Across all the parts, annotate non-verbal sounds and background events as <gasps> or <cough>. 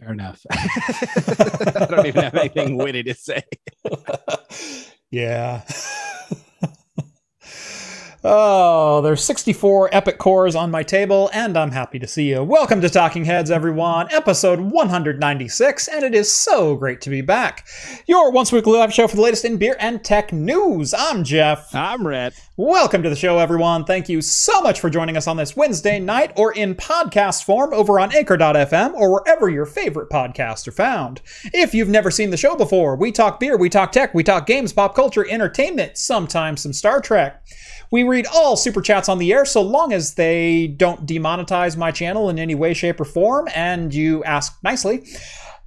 Fair enough. <laughs> I don't even have anything witty to say. <laughs> yeah. <laughs> Oh, there's 64 EPYC cores on my table, and I'm happy to see you. Welcome to Talking Heads, everyone, episode 196, and it is so great to be back. Your once weekly live show for the latest in beer and tech news. I'm Jeff. I'm Rhett. Welcome to the show, everyone. Thank you so much for joining us on this Wednesday night or in podcast form over on Anchor.fm or wherever your favorite podcasts are found. If you've never seen the show before, we talk beer, we talk tech, we talk games, pop culture, entertainment, sometimes some Star Trek. We read all super chats on the air so long as they don't demonetize my channel in any way, shape, or form, and you ask nicely.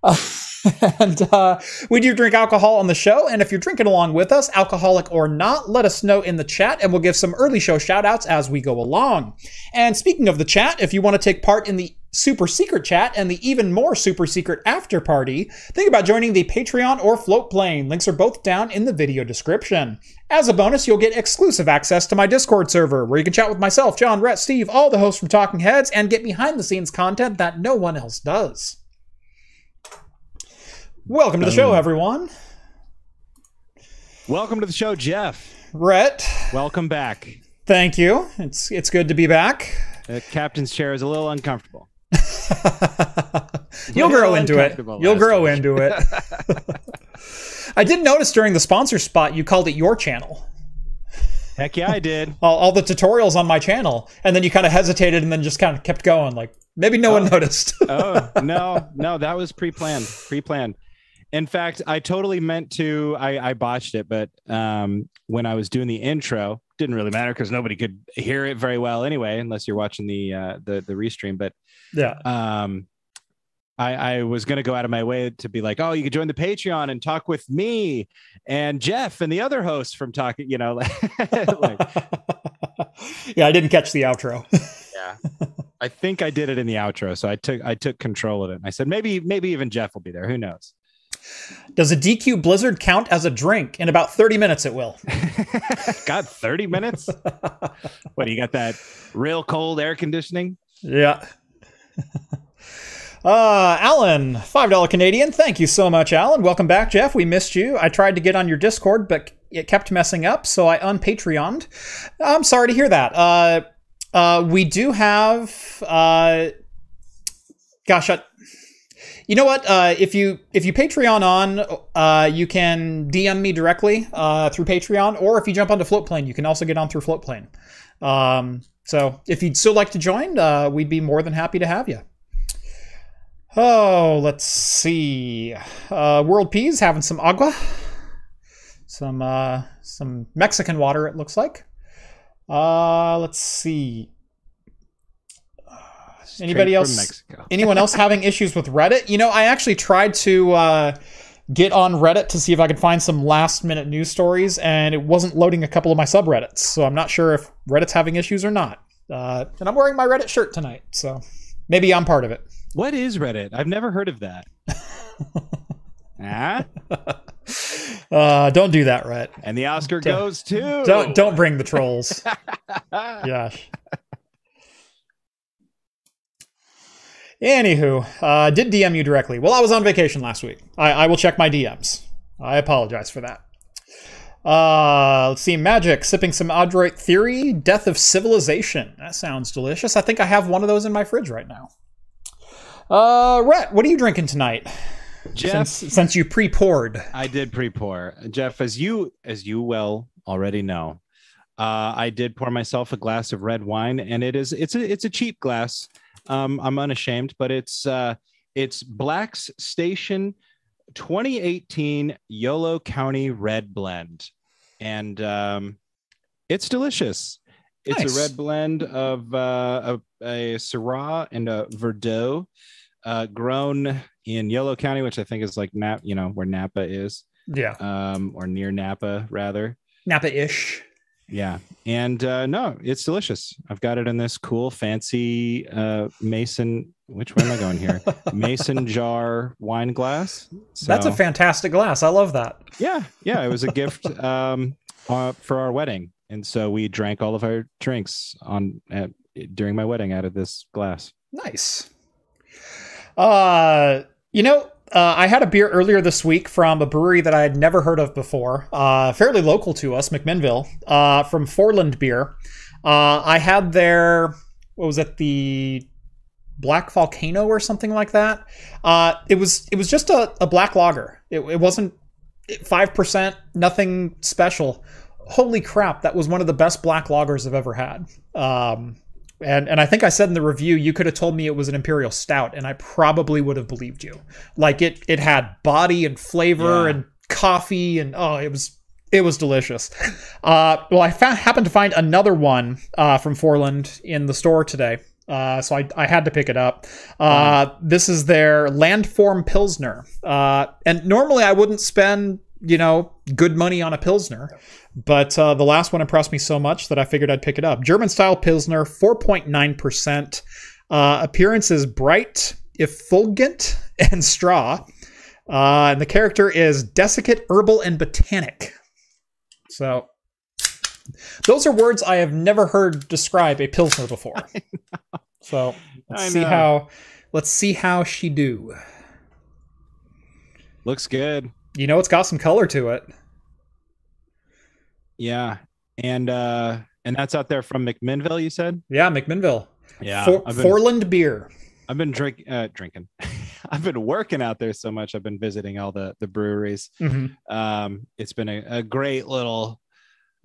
Uh, <laughs> and uh, we do drink alcohol on the show. And if you're drinking along with us, alcoholic or not, let us know in the chat and we'll give some early show shout outs as we go along. And speaking of the chat, if you want to take part in the super secret chat and the even more super secret after party, think about joining the Patreon or Floatplane. Links are both down in the video description. As a bonus, you'll get exclusive access to my Discord server, where you can chat with myself, John, Rhett, Steve, all the hosts from Talking Heads, and get behind the scenes content that no one else does. Welcome to the show, um, everyone. Welcome to the show, Jeff. Rhett. Welcome back. Thank you. It's it's good to be back. The captain's chair is a little uncomfortable. <laughs> You'll grow into it. You'll grow week. into it. <laughs> <laughs> I did notice during the sponsor spot you called it your channel. Heck yeah, I did. all, all, the tutorials on my channel, and then you kind of hesitated, and then just kind of kept going. Like maybe no oh. one noticed. oh no, no, that was pre-planned. Pre-planned. In fact, I totally meant to. I, I botched it, but um, when I was doing the intro, didn't really matter because nobody could hear it very well anyway, unless you're watching the uh, the the restream. But yeah, um, I, I was going to go out of my way to be like, oh, you could join the Patreon and talk with me and Jeff and the other hosts from talking, you know, <laughs> like, <laughs> yeah, I didn't catch the outro. <laughs> yeah. I think I did it in the outro. So I took, I took control of it. And I said, maybe, maybe even Jeff will be there. Who knows? Does a DQ Blizzard count as a drink? In about 30 minutes, it will. <laughs> got 30 minutes? what, do you got that real cold air conditioning? Yeah. <laughs> Uh, Alan, $5 Canadian. Thank you so much, Alan. Welcome back, Jeff. We missed you. I tried to get on your Discord, but it kept messing up, so I unpatreoned. I'm sorry to hear that. Uh, uh, we do have, uh, gosh, I, you know what? Uh, if you if you Patreon on, uh, you can DM me directly uh, through Patreon, or if you jump onto Floatplane, you can also get on through Floatplane. Um, so if you'd still like to join, uh, we'd be more than happy to have you. Oh, let's see. Uh, World Peas having some agua, some uh, some Mexican water. It looks like. Uh, let's see. Straight Anybody else? <laughs> anyone else having issues with Reddit? You know, I actually tried to uh, get on Reddit to see if I could find some last minute news stories, and it wasn't loading a couple of my subreddits. So I'm not sure if Reddit's having issues or not. Uh, and I'm wearing my Reddit shirt tonight, so maybe I'm part of it. What is Reddit? I've never heard of that. <laughs> ah? Uh, don't do that, Rhett. And the Oscar don't, goes to Don't don't bring the trolls. <laughs> Gosh. Anywho, uh, did DM you directly? Well, I was on vacation last week. I, I will check my DMs. I apologize for that. Uh, let's see. Magic, sipping some Adroit Theory, Death of Civilization. That sounds delicious. I think I have one of those in my fridge right now. Uh, Rhett, what are you drinking tonight? Jeff, since, since you pre-poured, I did pre-pour. Jeff, as you as you well already know, uh, I did pour myself a glass of red wine, and it is it's a it's a cheap glass. Um, I'm unashamed, but it's uh, it's Black's Station 2018 Yolo County Red Blend, and um, it's delicious. It's nice. a red blend of uh, a, a Syrah and a Verdot, uh, grown in Yolo County, which I think is like Nap, you know, where Napa is. Yeah. Um, or near Napa, rather. Napa-ish. Yeah, and uh, no, it's delicious. I've got it in this cool, fancy uh, mason. Which way am I going here? <laughs> mason jar wine glass. So, That's a fantastic glass. I love that. Yeah, yeah. It was a gift <laughs> um, uh, for our wedding and so we drank all of our drinks on at, during my wedding out of this glass. Nice. Uh, You know, uh, I had a beer earlier this week from a brewery that I had never heard of before, uh, fairly local to us, McMinnville, uh, from Foreland Beer. Uh, I had their, what was it, the Black Volcano or something like that. Uh, it was it was just a, a black lager. It, it wasn't five percent, nothing special. Holy crap, that was one of the best black lagers I've ever had. Um, and and I think I said in the review you could have told me it was an imperial stout and I probably would have believed you. Like it it had body and flavor Yeah. and coffee and oh it was it was delicious. Uh, well, I fa- happened to find another one uh, from Foreland in the store today, uh, so I, I had to pick it up. Uh, This is their Landform Pilsner, uh, and normally I wouldn't spend you know good money on a Pilsner, but uh, the last one impressed me so much that I figured I'd pick it up. German style Pilsner, four point nine percent. Uh, Appearance is bright, effulgent, <laughs> and straw. Uh, and the character is desiccate, herbal, and botanic. So, those are words I have never heard describe a pilsner before. <laughs> So let's see how let's see how she do. Looks good. You know, it's got some color to it. Yeah. And uh and that's out there from McMinnville, you said? Yeah, McMinnville. Yeah. For, I've been, Foreland beer. I've been drink uh drinking. <laughs> I've been working out there so much. I've been visiting all the the breweries. Mhm. Um it's been a, a great little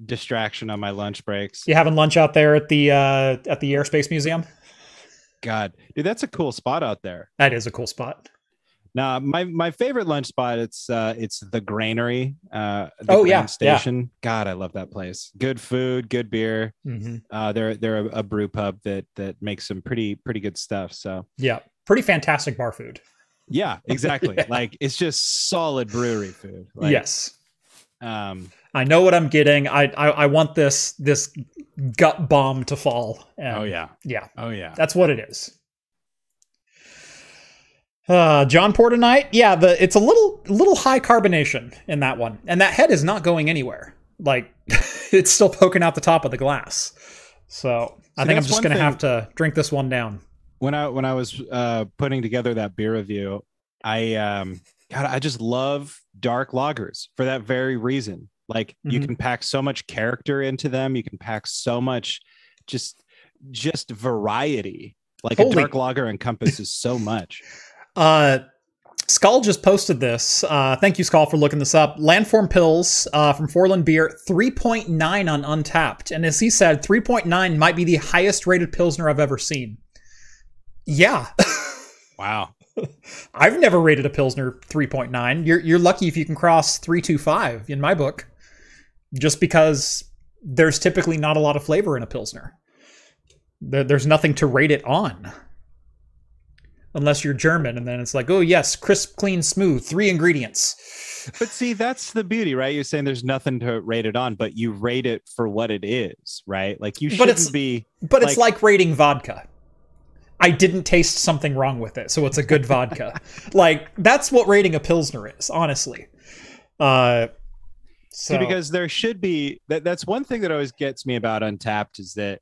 distraction on my lunch breaks. You having lunch out there at the uh, at the Airspace Museum? God, dude, that's a cool spot out there. That is a cool spot. Now, my my favorite lunch spot it's uh it's the Granary, uh the Oh, yeah, Grain Station. God, I love that place. Good food, good beer. Mm-hmm. Uh they're they're a, a brew pub that that makes some pretty pretty good stuff. So, Yeah, pretty fantastic bar food. yeah, <laughs> exactly. Yeah. Like it's just solid brewery food. Like, yes, Um I know what I'm getting. I, I I want this this gut bomb to fall. And oh yeah. yeah, Oh yeah. that's what it is. Uh, John Portonite, yeah, the it's a little little high carbonation in that one, and that head is not going anywhere. Like <laughs> it's still poking out the top of the glass. So I think I'm just gonna thing- have to drink this one down. when I when I was uh putting together that beer review, I um God, I just love dark lagers for that very reason. Like you Mhm. can pack so much character into them, you can pack so much just just variety. Like Holy- a dark lager encompasses so much. <laughs> Uh, Skull just posted this. Uh, thank you, Skull, for looking this up. Landform Pils uh, from Foreland Beer, 3.9 on Untappd. And as he said, 3.9 might be the highest rated Pilsner I've ever seen. Yeah. <laughs> Wow. I've never rated a Pilsner 3.9. You're, you're lucky if you can cross 325 in my book, just because there's typically not a lot of flavor in a Pilsner. There, there's nothing to rate it on. Unless you're German, and then it's like, oh, yes, crisp, clean, smooth, three ingredients. But see, that's the beauty, right? You're saying there's nothing to rate it on, but you rate it for what it is, right? Like you But shouldn't it's- be But it's Like- like rating vodka. I didn't taste something wrong with it, so it's a good vodka. <laughs> Like, that's what rating a Pilsner is, honestly. Uh, so, See, because there should be that that's one thing that always gets me about Untappd is that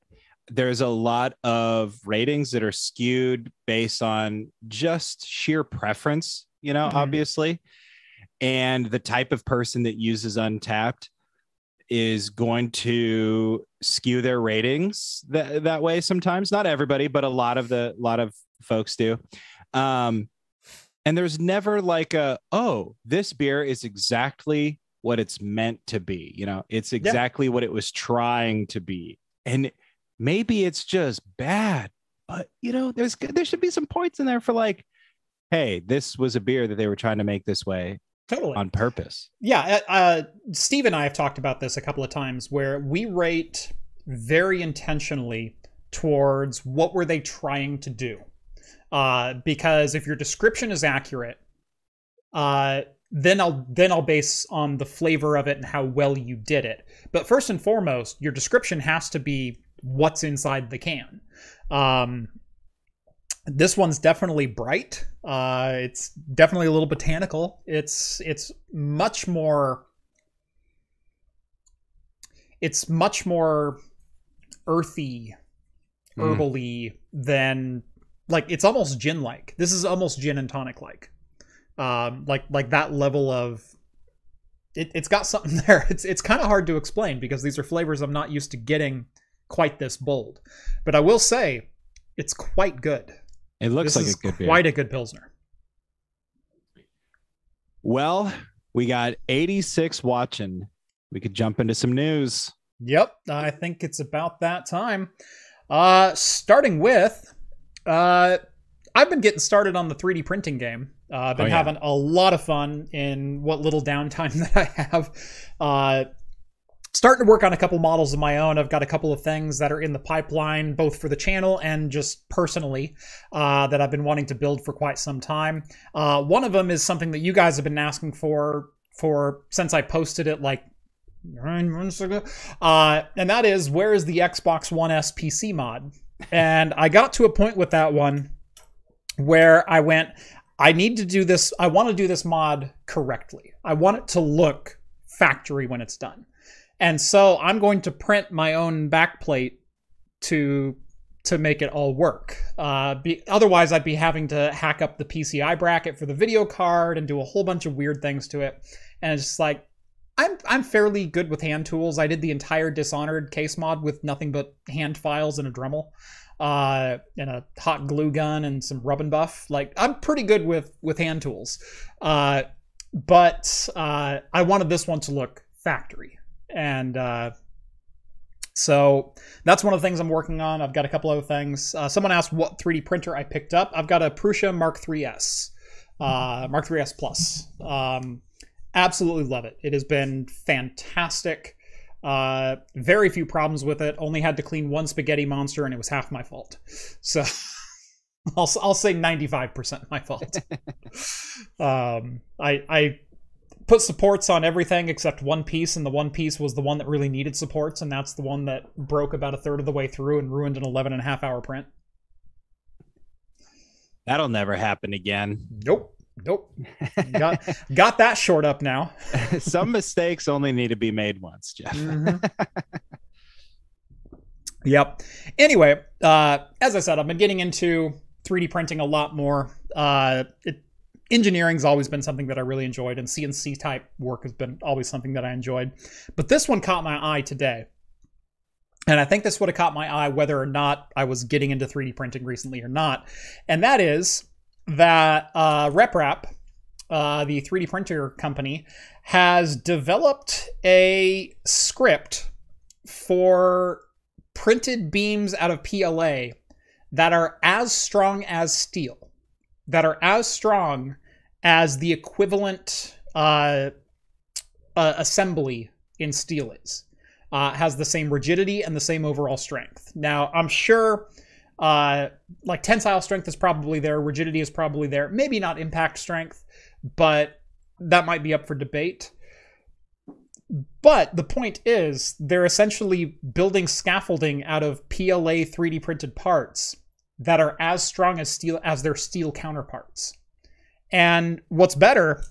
there's a lot of ratings that are skewed based on just sheer preference you know Mhm. obviously. And the type of person that uses Untappd is going to skew their ratings that, that way sometimes. Not everybody but a lot of the lot of folks do. Um and there's never like a oh this beer is exactly what it's meant to be you know? It's exactly what it was trying to be. And maybe it's just bad but you know there's there should be some points in there for like hey this was a beer that they were trying to make this way totally. on purpose Yeah, uh, uh, Steve and I have talked about this a couple of times where we rate very intentionally towards what were they trying to do. Uh, because if your description is accurate, uh, then I'll then I'll base on the flavor of it and how well you did it. But first and foremost, your description has to be what's inside the can. Um, this one's definitely bright. Uh, it's definitely a little botanical. It's it's much more. It's much more earthy, Mm. herbally than like it's almost gin like. This is almost gin and tonic like. Um, like like that level of it, it's got something <laughs> there. It's it's kind of hard to explain because these are flavors I'm not used to getting quite this bold. But I will say, it's quite good. It looks this like a good beer. quite a good pilsner. Well, we got 86 watching. We could jump into some news. Yep, I think it's about that time. Uh, starting with, uh, I've been getting started on the 3D printing game. Uh, I've been Oh, yeah. having a lot of fun in what little downtime <laughs> that I have. Uh, starting to work on a couple models of my own. I've got a couple of things that are in the pipeline, both for the channel and just personally, uh, that I've been wanting to build for quite some time. Uh, one of them is something that you guys have been asking for for since I posted it like nine months ago, uh, and that is where is the Xbox One S PC mod? And I got to a point with that one where I went, I need to do this. I want to do this mod correctly. I want it to look factory when it's done. And so I'm going to print my own backplate to to make it all work. Uh, be, otherwise, I'd be having to hack up the PCI bracket for the video card and do a whole bunch of weird things to it. And it's just like I'm I'm fairly good with hand tools. I did the entire Dishonored case mod with nothing but hand files and a Dremel, uh, and a hot glue gun and some rub and buff. Like I'm pretty good with with hand tools, uh, but uh, I wanted this one to look factory, and uh, so that's one of the things I'm working on. I've got a couple other things. Uh, someone asked what 3D printer I picked up. I've got a Prusa Mark 3S, uh, Mark 3S Plus. Um, absolutely love it. It has been fantastic. Uh, very few problems with it. Only had to clean one spaghetti monster, and it was half my fault. So <laughs> I'll I'll say ninety five percent my fault. <laughs> um, I I put supports on everything except one piece, and the one piece was the one that really needed supports, and that's the one that broke about a third of the way through and ruined an 11 and a half hour print. That'll never happen again. Nope. Nope. got <laughs> got that short up now. <laughs> Some mistakes only need to be made once, Jeff. Yep. Anyway, uh, as I said, I've been getting into 3D printing a lot more. Uh, it, engineering's always been something that I really enjoyed, and CNC type work has been always something that I enjoyed. But this one caught my eye today. And I think this would have caught my eye whether or not I was getting into 3D printing recently or not. And that is that uh, RepRap, uh, the 3D printer company, has developed a script for printed beams out of PLA that are as strong as steel, that are as strong as the equivalent uh, uh, assembly in steel is. Uh, has the same rigidity and the same overall strength. Now, I'm sure uh, like tensile strength is probably there, rigidity is probably there, maybe not impact strength, but that might be up for debate. But the point is, they're essentially building scaffolding out of PLA 3D printed parts that are as strong as steel as their steel counterparts. And what's better,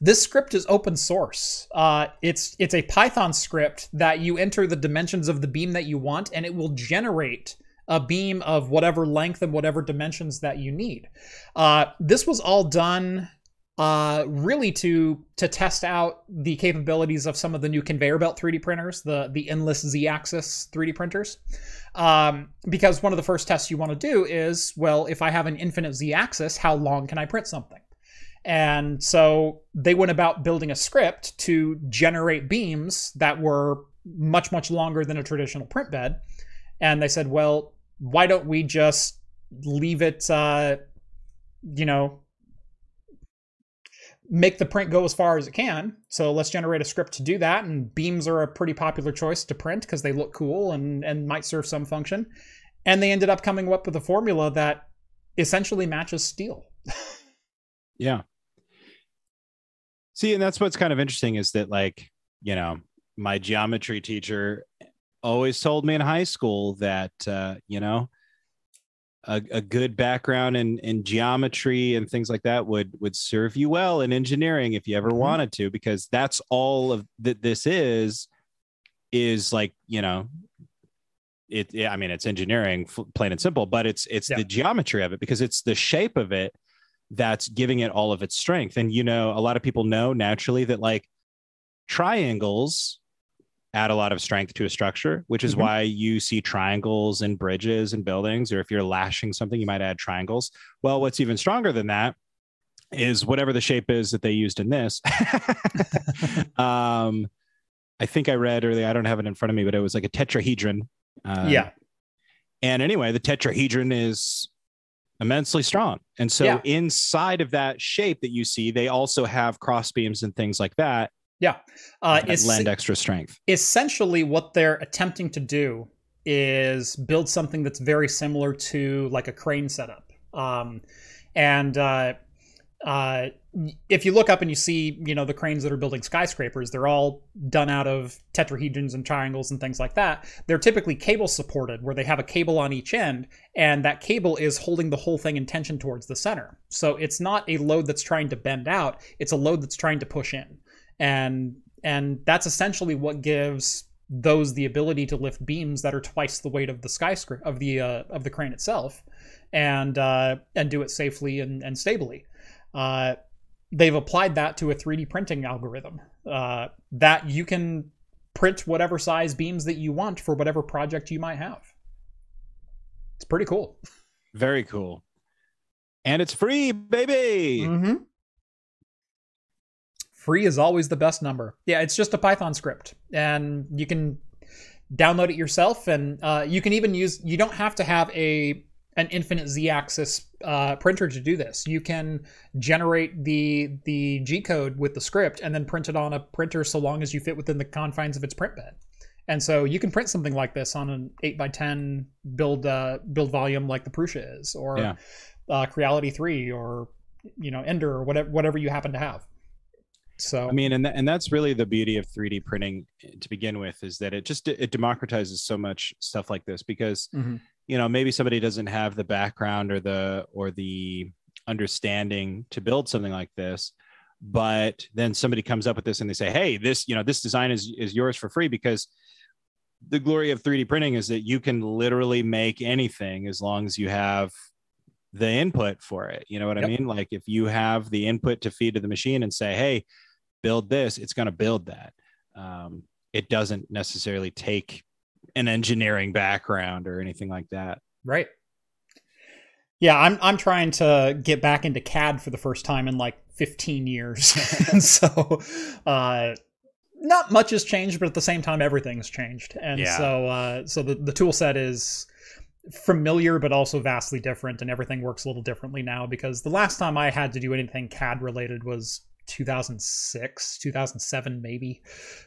this script is open source. Uh, it's it's a Python script that you enter the dimensions of the beam that you want, and it will generate a beam of whatever length and whatever dimensions that you need. Uh, this was all done uh, really to to test out the capabilities of some of the new conveyor belt 3D printers, the the endless Z-axis 3D printers. Um, because one of the first tests you want to do is, well, if I have an infinite Z-axis, how long can I print something? And so they went about building a script to generate beams that were much much longer than a traditional print bed. And they said, well, why don't we just leave it, uh, you know, make the print go as far as it can. So let's generate a script to do that. And beams are a pretty popular choice to print because they look cool and, and might serve some function. And they ended up coming up with a formula that essentially matches steel. <laughs> Yeah. See, and that's what's kind of interesting is that, like, you know, my geometry teacher always told me in high school that, uh, you know, a, a good background in, in geometry and things like that would would serve you well in engineering if you ever Mhm. wanted to, because that's all of that this is, is like, you know, it, yeah, I mean, it's engineering, plain and simple, but it's it's Yeah. the geometry of it because it's the shape of it that's giving it all of its strength. And you know, a lot of people know naturally that like triangles add a lot of strength to a structure, which is mm-hmm. why you see triangles in bridges and buildings, or if you're lashing something, you might add triangles. Well, what's even stronger than that is whatever the shape is that they used in this. <laughs> um, I think I read earlier, I don't have it in front of me, but it was like a tetrahedron. Uh, yeah. And anyway, the tetrahedron is immensely strong. And so yeah. inside of that shape that you see, they also have cross beams and things like that. Yeah. Uh, that lend extra strength. Essentially, what they're attempting to do is build something that's very similar to like a crane setup. Um, and uh, uh, if you look up and you see, you know, the cranes that are building skyscrapers, they're all done out of tetrahedrons and triangles and things like that. They're typically cable supported, where they have a cable on each end, and that cable is holding the whole thing in tension towards the center. So it's not a load that's trying to bend out; it's a load that's trying to push in, and and that's essentially what gives those the ability to lift beams that are twice the weight of the skyscraper of the uh, of the crane itself, and uh, and do it safely and, and stably. Uh, they've applied that to a 3D printing algorithm uh, that you can print whatever size beams that you want for whatever project you might have. It's pretty cool. Very cool. And it's free, baby. Mm-hmm. Free is always the best number. Yeah, it's just a Python script, and you can download it yourself. And uh, you can even use. You don't have to have a an infinite z-axis uh, printer to do this. You can generate the the G code with the script and then print it on a printer so long as you fit within the confines of its print bed. And so you can print something like this on an eight by ten build uh, build volume like the Prusa is, or yeah. uh, Creality three, or you know Ender, or whatever whatever you happen to have. So I mean, and th- and that's really the beauty of 3D printing to begin with is that it just it democratizes so much stuff like this because mm-hmm. you know maybe somebody doesn't have the background or the or the understanding to build something like this but then somebody comes up with this and they say hey this you know this design is is yours for free because the glory of 3d printing is that you can literally make anything as long as you have the input for it. You know what yep. i mean? Like if you have the input to feed to the machine and say hey build this it's going to build that um, it doesn't necessarily take an engineering background or anything like that. Right. Yeah, I'm I'm trying to get back into CAD for the first time in like 15 years. <laughs> and so uh not much has changed, but at the same time everything's changed. And yeah. so uh so the, the tool set is familiar but also vastly different and everything works a little differently now because the last time I had to do anything CAD related was 2006, 2007 maybe.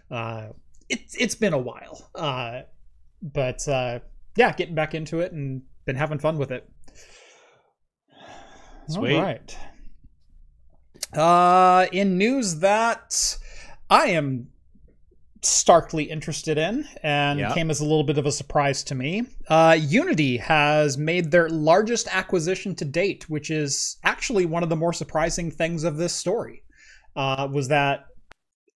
Uh it, it's been a while. Uh but uh, yeah, getting back into it and been having fun with it. Sweet. All right. Uh, in news that I am starkly interested in and yeah. came as a little bit of a surprise to me. Uh, Unity has made their largest acquisition to date, which is actually one of the more surprising things of this story. Uh, was that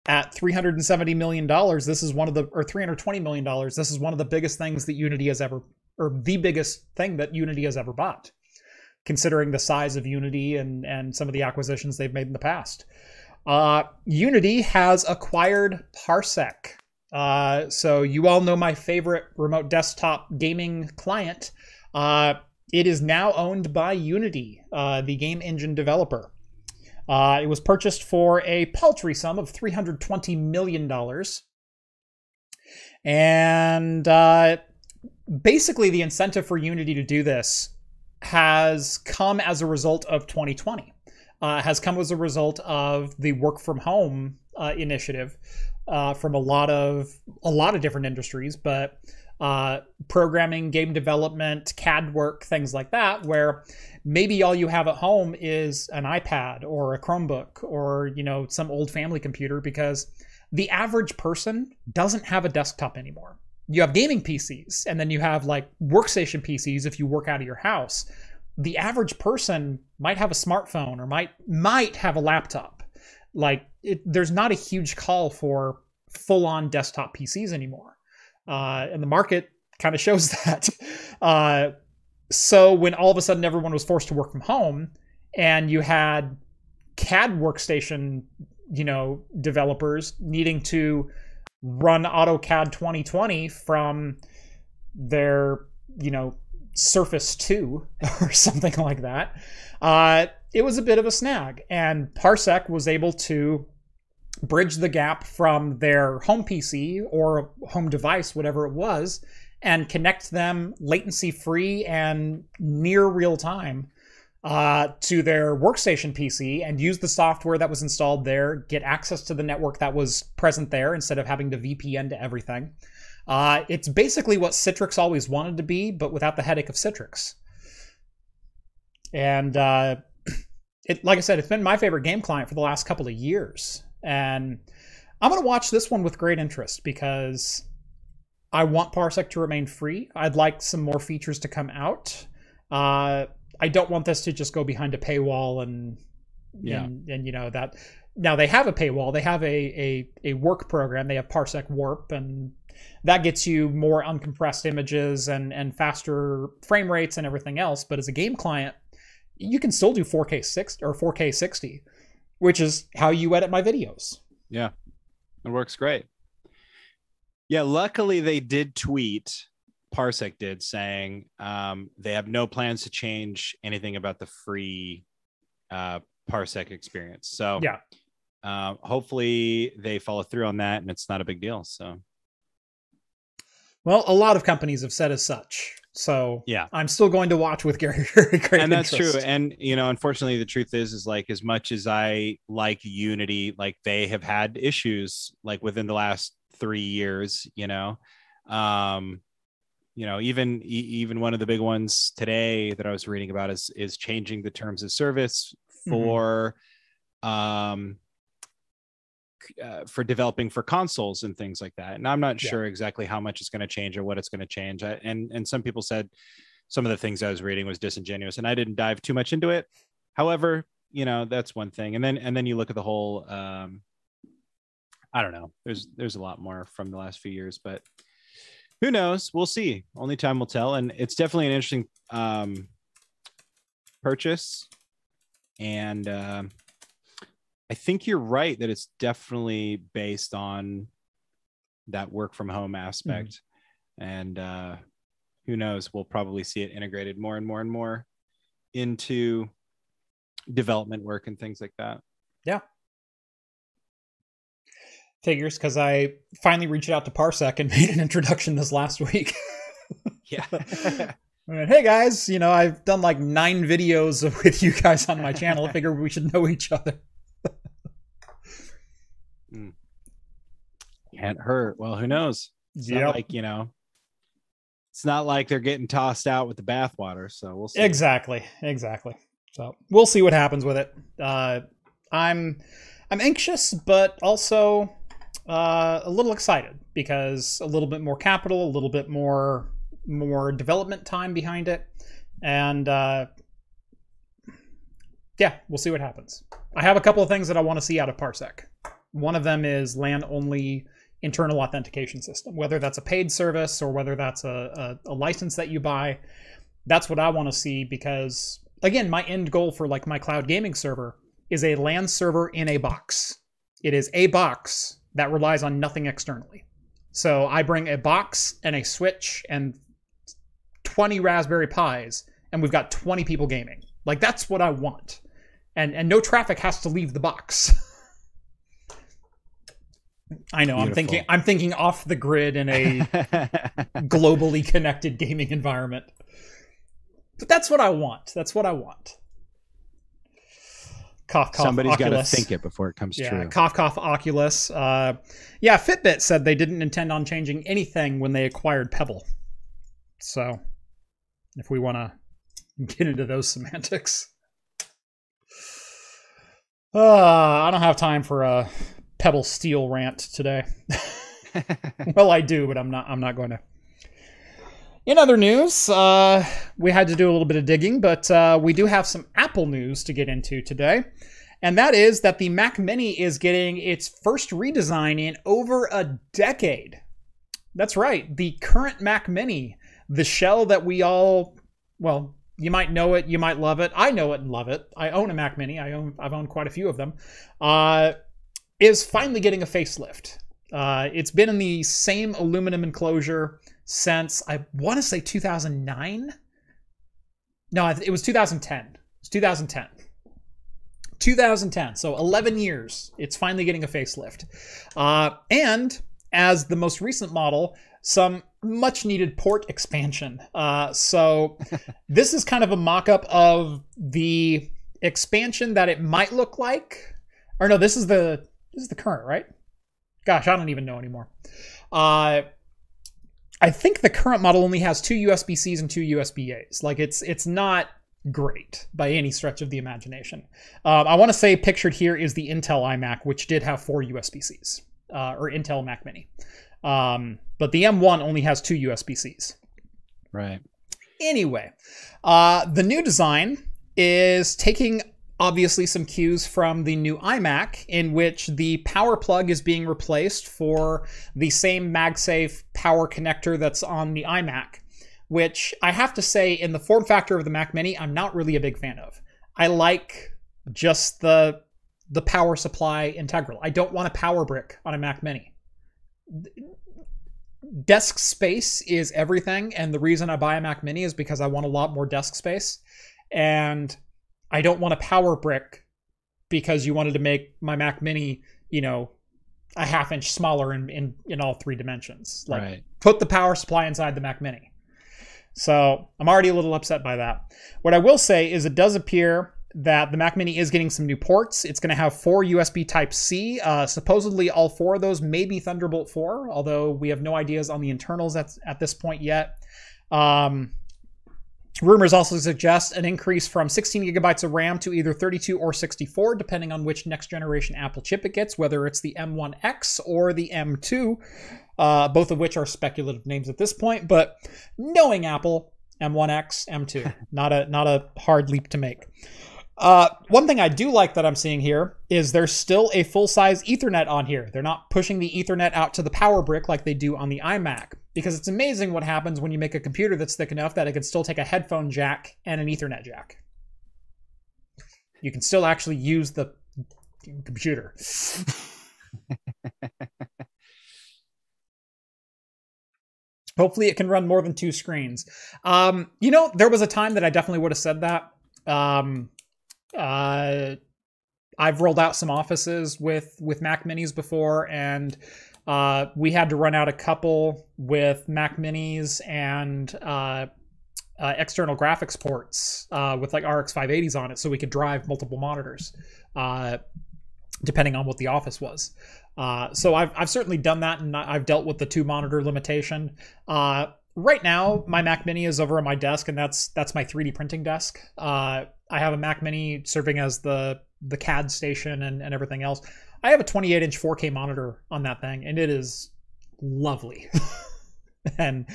at 370 million dollars this is one of the or 320 million dollars this is one of the biggest things that unity has ever or the biggest thing that unity has ever bought considering the size of unity and and some of the acquisitions they've made in the past. Uh, unity has acquired parsec. Uh, so you all know my favorite remote desktop gaming client. Uh, it is now owned by unity uh, the game engine developer uh, it was purchased for a paltry sum of $320 million. And uh, basically, the incentive for Unity to do this has come as a result of 2020, uh, has come as a result of the work from home uh, initiative uh, from a lot of a lot of different industries, but uh, programming, game development, CAD work, things like that, where maybe all you have at home is an iPad or a Chromebook or you know some old family computer because the average person doesn't have a desktop anymore. You have gaming PCs and then you have like workstation PCs if you work out of your house. The average person might have a smartphone or might might have a laptop. Like it, there's not a huge call for full-on desktop PCs anymore, uh, and the market kind of shows <laughs> that. Uh, so when all of a sudden everyone was forced to work from home, and you had CAD workstation, you know, developers needing to run AutoCAD 2020 from their, you know, Surface 2 <laughs> or something like that. Uh, it was a bit of a snag, and Parsec was able to bridge the gap from their home PC or home device, whatever it was, and connect them latency free and near real time uh, to their workstation PC and use the software that was installed there, get access to the network that was present there instead of having to VPN to everything. Uh, it's basically what Citrix always wanted to be, but without the headache of Citrix. And uh, <clears throat> it, like I said, it's been my favorite game client for the last couple of years. And I'm going to watch this one with great interest because I want Parsec to remain free. I'd like some more features to come out. Uh, I don't want this to just go behind a paywall and yeah, and, and, you know that. Now they have a paywall. They have a, a a work program. They have Parsec Warp, and that gets you more uncompressed images and and faster frame rates and everything else. But as a game client, you can still do 4K 60 or 4K 60 which is how you edit my videos. Yeah, it works great. Yeah, luckily they did tweet. Parsec did saying um, they have no plans to change anything about the free uh, Parsec experience. So yeah, uh, hopefully they follow through on that, and it's not a big deal. So, well, a lot of companies have said as such. So yeah, I'm still going to watch with Gary. <laughs> and that's interest. true. And you know, unfortunately, the truth is, is like as much as I like Unity, like they have had issues like within the last three years. You know, um, you know, even even one of the big ones today that I was reading about is is changing the terms of service mm-hmm. for mm-hmm. um uh, for developing for consoles and things like that. And I'm not yeah. sure exactly how much it's going to change or what it's going to change. I, and and some people said some of the things I was reading was disingenuous, and I didn't dive too much into it. However, you know that's one thing. And then and then you look at the whole. Um, I don't know. There's there's a lot more from the last few years, but who knows? We'll see. Only time will tell. And it's definitely an interesting um, purchase. And uh, I think you're right that it's definitely based on that work from home aspect. Mm-hmm. And uh, who knows, we'll probably see it integrated more and more and more into development work and things like that. Yeah. Figures because I finally reached out to Parsec and <laughs> made an introduction this last week. <laughs> yeah. hey guys, you know, I've done like nine videos <laughs> with you guys on my channel. I figure we should know each other. Can't hurt. Well, who knows? It's yep. not like, you know, it's not like they're getting tossed out with the bathwater. So we'll see. Exactly. Exactly. So we'll see what happens with it. Uh, I'm I'm anxious, but also uh, a little excited because a little bit more capital, a little bit more more development time behind it, and uh, yeah, we'll see what happens. I have a couple of things that I want to see out of Parsec. One of them is LAN only internal authentication system, whether that's a paid service or whether that's a, a, a license that you buy. That's what I want to see because, again, my end goal for like my cloud gaming server is a LAN server in a box. It is a box that relies on nothing externally. So I bring a box and a switch and 20 Raspberry Pis, and we've got 20 people gaming. Like that's what I want. And and no traffic has to leave the box. <laughs> I know. Beautiful. I'm thinking. I'm thinking off the grid in a <laughs> globally connected gaming environment. But that's what I want. That's what I want. Cough, cough. Somebody's got to think it before it comes yeah, true. Cough, cough. Oculus. Uh, yeah, Fitbit said they didn't intend on changing anything when they acquired Pebble. So, if we want to get into those semantics. Uh, I don't have time for a Pebble Steel rant today. <laughs> <laughs> well, I do, but I'm not. I'm not going to. In other news, uh, we had to do a little bit of digging, but uh, we do have some Apple news to get into today. And that is that the Mac Mini is getting its first redesign in over a decade. That's right. The current Mac Mini, the shell that we all, well, you might know it, you might love it. I know it and love it. I own a Mac Mini. I own I've owned quite a few of them. Uh, is finally getting a facelift. Uh, it's been in the same aluminum enclosure since I want to say 2009. No, it was 2010. It's 2010. 2010. So 11 years. It's finally getting a facelift. Uh, and as the most recent model, some much needed port expansion. Uh, so <laughs> this is kind of a mock up of the expansion that it might look like. Or no, this is the this is the current, right? Gosh, I don't even know anymore. Uh, I think the current model only has two USB Cs and two USB As. Like it's it's not great by any stretch of the imagination. Um, I want to say pictured here is the Intel iMac, which did have four USB Cs, uh, or Intel Mac Mini. Um, but the M1 only has two USB Cs. Right. Anyway, uh, the new design is taking obviously some cues from the new iMac, in which the power plug is being replaced for the same MagSafe power connector that's on the iMac which I have to say, in the form factor of the Mac Mini, I'm not really a big fan of. I like just the the power supply integral. I don't want a power brick on a Mac Mini. Desk space is everything, and the reason I buy a Mac Mini is because I want a lot more desk space, and I don't want a power brick because you wanted to make my Mac Mini, you know, a half inch smaller in in, in all three dimensions. Like right. put the power supply inside the Mac Mini. So I'm already a little upset by that. What I will say is it does appear that the Mac Mini is getting some new ports. It's going to have four USB Type C. Uh, supposedly, all four of those may be Thunderbolt 4, although we have no ideas on the internals at, at this point yet. Um, rumors also suggest an increase from 16 gigabytes of RAM to either 32 or 64, depending on which next generation Apple chip it gets, whether it's the M1X or the M2 uh, both of which are speculative names at this point. But knowing Apple, M1X, M2, <laughs> not a not a hard leap to make. Uh, one thing I do like that I'm seeing here is there's still a full size Ethernet on here. They're not pushing the Ethernet out to the power brick like they do on the iMac. Because it's amazing what happens when you make a computer that's thick enough that it can still take a headphone jack and an Ethernet jack. You can still actually use the computer. <laughs> Hopefully, it can run more than two screens. Um, you know, there was a time that I definitely would have said that. Um, uh, I've rolled out some offices with with Mac Minis before, and uh, we had to run out a couple with Mac Minis and uh, uh, external graphics ports uh, with like RX 580s on it, so we could drive multiple monitors, uh, depending on what the office was. Uh, so I've, I've certainly done that and I've dealt with the two monitor limitation. Right now, my Mac Mini is over on my desk and that's that's my 3D printing desk. I have a Mac Mini serving as the the CAD station and, and everything else. I have a 28 inch 4K monitor on that thing and it is lovely. <laughs> and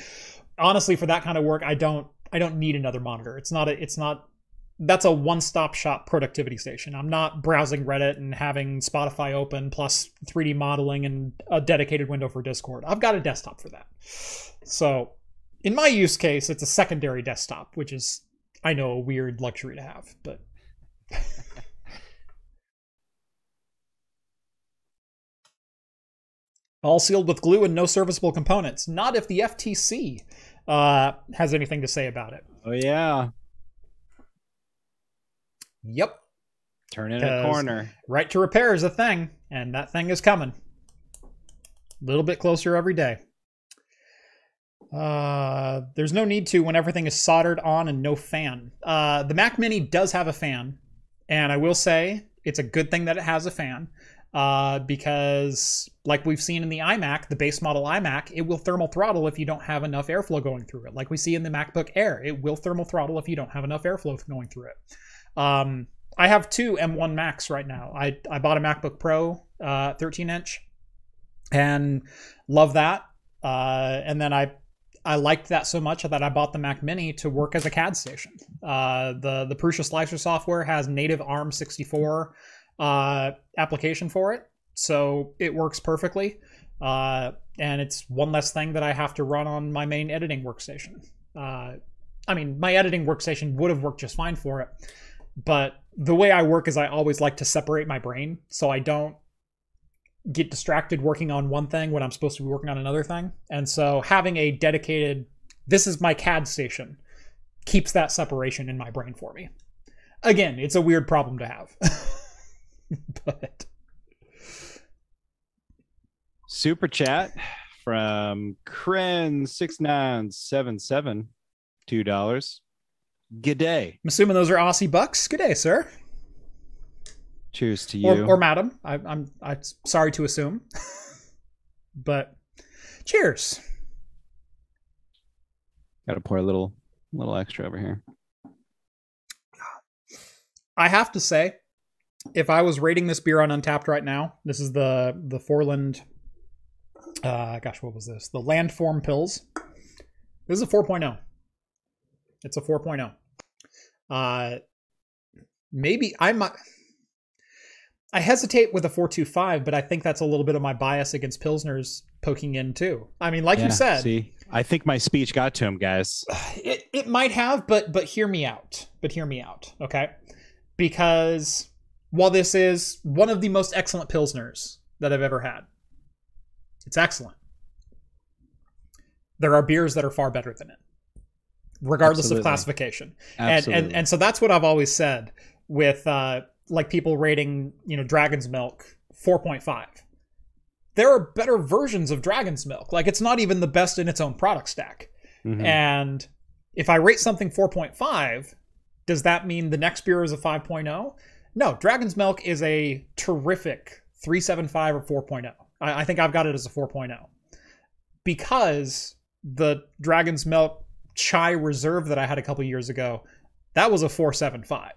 honestly, for that kind of work, I don't I don't need another monitor. It's not a, it's not that's a one-stop shop productivity station. I'm not browsing Reddit and having Spotify open plus 3D modeling and a dedicated window for Discord. I've got a desktop for that. So, in my use case, it's a secondary desktop, which is I know a weird luxury to have, but <laughs> all sealed with glue and no serviceable components. Not if the FTC uh, has anything to say about it. Oh yeah. Yep. Turn in a corner. Right to repair is a thing, and that thing is coming. A little bit closer every day. Uh, there's no need to when everything is soldered on and no fan. Uh, the Mac Mini does have a fan, and I will say it's a good thing that it has a fan. Uh, because like we've seen in the iMac, the base model iMac, it will thermal throttle if you don't have enough airflow going through it. Like we see in the MacBook Air, it will thermal throttle if you don't have enough airflow going through it. Um, I have two M1 Macs right now. I, I bought a MacBook Pro uh, 13 inch and love that. Uh, and then I I liked that so much that I bought the Mac Mini to work as a CAD station. Uh, the the Prusa Slicer software has native ARM64 uh, application for it, so it works perfectly. Uh, and it's one less thing that I have to run on my main editing workstation. Uh, I mean, my editing workstation would have worked just fine for it. But the way I work is I always like to separate my brain so I don't get distracted working on one thing when I'm supposed to be working on another thing. And so having a dedicated, this is my CAD station, keeps that separation in my brain for me. Again, it's a weird problem to have. <laughs> <laughs> but Super chat from Kren6977, $2. Good day. I'm assuming those are Aussie bucks. Good day, sir. Cheers to you. Or, or madam. I, I'm I'm sorry to assume. <laughs> but cheers. Got to pour a little little extra over here. I have to say, if I was rating this beer on Untappd right now, this is the the Foreland. Uh, gosh, what was this? The Landform Pils. This is a 4.0. It's a 4.0. Uh, maybe I might. I hesitate with a 425, but I think that's a little bit of my bias against Pilsners poking in too. I mean, like Yeah, you said, See, I think my speech got to him, guys. <sighs> it, it might have, but but hear me out. But hear me out, okay? Because while this is one of the most excellent pilsners that I've ever had, it's excellent. There are beers that are far better than it, regardless Absolutely. of classification. And, Absolutely. and and so that's what I've always said with uh, like people rating you know Dragon's Milk 4.5. There are better versions of Dragon's Milk. Like it's not even the best in its own product stack. Mhm. And if I rate something 4.5, does that mean the next beer is a 5.0? No, Dragon's Milk is a terrific 375 or 4.0. I, I think I've got it as a 4.0 because the Dragon's Milk Chai Reserve that I had a couple years ago, that was a 475.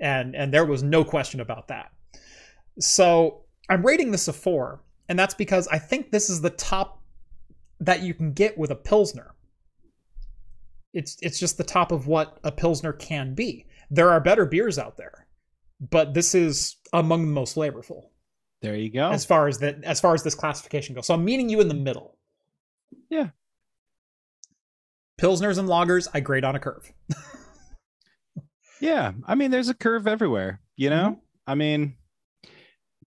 And and there was no question about that. So I'm rating this a four, and that's because I think this is the top that you can get with a Pilsner it's it's just the top of what a pilsner can be. There are better beers out there, but this is among the most flavorful there you go. as far as that as far as this classification goes. So I'm meeting you in the middle. Yeah. Pilsners and lagers, I grade on a curve. <laughs> Yeah, I mean, there's a curve everywhere. You know, Mm-hmm. I mean,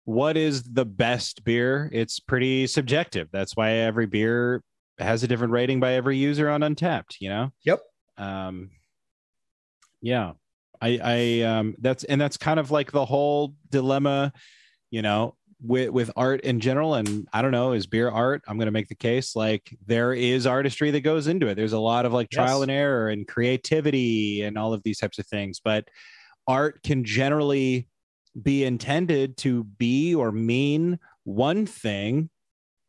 what is the best beer? It's pretty subjective. That's why every beer has a different rating by every user on Untappd. You know. Yep. Um. Yeah, I, I, um, that's and that's kind of like the whole dilemma, you know, with with art in general. And I don't know, is beer art? I'm going to make the case like there is artistry that goes into it. There's a lot of like trial Yes. and error and creativity and all of these types of things, but art can generally be intended to be or mean one thing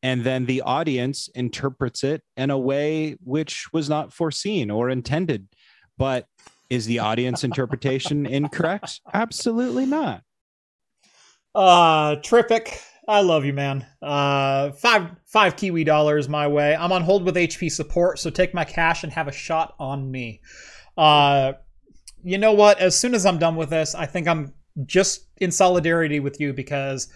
and then the audience interprets it in a way which was not foreseen or intended but is the audience interpretation <laughs> incorrect absolutely not Uh terrific. I love you, man. Uh five five Kiwi dollars my way. I'm on hold with HP support, so take my cash and have a shot on me. Uh you know what? As soon as I'm done with this, I think I'm just in solidarity with you because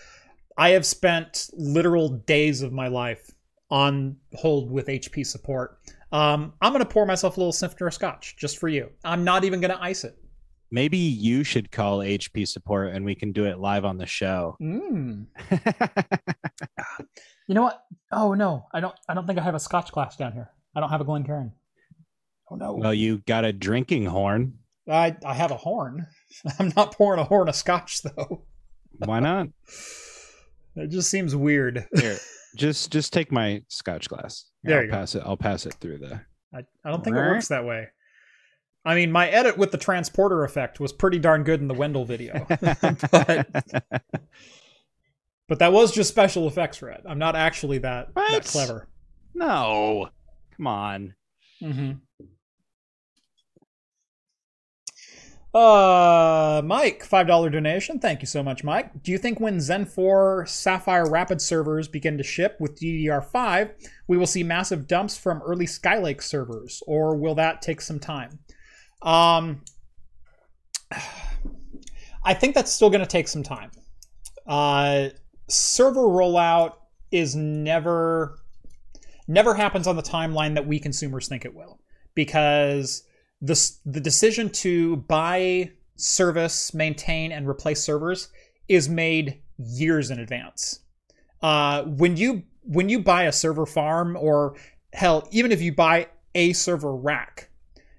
I have spent literal days of my life on hold with HP support. Um, I'm gonna pour myself a little snifter of scotch just for you. I'm not even gonna ice it. maybe you should call hp support and we can do it live on the show Mm. <laughs> You know what? Oh no, I don't. I don't think I have a Scotch glass down here. I don't have a Glencairn. Oh no. well you got a drinking horn I I have a horn. <laughs> I'm not pouring a horn of Scotch though. why not <laughs> It just seems weird. here just just take my scotch glass There i'll you go. pass it i'll pass it through the I, I don't think it works that way. I mean, my edit with the transporter effect was pretty darn good in the Wendell video, <laughs> but but that was just special effects, Red. I'm not actually that that clever. no come on Mm-hmm. Uh, Mike, five dollar donation. Thank you so much, Mike. Do you think when Zen 4 Sapphire Rapid servers begin to ship with DDR5, we will see massive dumps from early Skylake servers, or will that take some time? Um, I think that's still going to take some time. Uh, server rollout is never never happens on the timeline that we consumers think it will because the the decision to buy, service, maintain, and replace servers is made years in advance. Uh, when you when you buy a server farm, or hell, even if you buy a server rack,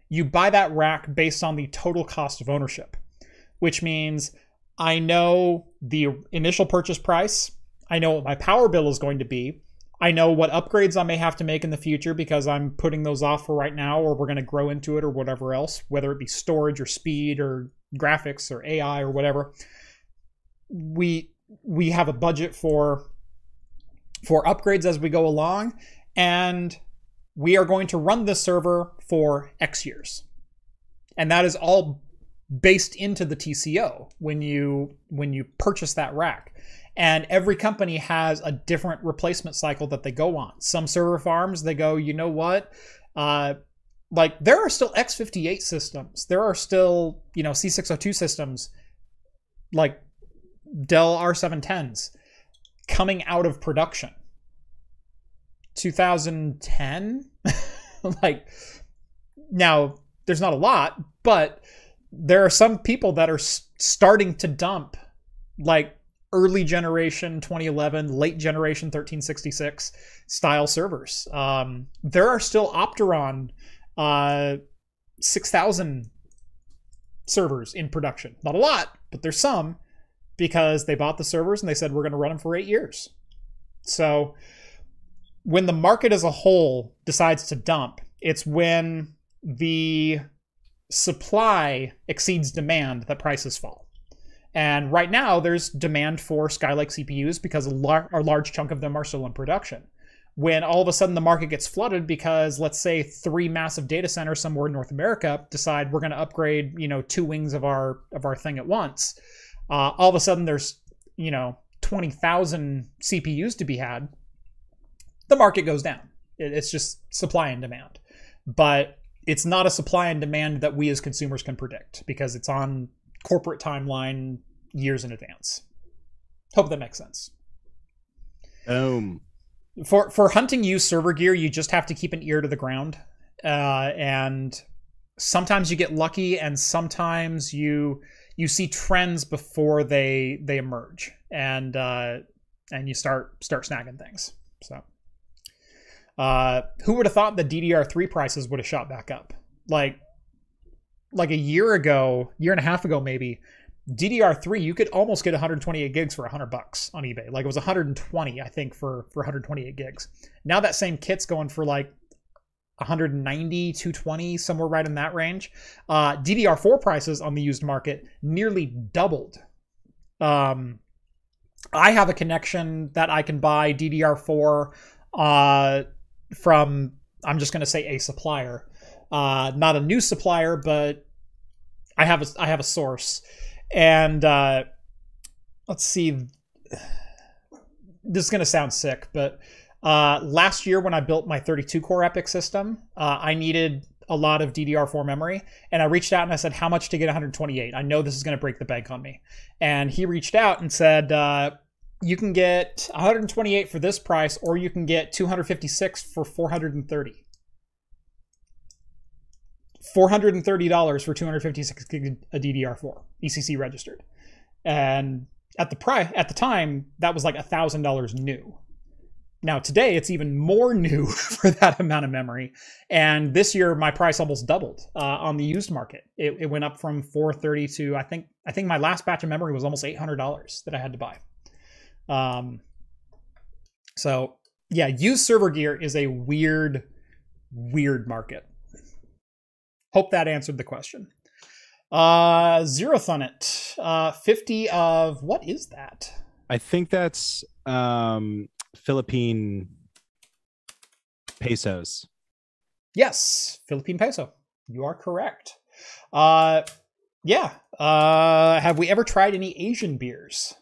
you buy that rack based on the total cost of ownership, which means I know the initial purchase price, I know what my power bill is going to be. I know what upgrades I may have to make in the future because I'm putting those off for right now, or we're going to grow into it, or whatever else, whether it be storage or speed or graphics or AI or whatever. We we have a budget for for upgrades as we go along, and we are going to run this server for X years, and that is all based into the TCO when you when you purchase that rack. And every company has a different replacement cycle that they go on. Some server farms, they go, you know what? Uh, like there are still X58 systems. There are still, you know, C602 systems like Dell R710s coming out of production. 2010? <laughs> like now there's not a lot, but there are some people that are starting to dump like early generation 2011, late generation 1366 style servers. Um, there are still Opteron uh, 6000 servers in production. Not a lot, but there's some because they bought the servers and they said we're going to run them for eight years. So when the market as a whole decides to dump, it's when the supply exceeds demand that prices fall. And right now, there's demand for Skylake CPUs because a, lar- a large chunk of them are still in production. When all of a sudden the market gets flooded because, let's say, three massive data centers somewhere in North America decide we're going to upgrade, you know, two wings of our of our thing at once, uh, all of a sudden there's, you know, twenty thousand CPUs to be had. The market goes down. It's just supply and demand, but it's not a supply and demand that we as consumers can predict because it's on corporate timeline years in advance. Hope that makes sense. Boom. For for hunting used server gear, you just have to keep an ear to the ground, uh, and sometimes you get lucky, and sometimes you you see trends before they they emerge, and uh, and you start start snagging things. So, uh, who would have thought the DDR3 prices would have shot back up? Like like a year ago, year and a half ago maybe, DDR3 you could almost get 128 gigs for 100 bucks on eBay. Like it was 120 I think for for 128 gigs. Now that same kit's going for like 190 220 somewhere right in that range. Uh, DDR4 prices on the used market nearly doubled. Um, I have a connection that I can buy DDR4 uh, from I'm just going to say a supplier uh, not a new supplier, but I have a I have a source, and uh, let's see. This is gonna sound sick, but uh, last year when I built my 32 core EPYC system, uh, I needed a lot of DDR4 memory, and I reached out and I said, "How much to get 128?" I know this is gonna break the bank on me, and he reached out and said. Uh, you can get 128 for this price, or you can get 256 for 430. $430 for 256 gig a DDR4 ECC registered. And at the pri- at the time that was like $1000 new. Now today it's even more <laughs> new for that amount of memory. And this year my price almost doubled uh, on the used market. It, it, went up from 430 to I think I think my last batch of memory was almost $800 that I had to buy. Um, so yeah, used server gear is a weird, weird market. Hope that answered the question. Uh, Zero Thunet, uh, 50 of what is that? I think that's um, Philippine pesos. Yes, Philippine peso. You are correct. Uh, yeah. Uh, have we ever tried any Asian beers?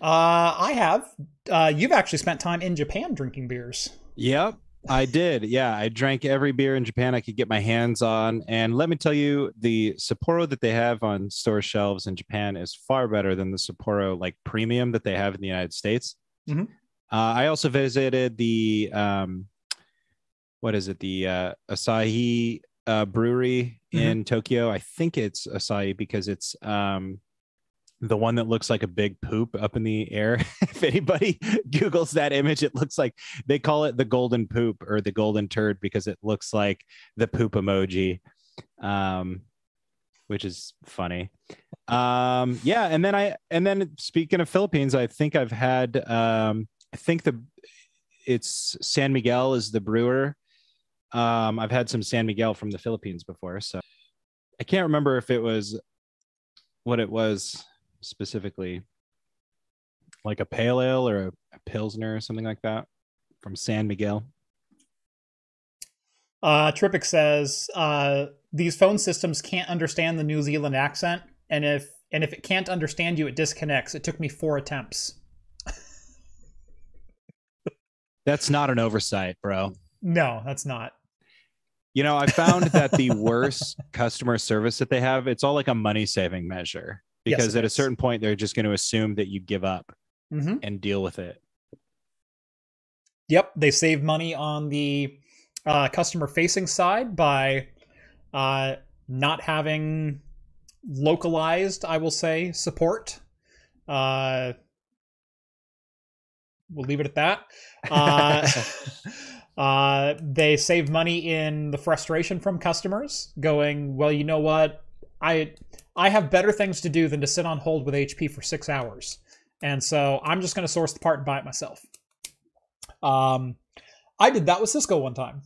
Uh, I have. Uh, you've actually spent time in Japan drinking beers. Yep. I did. Yeah, I drank every beer in Japan I could get my hands on, and let me tell you, the Sapporo that they have on store shelves in Japan is far better than the Sapporo like premium that they have in the United States. Mm-hmm. Uh, I also visited the um, what is it? The uh, Asahi uh, brewery Mhm. in Tokyo. I think it's Asahi because it's um, the one that looks like a big poop up in the air. <laughs> if anybody <laughs> Googles that image, it looks like they call it the golden poop or the golden turd because it looks like the poop emoji, um, which is funny. Um, yeah, and then I and then speaking of Philippines, I think I've had um, I think the it's San Miguel is the brewer. Um, I've had some San Miguel from the Philippines before, so I can't remember if it was what it was specifically, like a pale ale or a, a pilsner or something like that from San Miguel. Uh, Tripic says uh, these phone systems can't understand the New Zealand accent, and if and if it can't understand you, it disconnects. It took me four attempts. That's not an oversight, bro. No, that's not. You know, I found that the <laughs> worse customer service that they have, it's all like a money saving measure because it at a certain point, they're just going to assume that you give up Mm-hmm. and deal with it. Yep, they save money on the uh, customer facing side by uh, not having localized, I will say, support. Uh, we'll leave it at that. Uh, <laughs> uh, they save money in the frustration from customers going, well, you know what? I I have better things to do than to sit on hold with HP for six hours. And so I'm just going to source the part and buy it myself. Um, I did that with Cisco one time.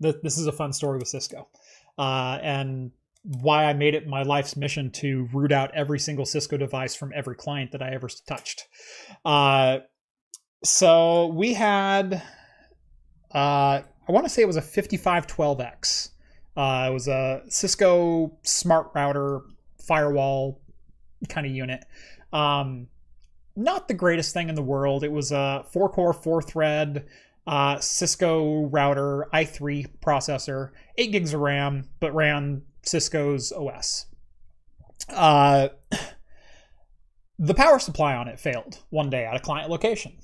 This is a fun story with Cisco, uh, and why I made it my life's mission to root out every single Cisco device from every client that I ever touched. Uh, so we had, uh, I want to say it was a 5512X. Uh, it was a Cisco smart router firewall kind of unit. Um, not the greatest thing in the world. It was a four core, four thread uh, Cisco router, i3 processor, 8 gigs of RAM, but ran Cisco's OS. Uh, <clears throat> the power supply on it failed one day at a client location.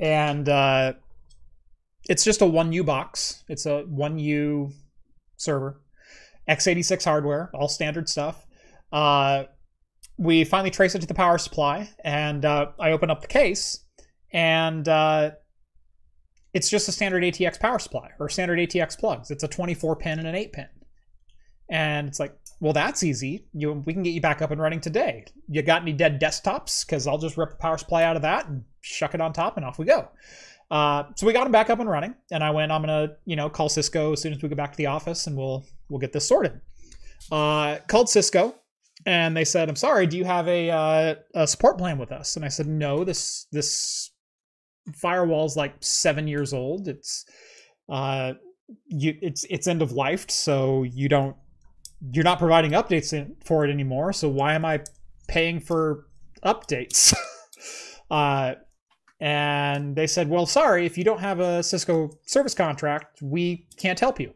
And uh, it's just a 1U box, it's a 1U server, x86 hardware, all standard stuff. Uh, we finally trace it to the power supply, and uh, I open up the case, and uh, it's just a standard ATX power supply or standard ATX plugs. It's a 24 pin and an 8 pin. And it's like, well, that's easy. You, we can get you back up and running today. You got any dead desktops? Because I'll just rip the power supply out of that and shuck it on top, and off we go. Uh, so we got them back up and running, and I went, I'm gonna, you know, call Cisco as soon as we get back to the office, and we'll we'll get this sorted. Uh, called Cisco, and they said, "I'm sorry, do you have a, uh, a support plan with us?" And I said, "No, this this firewall's like seven years old. It's uh, you it's it's end of life, so you don't you're not providing updates in, for it anymore. So why am I paying for updates?" <laughs> uh, and they said, "Well, sorry, if you don't have a Cisco service contract, we can't help you."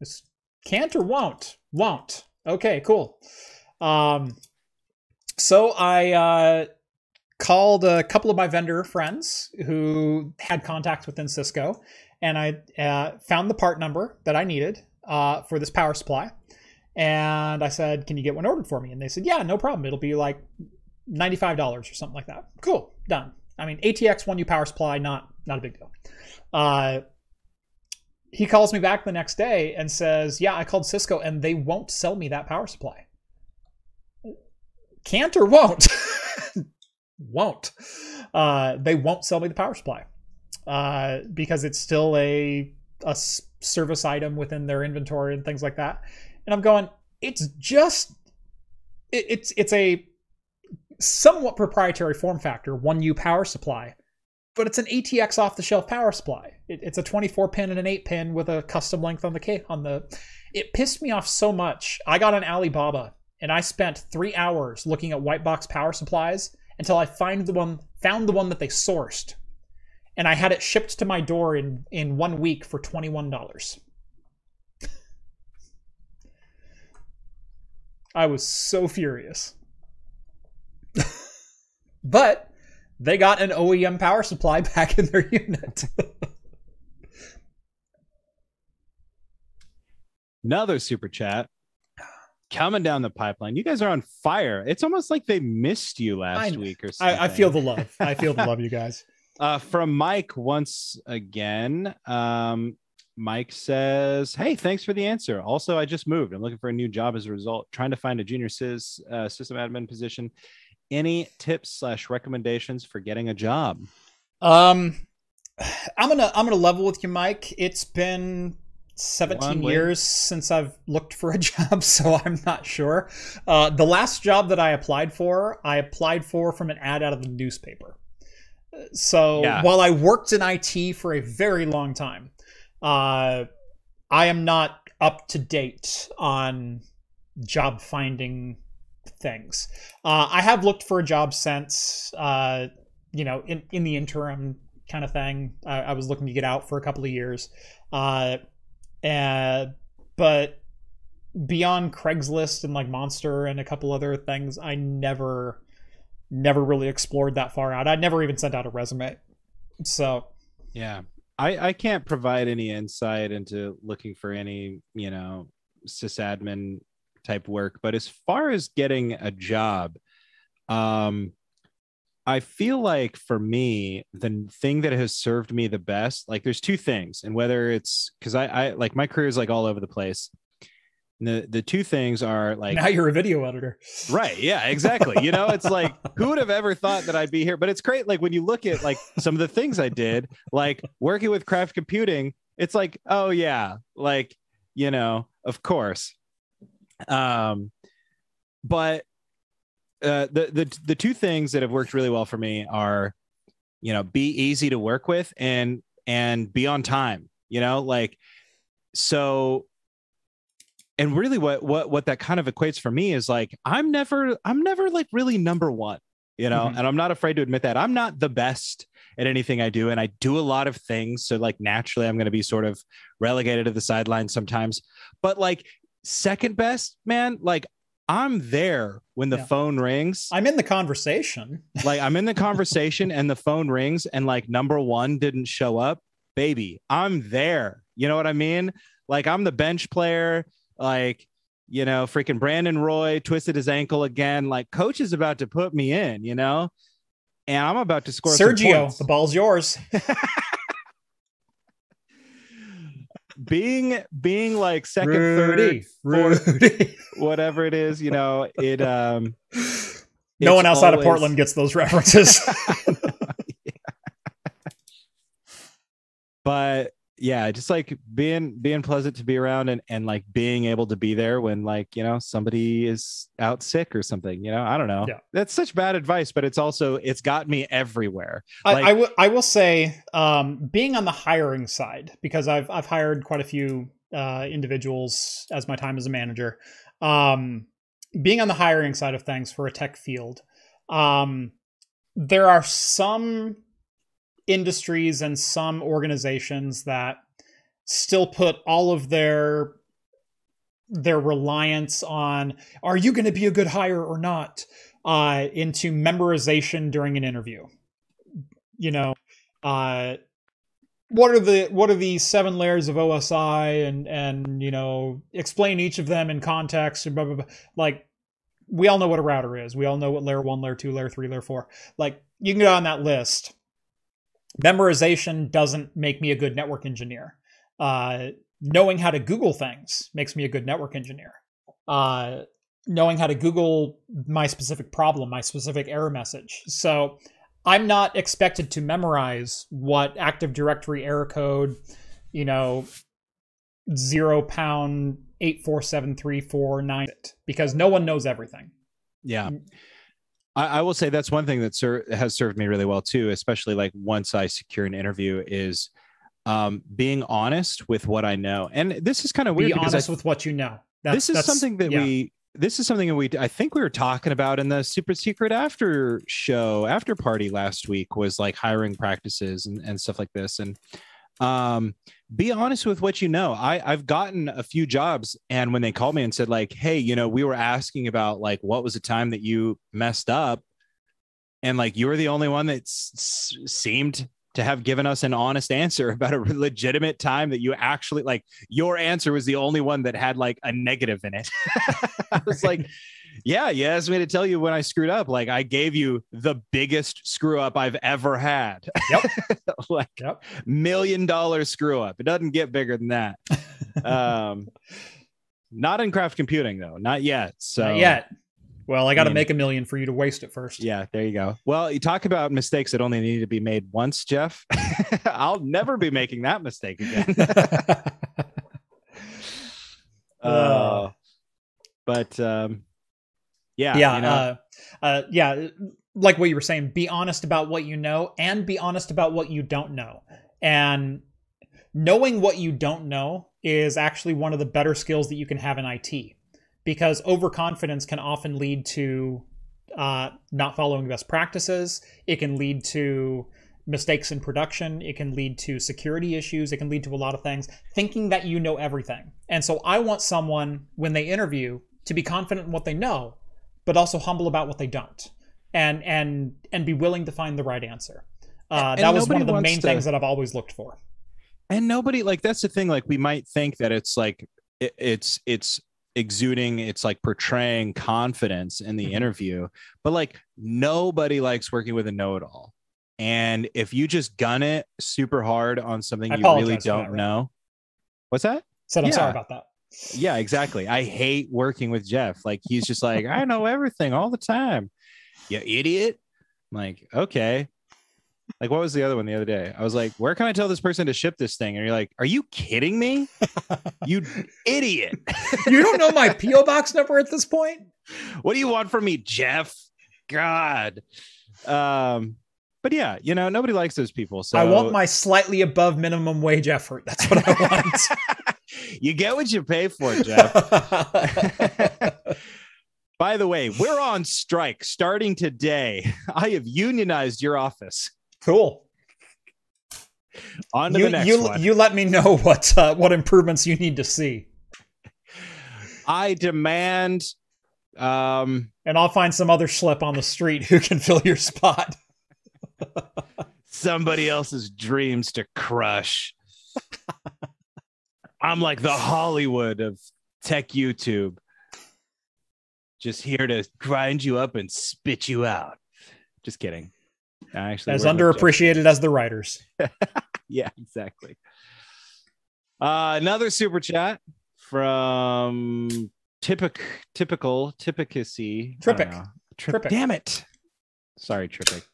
It's can't or won't? Won't. Okay, cool. Um, so I uh, called a couple of my vendor friends who had contacts within Cisco, and I uh, found the part number that I needed uh, for this power supply. And I said, "Can you get one ordered for me?" And they said, "Yeah, no problem. It'll be like ninety-five dollars or something like that." Cool, done. I mean, ATX one U power supply, not not a big deal. Uh, he calls me back the next day and says, "Yeah, I called Cisco and they won't sell me that power supply." Can't or won't? <laughs> won't. Uh, they won't sell me the power supply uh, because it's still a a service item within their inventory and things like that. And I'm going, it's just it, it's it's a somewhat proprietary form factor, one U power supply, but it's an ATX off the shelf power supply. It, it's a 24 pin and an 8 pin with a custom length on the ca- on the. It pissed me off so much. I got on Alibaba and I spent three hours looking at white box power supplies until I find the one found the one that they sourced, and I had it shipped to my door in in one week for twenty one dollars. I was so furious. <laughs> but they got an OEM power supply <laughs> back in their unit. another super chat coming down the pipeline. You guys are on fire. It's almost like they missed you last I- week or something. I, I feel the love. I feel the love, you guys. <laughs> Uh, from Mike once again. Um, Mike says, "Hey, thanks for the answer. Also, I just moved. I'm looking for a new job as a result. Trying to find a junior sys uh, system admin position. Any tips slash recommendations for getting a job? Um, I'm gonna I'm gonna level with you, Mike. It's been 17 One way. years since I've looked for a <laughs> job, so I'm not sure. Uh, the last job that I applied for, I applied for from an ad out of the newspaper. So Yeah. while I worked in IT for a very long time, uh, I am not up to date on job finding things. Uh, I have looked for a job since, uh, you know, in, in the interim kind of thing. I, I was looking to get out for a couple of years. Uh, and, but beyond Craigslist and like Monster and a couple other things, I never, never really explored that far out. I never even sent out a resume. So, Yeah, I I can't provide any insight into looking for any you know sysadmin type work, but as far as getting a job, um, I feel like for me the thing that has served me the best, like there's two things, and whether it's because I I like my career is like all over the place. The the two things are like now you're a video editor. Right. Yeah, exactly. You know, it's like <laughs> who would have ever thought that I'd be here? But it's great. Like when you look at like some of the things I did, like working with craft computing, it's like, oh yeah, like, you know, of course. Um, but uh the the the two things that have worked really well for me are, you know, be easy to work with and and be on time, you know, like so and really what what what that kind of equates for me is like i'm never i'm never like really number one you know Mhm. and i'm not afraid to admit that i'm not the best at anything i do and i do a lot of things so like naturally i'm going to be sort of relegated to the sidelines sometimes but like second best man like i'm there when the Yeah. phone rings I'm in the conversation. <laughs> like I'm in the conversation and the phone rings and like number one didn't show up, baby, I'm there. You know what I mean? Like I'm the bench player, like, you know, freaking Brandon Roy twisted his ankle again. Like coach is about to put me in, you know, and I'm about to score. Sergio, the ball's yours. <laughs> being being like second, Rudy, third, fourth, whatever it is, you know, it um no one outside of Portland gets those references. <laughs> but yeah just like being being pleasant to be around and and like being able to be there when like you know somebody is out sick or something you know i don't know Yeah. that's such bad advice but it's also it's got me everywhere I, Like- I will. I will say, um, being on the hiring side because I've I've hired quite a few uh, individuals as my time as a manager. Um, being on the hiring side of things for a tech field, um, there are some industries and some organizations that still put all of their their reliance on are you going to be a good hire or not? uh, into memorization during an interview. You know uh what are the what are the seven layers of osi and and you know explain each of them in context and blah, blah, blah. like we all know what a router is. We all know what layer one layer two layer three layer four. Like you can go on that list memorization doesn't make me a good network engineer uh knowing how to google things makes me a good network engineer uh knowing how to google my specific problem my specific error message so I'm not expected to memorize what Active Directory error code, you know, zero pound eight four seven three four nine because no one knows everything. yeah Mm. I, I will say that's one thing that ser- has served me really well too especially like once i secure an interview is um being honest with what i know and this is kind of weird Be honest I, with what you know. That's, this is something that yeah. we this is something that we i think we were talking about in the super secret after show after party last week was like hiring practices and, and stuff like this and um be honest with what you know i i've gotten a few jobs and when they called me and said like hey you know we were asking about like what was the time that you messed up and like you were the only one that s- seemed to have given us an honest answer <laughs> about a legitimate time that you actually like your answer was the only one that had like a negative in it. <laughs> I was like, yeah, you asked me to tell you when I screwed up. Like I gave you the biggest screw up I've ever had. Yep. <laughs> like Yep. million dollar screw up. It doesn't get bigger than that. <laughs> um not in craft computing though, not yet. So Not yet. Well, I got to mean- make a million for you to waste it first. Yeah, there you go. Well, you talk about mistakes that only need to be made once, Jeff. <laughs> I'll never be making that mistake again. uh, but um, yeah, yeah, you know, uh, uh, yeah. Like what you were saying, be honest about what you know, and be honest about what you don't know. And knowing what you don't know is actually one of the better skills that you can have in IT, because overconfidence can often lead to uh, not following best practices. It can lead to mistakes in production. It can lead to security issues. It can lead to a lot of things. Thinking that you know everything. And so I want someone when they interview to be confident in what they know, but also humble about what they don't, and and and be willing to find the right answer. Uh, that was one of the main to- things that I've always looked for. and nobody like that's the thing. Like we might think that it's like it, it's it's exuding, it's like portraying confidence in the Mhm. interview, but like nobody likes working with a know-it-all. And if you just gun it super hard on something I you really for that, don't know, what's that? Said I'm Yeah. sorry about that. Yeah, exactly. I hate working with Jeff. Like he's just like, I know everything all the time. You idiot. I'm like, okay. Like, what was the other one the other day? I was like, where can I tell this person to ship this thing? And you're like, are you kidding me? You <laughs> idiot. you don't know my PO box number at this point. what do you want from me, Jeff? God. Um, but yeah, you know, nobody likes those people. So I want my slightly above minimum wage effort. That's what I want. <laughs> you get what you pay for, Jeff. <laughs> By the way, we're on strike starting today. I have unionized your office. cool. On to You the next you one. you let me know what uh, what improvements you need to see, I demand um and I'll find some other schlep on the street who can fill your spot. somebody else's dreams to crush. <laughs> I'm like the <laughs> Hollywood of tech YouTube. Just here to grind you up and spit you out. Just kidding. I actually As work with Jeff. underappreciated as the writers. <laughs> yeah, exactly. Uh, another super chat from typic, typical, typicacy. Tripic. know. Tri- Tripic. Damn it. Sorry, Tripic.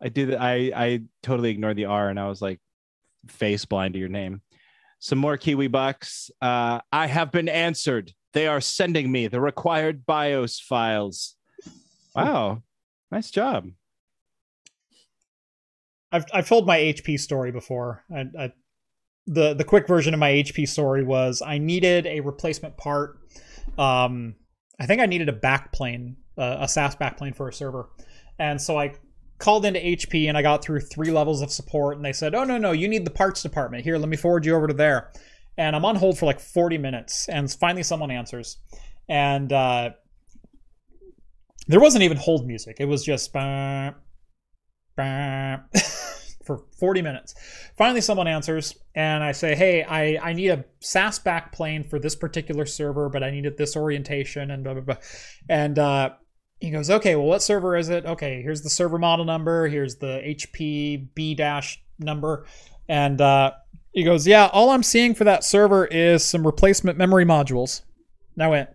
I did. I I totally ignored the R and I was like face blind to your name. Some more Kiwi bucks. Uh, I have been answered. They are sending me the required BIOS files. Wow, nice job. I've I've told my HP story before. I, I, the the quick version of my HP story was I needed a replacement part. Um, I think I needed a backplane, uh, a SAS backplane for a server, and so I called into HP and I got through three levels of support, and they said, "Oh no no, you need the parts department. Here, let me forward you over to there." And I'm on hold for like 40 minutes, and finally someone answers, and uh, there wasn't even hold music. It was just. "Bah, bah," <laughs> for 40 minutes. Finally, someone answers, and I say, Hey, I, I need a SAS backplane for this particular server, but I need it this orientation, and blah, blah, blah. And uh, he goes, Okay, well, what server is it? Okay, here's the server model number, here's the HP B dash number. And uh, he goes, Yeah, all I'm seeing for that server is some replacement memory modules. And I went,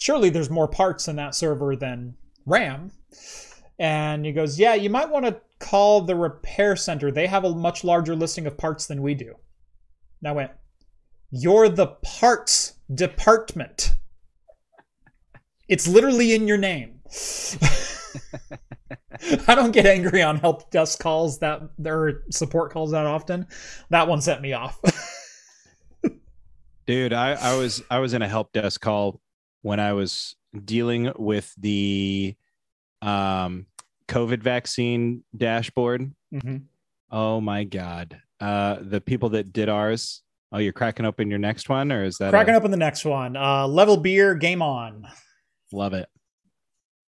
Surely there's more parts in that server than RAM. And he goes, Yeah, you might want to call the repair center. They have a much larger listing of parts than we do. And I went, You're the parts department. It's literally in your name. I don't get angry on help desk calls that or support calls that often. That one set me off. <laughs> dude I, I was i was in a help desk call when i was dealing with the um covid vaccine dashboard mm-hmm. oh my god uh the people that did ours oh you're cracking open your next one or is that Cracking a- up in the next one. Uh, level beer, game on. love it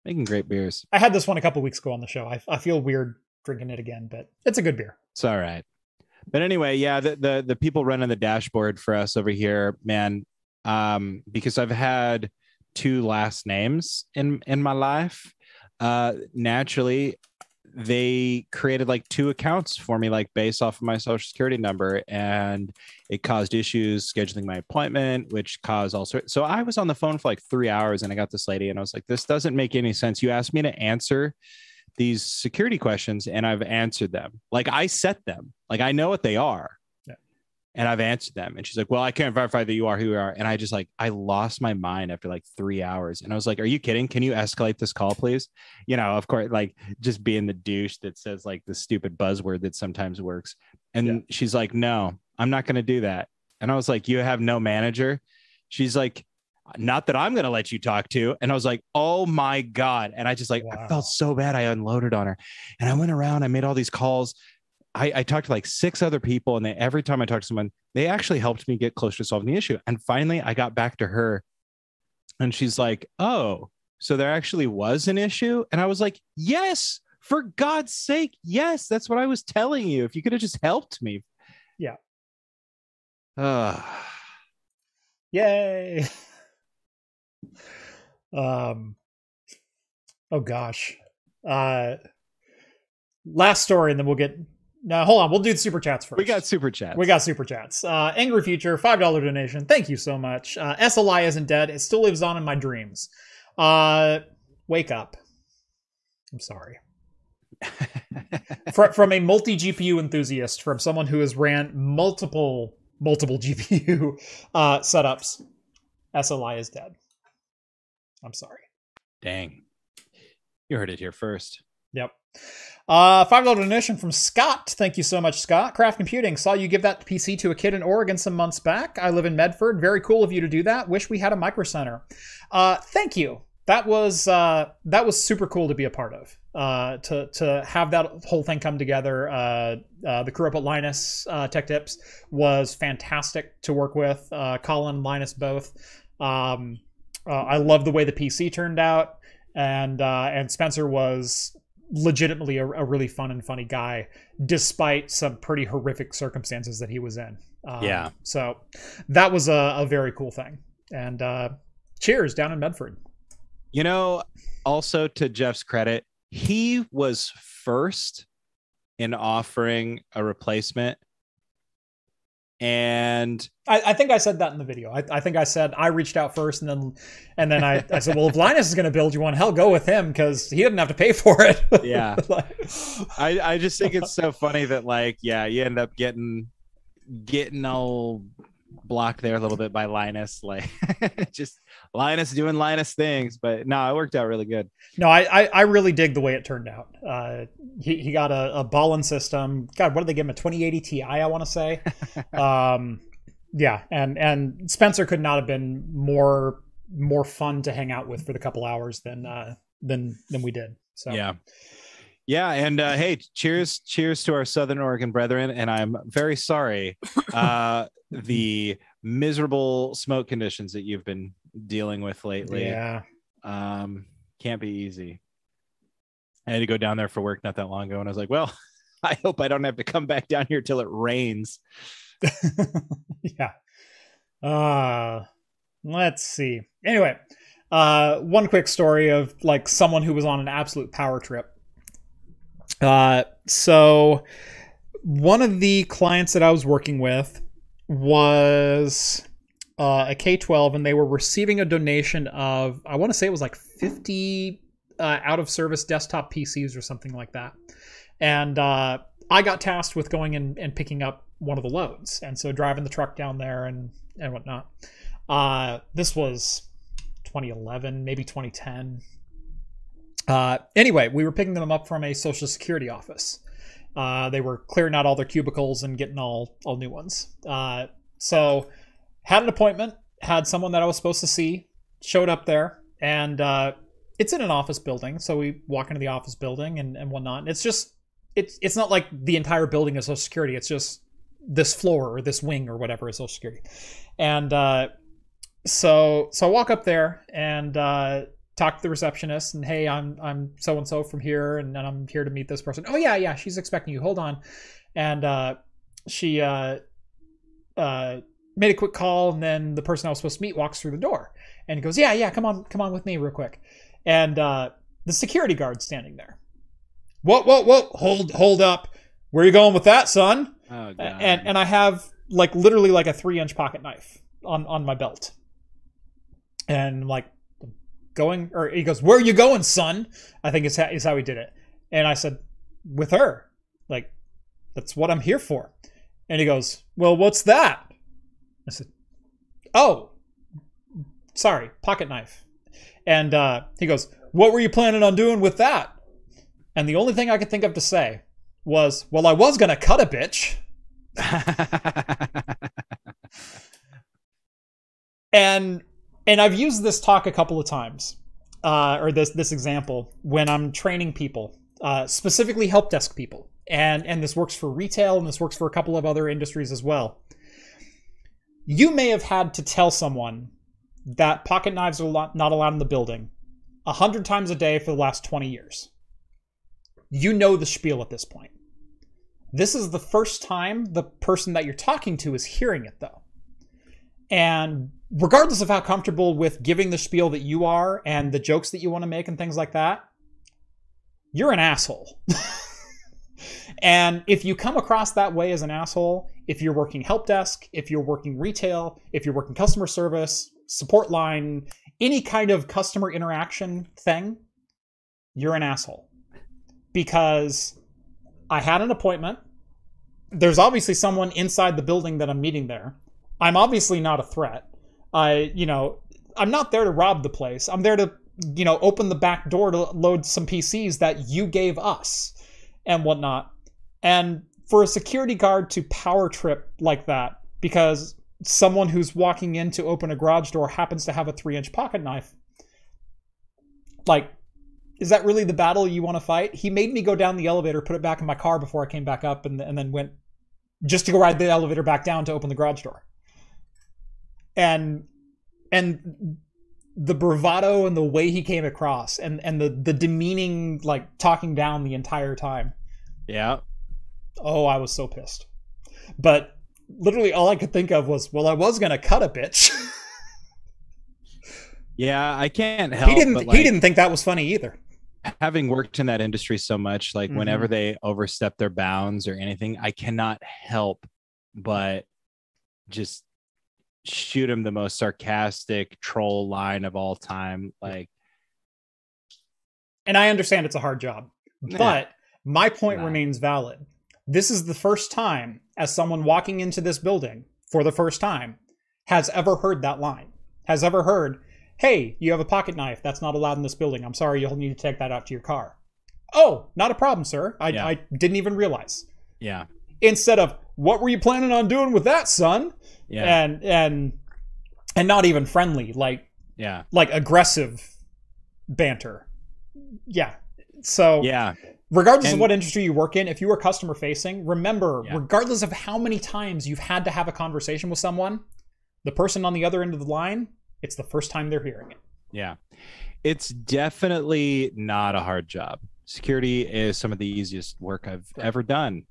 making great beers I had this one a couple weeks ago on the show. I, I feel weird drinking it again, but it's a good beer. It's all right. But anyway, yeah, the the, the people running the dashboard for us over here, man, um, because I've had two last names in in my life. Uh, naturally, they created like two accounts for me, like based off of my social security number, and it caused issues scheduling my appointment, which caused all sorts. So I was on the phone for like three hours, and I got this lady, and I was like, "This doesn't make any sense. You asked me to answer these security questions, and I've answered them. Like I set them. Like I know what they are." And I've answered them. And she's like, Well, I can't verify that you are who you are. And I just like, I lost my mind after like three hours. And I was like, Are you kidding? Can you escalate this call, please? You know, of course, like just being the douche that says like the stupid buzzword that sometimes works. And yeah. she's like, No, I'm not going to do that. And I was like, You have no manager? She's like, not that I'm going to let you talk to. And I was like, oh my God. And I just like, wow. I felt so bad. I unloaded on her and I went around, I made all these calls I, I, talked to like six other people, and they, every time I talked to someone, they actually helped me get closer to solving the issue. And finally, I got back to her, and she's like, "Oh, so there actually was an issue?" And I was like, "Yes, for God's sake, yes. That's what I was telling you. If you could have just helped me." Yeah. Uh. <sighs> Yay. <laughs> um. Oh gosh. Uh. Last story, and then we'll get now, hold on. We'll do the super chats first. We got super chats. We got super chats. Uh, Angry Future, $5 donation. Thank you so much. Uh, SLI isn't dead. It still lives on in my dreams. Uh, wake up. I'm sorry. <laughs> from, from a multi GPU enthusiast, from someone who has ran multiple, multiple <laughs> GPU uh, setups, SLI is dead. I'm sorry. Dang. You heard it here first. Yep. Uh, $5 donation from Scott. Thank you so much, Scott. Craft Computing. Saw you give that PC to a kid in Oregon some months back. I live in Medford. Very cool of you to do that. Wish we had a micro center. Uh, thank you. That was uh, that was super cool to be a part of. Uh, to to have that whole thing come together. Uh, uh, the crew up at Linus uh, Tech Tips was fantastic to work with. Uh, Colin Linus both. Um, uh, I love the way the PC turned out, and and Spencer was legitimately a, a, really fun and funny guy, despite some pretty horrific circumstances that he was in. Um, yeah. So that was a, a very cool thing. And uh, cheers down in Medford. You know, also to Jeff's credit, he was first in offering a replacement and I, I, think I said that in the video. I, I, think I said I reached out first, and then and then I, I said, well, if Linus is going to build you one, hell, go with him because he didn't have to pay for it. <laughs> yeah, like, I I just think it's so funny that like yeah, you end up getting getting all blocked there a little bit by Linus, like <laughs> just Linus doing Linus things. But no, it worked out really good. No, I I, I really dig the way it turned out. Uh, he he got a, a Ballin system. God, what did they give him? A 2080 Ti, I want to say. <laughs> um, yeah, and and Spencer could not have been more more fun to hang out with for the couple hours than uh, than than we did. So yeah. Yeah, and uh, hey, cheers, cheers to our Southern Oregon brethren. And I'm very sorry <laughs> uh, the miserable smoke conditions that you've been dealing with lately. Yeah, um, can't be easy. I had to go down there for work not that long ago, and I was like, well, <laughs> I hope I don't have to come back down here till it rains. <laughs> yeah. Uh, let's see. Anyway, uh, one quick story of like someone who was on an absolute power trip uh, so one of the clients that I was working with was uh, a K 12, and they were receiving a donation of, I want to say it was like 50 uh, out of service desktop PCs or something like that. And uh, I got tasked with going in and picking up one of the loads. And so driving the truck down there and, and whatnot. Uh, this was 2011, maybe 2010. Uh, anyway, we were picking them up from a social security office. Uh, they were clearing out all their cubicles and getting all all new ones. Uh, so had an appointment, had someone that I was supposed to see, showed up there, and uh, it's in an office building. So we walk into the office building and, and whatnot. And it's just it's it's not like the entire building is social security. It's just this floor or this wing or whatever is social security. And uh, so so I walk up there and uh, talk to the receptionist and hey, I'm I'm so and so from here and, and I'm here to meet this person. Oh yeah, yeah, she's expecting you. Hold on. And uh she uh uh made a quick call and then the person I was supposed to meet walks through the door and goes, Yeah, yeah, come on, come on with me real quick. And uh the security guard's standing there. Whoa, whoa, whoa, hold hold up. Where you going with that, son? Oh, God. and and I have like literally like a three inch pocket knife on on my belt, and I'm like going or he goes, "Where are you going, son?" I think is how, is how he did it, and I said, "With her, like that's what I'm here for," and he goes, "Well, what's that?" I said, "Oh, sorry, pocket knife," and uh, he goes, "What were you planning on doing with that?" And the only thing I could think of to say was, "Well, I was gonna cut a bitch." <laughs> and and I've used this talk a couple of times, uh, or this this example when I'm training people, uh, specifically help desk people, and and this works for retail and this works for a couple of other industries as well. You may have had to tell someone that pocket knives are not allowed in the building a hundred times a day for the last twenty years. You know the spiel at this point. This is the first time the person that you're talking to is hearing it, though. And regardless of how comfortable with giving the spiel that you are and the jokes that you want to make and things like that, you're an asshole. <laughs> and if you come across that way as an asshole, if you're working help desk, if you're working retail, if you're working customer service, support line, any kind of customer interaction thing, you're an asshole. Because I had an appointment. There's obviously someone inside the building that I'm meeting there. I'm obviously not a threat. I, you know, I'm not there to rob the place. I'm there to, you know, open the back door to load some PCs that you gave us and whatnot. And for a security guard to power trip like that because someone who's walking in to open a garage door happens to have a three inch pocket knife, like, is that really the battle you want to fight? He made me go down the elevator, put it back in my car before I came back up, and, and then went just to go ride the elevator back down to open the garage door. And and the bravado and the way he came across and and the the demeaning like talking down the entire time. yeah. Oh, I was so pissed. But literally all I could think of was, well, I was gonna cut a bitch. <laughs> Yeah, I can't help. he didn't but, like, he didn't think that was funny either. having worked in that industry so much, like Mhm. whenever they overstep their bounds or anything, I cannot help but just shoot him the most sarcastic troll line of all time. Like, And I understand it's a hard job. Yeah. But my point Nah. remains valid. This is the first time, as someone walking into this building for the first time, has ever heard that line. Has ever heard, hey, you have a pocket knife. That's not allowed in this building. I'm sorry, you'll need to take that out to your car. Oh, not a problem, sir. I, Yeah. I didn't even realize. yeah, Instead of, what were you planning on doing with that, son? Yeah, And and and not even friendly, like yeah, like aggressive banter. Yeah. So yeah, regardless of what industry you work in, if you are customer facing, remember, Yeah. regardless of how many times you've had to have a conversation with someone, the person on the other end of the line, it's the first time they're hearing it. yeah. It's definitely not a hard job. Security is some of the easiest work I've Right. ever done.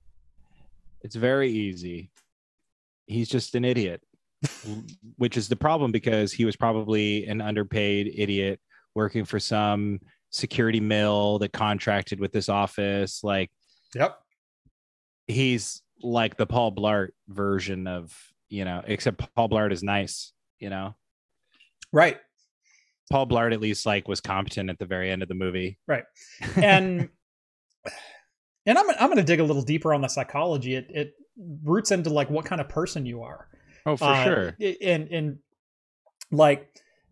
It's very easy. He's just an idiot, which is the problem because he was probably an underpaid idiot working for some security mill that contracted with this office. Like Yep. he's like the Paul Blart version of, you know, except Paul Blart is nice, you know. Right. Paul Blart at least like was competent at the very end of the movie. Right? <laughs> And and I'm I'm going to dig a little deeper on the psychology. It it roots into like what kind of person you are. Oh, for Uh, sure. And and like,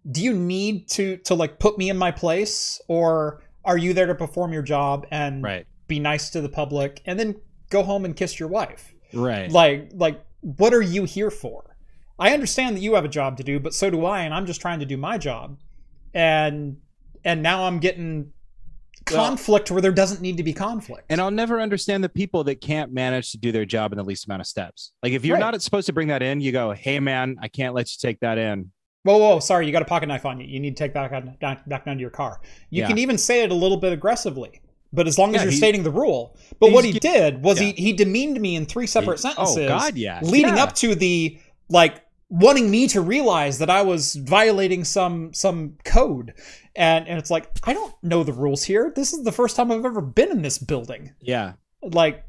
do you need to to like put me in my place, or are you there to perform your job and Right. be nice to the public and then go home and kiss your wife? Right. Like like what are you here for? I understand that you have a job to do, but so do I, and I'm just trying to do my job. And and now I'm getting Well- conflict where there doesn't need to be conflict. and I'll never understand the people that can't manage to do their job in the least amount of steps. Like if you're Right. not supposed to bring that in, you go, "Hey man, I can't let you take that in." Whoa, whoa, sorry, you got a pocket knife on you. You need to take that back, back, down to your car. You Yeah. can even say it a little bit aggressively, but as long as Yeah, you're he- stating the rule. But what he did was yeah. he he demeaned me in three separate oh, sentences. Oh God, yeah. leading Yeah. up to the like wanting me to realize that I was violating some some code. And and it's like, I don't know the rules here. This is the first time I've ever been in this building. Yeah. Like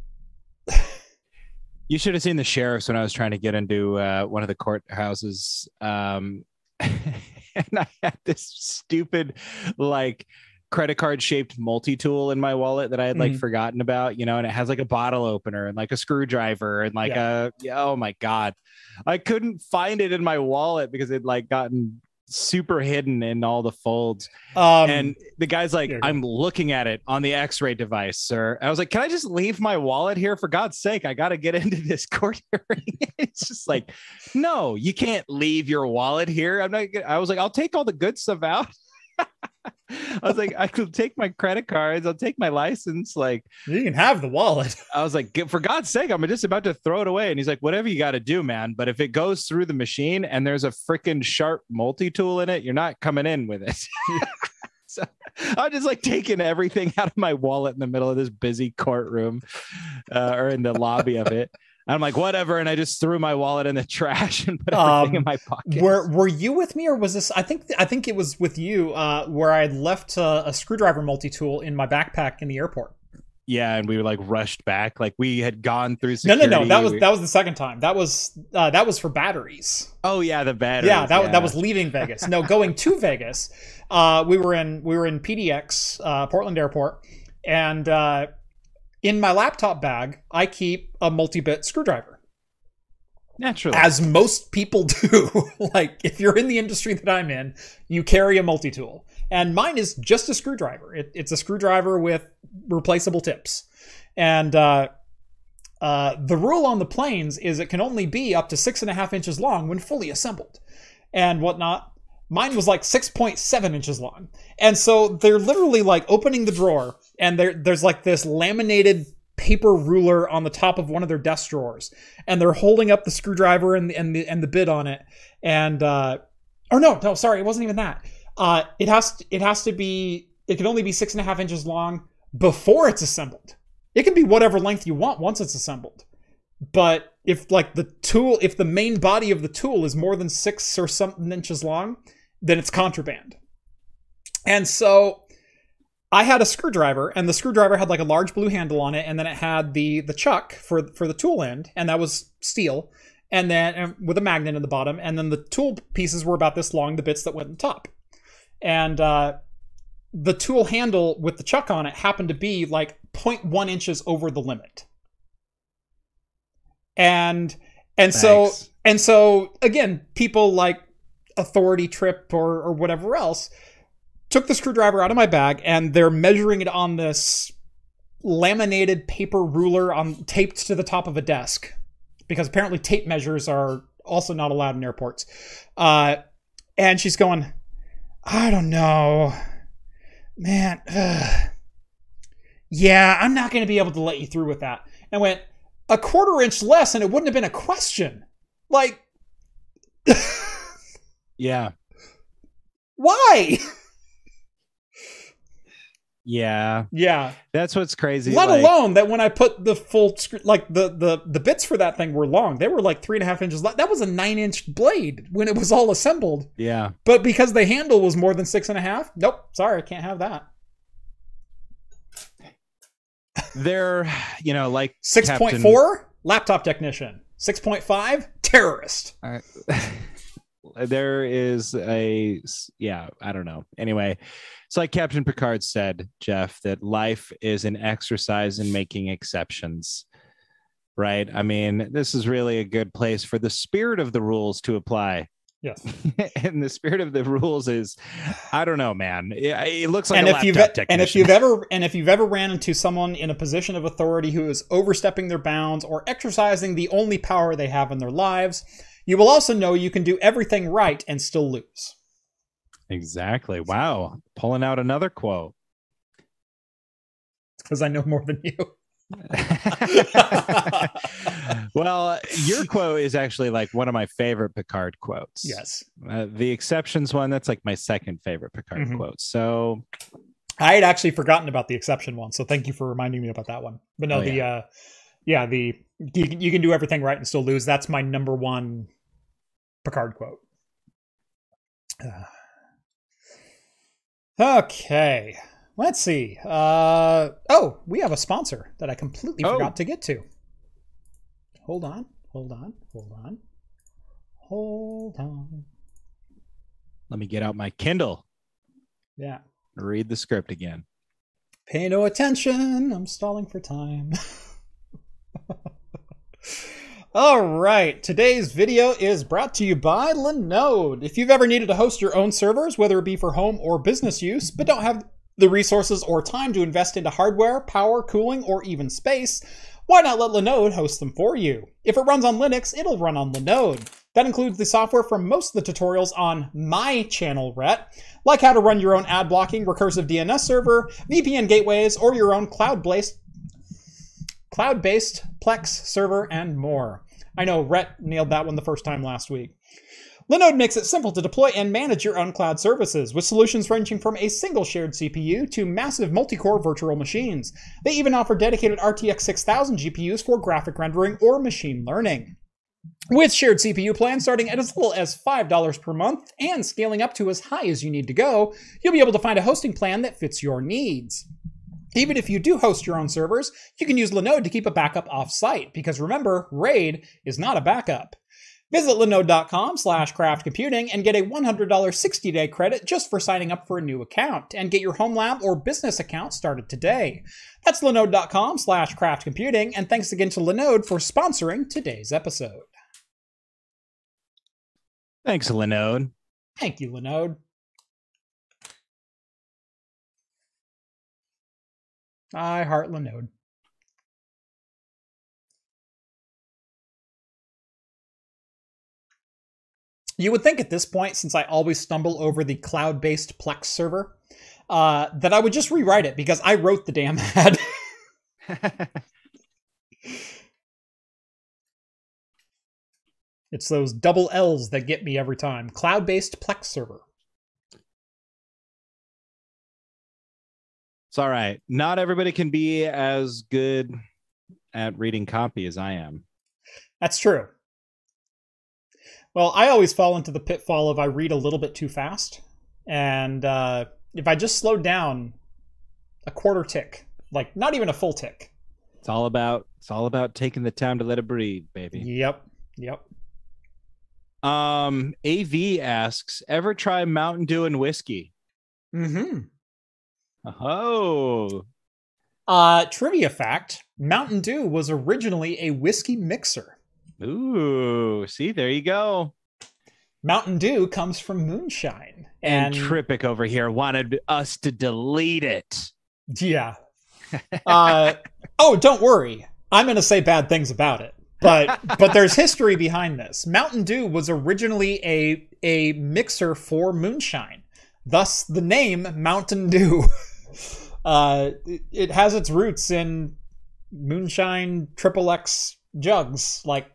You should have seen the sheriffs when I was trying to get into uh, one of the courthouses. Um, <laughs> and I had this stupid, like, credit card shaped multi tool in my wallet that I had like Mhm. forgotten about, you know, and it has like a bottle opener and like a screwdriver and like a, oh my God. I couldn't find it in my wallet because it like gotten super hidden in all the folds. um and the guy's like, here you go. I'm looking at it on the x-ray device, sir. I was like, can I just leave my wallet here? For God's sake, I got to get <laughs> into this court hearing. <laughs> it's just like, no, you can't leave your wallet here. I'm not, I was like, I'll take all the good stuff out. <laughs> I was like, I could take my credit cards. I'll take my license. Like, you can have the wallet. <laughs> I was like, for God's sake, I'm just about to throw it away. And he's like, whatever you got to do, man. But if it goes through the machine and there's a freaking sharp multi tool in it, you're not coming in with it. <laughs> so I'm just like taking everything <laughs> out of my wallet in the middle of this busy courtroom uh, or in the lobby of it. And I'm like, whatever. And I just threw my wallet in the trash <laughs> and put everything Um, in my pocket. Were were you with me or was this? I think I think it was with you. Uh, where I had left uh, a screwdriver multi tool in my backpack in the airport. yeah. And we were like rushed back. Like we had gone through No, security. no, no. That was that was the second time. That was uh, that was for batteries. oh, yeah. The batteries. yeah, that yeah. that was leaving <laughs> Vegas. No, going to Vegas. Uh, we were in we were in PDX, uh, Portland Airport, and uh, in my laptop bag, I keep a multi-bit screwdriver, naturally. as most people do. <laughs> like if you're in the industry that I'm in, you carry a multi-tool, and mine is just a screwdriver. It, it's a screwdriver with replaceable tips, and. Uh, uh, the rule on the planes is it can only be up to six and a half inches long when fully assembled and whatnot. Mine was like 6.7 inches long. And so they're literally like opening the drawer and there there's like this laminated paper ruler on the top of one of their desk drawers. And they're holding up the screwdriver and the and the and the bit on it. And uh or no, no, sorry, it wasn't even that. Uh it has to, it has to be it can only be six and a half inches long before it's assembled. It can be whatever length you want once it's assembled. But if like the tool, if the main body of the tool is more than six or something inches long, then it's contraband. And so I had a screwdriver, and the screwdriver had like a large blue handle on it, and then it had the the chuck for for the tool end, and that was steel, and then and with a magnet in the bottom, and then the tool pieces were about this long, the bits that went on top, and uh, the tool handle with the chuck on it happened to be like 0.1 inches over the limit, and and so and so again, people like Authority Trip or or whatever else took the screwdriver out of my bag and they're measuring it on this laminated paper ruler on taped to the top of a desk because apparently tape measures are also not allowed in airports. Uh, and she's going, I don't know, man. ugh. Yeah, I'm not going to be able to let you through with that. And I went a quarter inch less, and it wouldn't have been a question. Like, <laughs> yeah. why? Yeah. yeah. That's what's crazy. Let like- alone that when I put the full screw, like the the the bits for that thing were long. They were like three and a half inches long. That was a nine inch blade when it was all assembled. Yeah. But because the handle was more than six and a half, nope. Sorry, I can't have that. They're, you know, like 6.4 Captain- point laptop technician. Six point five, terrorist. <laughs> I- there is a yeah i don't know. Anyway it's like captain picard said jeff that life is an exercise in making exceptions right? I mean this is really a good place for the spirit of the rules to apply. Yes. <laughs> and the spirit of the rules is i don't know man. It, it looks like and a if you've laptop and if you've ever and if you've ever ran into someone in a position of authority who is overstepping their bounds or exercising the only power they have in their lives, you will also know you can do everything right and still lose. exactly wow pulling out another quote Because I know more than you. <laughs> <laughs> well, your quote is actually like one of my favorite Picard quotes. yes. Uh, the exceptions one, that's like my second favorite Picard Mhm. quote. So, I had actually forgotten about the exception one, so thank you for reminding me about that one. But no, Oh, the uh yeah, the you, can- you can do everything right and still lose. That's my number one Picard quote. Uh, okay. Let's see. Uh oh, we have a sponsor that I completely Oh. forgot to get to. Hold on. Hold on. Hold on. Hold on. let me get out my Kindle, Yeah. read the script again. Pay no attention. I'm stalling for time. <laughs> All right. Today's video is brought to you by Linode. If you've ever needed to host your own servers, whether it be for home or business use, but don't have the resources or time to invest into hardware, power, cooling, or even space, why not let Linode host them for you? If it runs on Linux, it'll run on Linode. That includes the software from most of the tutorials on my channel, Rhett, like how to run your own ad blocking recursive DNS server, VPN gateways, or your own cloud-based cloud-based Plex server and more. I know Rhett nailed that one the first time last week. Linode makes it simple to deploy and manage your own cloud services, with solutions ranging from a single shared CPU to massive multi-core virtual machines. They even offer dedicated RTX 6000 GPUs for graphic rendering or machine learning. With shared CPU plans starting at as little as $5 per month and scaling up to as high as you need to go, you'll be able to find a hosting plan that fits your needs. Even if you do host your own servers, you can use Linode to keep a backup off-site, because remember, RAID is not a backup. Visit linode.com slash craftcomputing and get a $100 60-day credit just for signing up for a new account, and get your home lab or business account started today. That's linode.com slash craftcomputing, and thanks again to Linode for sponsoring today's episode. Thanks, Linode. Thank you, Linode. I heart Linode. You would think at this point, since I always stumble over the cloud based Plex server, uh, that I would just rewrite it because I wrote the damn <laughs> ad. <laughs> it's those double L's that get me every time. Cloud based Plex server. It's all right. Not everybody can be as good at reading copy as I am. That's true. Well, I always fall into the pitfall of I read a little bit too fast. And uh, if I just slowed down a quarter tick, like not even a full tick. It's all about it's all about taking the time to let it breathe, baby. Yep. Yep. Um, AV asks, ever try Mountain Dew and whiskey? Mm-hmm. Oh, Uh, trivia fact Mountain Dew was originally a whiskey mixer. ooh, see, there you go. Mountain Dew comes from moonshine. And, And, Trippic over here wanted us to delete it. yeah. <laughs> Uh, oh, don't worry. I'm going to say bad things about it. But <laughs> but there's history behind this. Mountain Dew was originally a a mixer for moonshine. Thus the name Mountain Dew. <laughs> Uh, it, it has its roots in moonshine triple X jugs. Like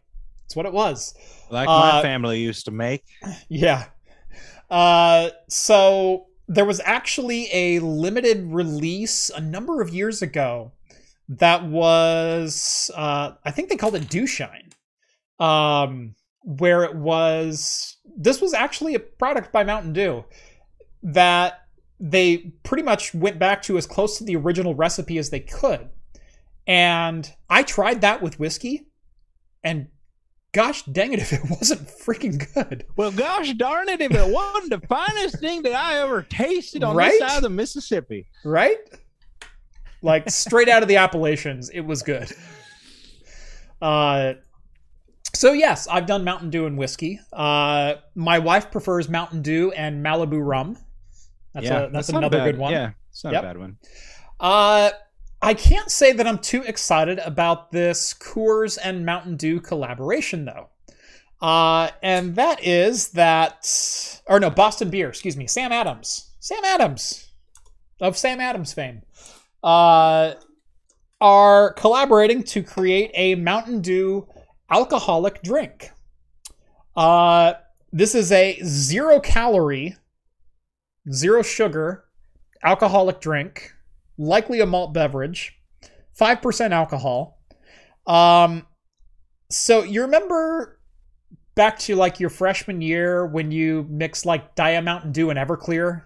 it's what it was. Like Uh, my family used to make. <laughs> Yeah. Uh, so there was actually a limited release a number of years ago that was, uh, I think they called it Dewshine, um, where it was, this was actually a product by Mountain Dew that they pretty much went back to as close to the original recipe as they could. And I tried that with whiskey, and gosh dang it <laughs> if it wasn't freaking good. Well, gosh darn it, if it wasn't the finest thing that I ever tasted on Right? this side of the Mississippi. right? Like straight out of the Appalachians, it was good. Uh, so yes, I've done Mountain Dew and whiskey. Uh, my wife prefers Mountain Dew and Malibu rum. That's a, that's, not a another bad- good one. Yeah, it's not Yep. a bad one. Uh, I can't say that I'm too excited about this Coors and Mountain Dew collaboration, though. Uh, and that is that, or no, Boston Beer, excuse me, Sam Adams. Sam Adams of Sam Adams fame. Uh, are collaborating to create a Mountain Dew alcoholic drink. Uh, this is a zero calorie, zero sugar alcoholic drink, likely a malt beverage, 5% alcohol. Um, so you remember back to like your freshman year when you mixed like Diet Mountain Dew and Everclear?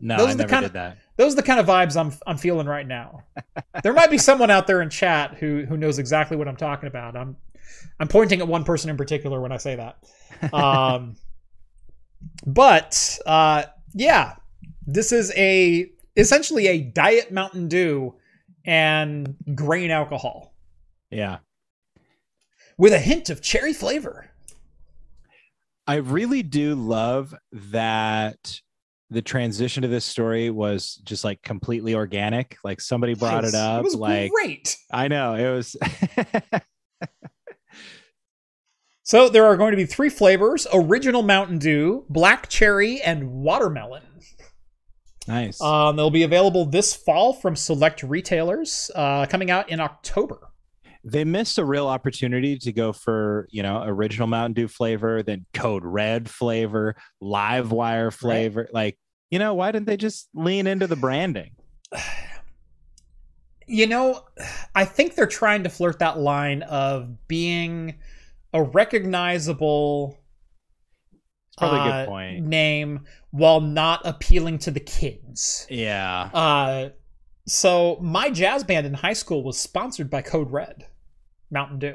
No, Those I are the never kind did of- that. Those are the kind of vibes I'm I'm feeling right now. <laughs> there might be someone out there in chat who who knows exactly what I'm talking about. I'm I'm pointing at one person in particular when I say that. <laughs> Um, but uh, yeah, this is a essentially a diet Mountain Dew and grain alcohol Yeah. with a hint of cherry flavor. I really do love that the transition to this story was just like completely organic. Like somebody brought Yes, it up. was like great. I know it was. <laughs> So there are going to be three flavors: original Mountain Dew, black cherry, and watermelon. nice. Um, they'll be available this fall from select retailers, uh, coming out in October. they missed a real opportunity to go for you know original Mountain Dew flavor, then Code Red flavor, Live Wire flavor. Like you know, why didn't they just lean into the branding? <sighs> You know, I think they're trying to flirt that line of being a recognizable probably a uh, good point. name while not appealing to the kids. Yeah. Uh, so my jazz band in high school was sponsored by Code Red, Mountain Dew.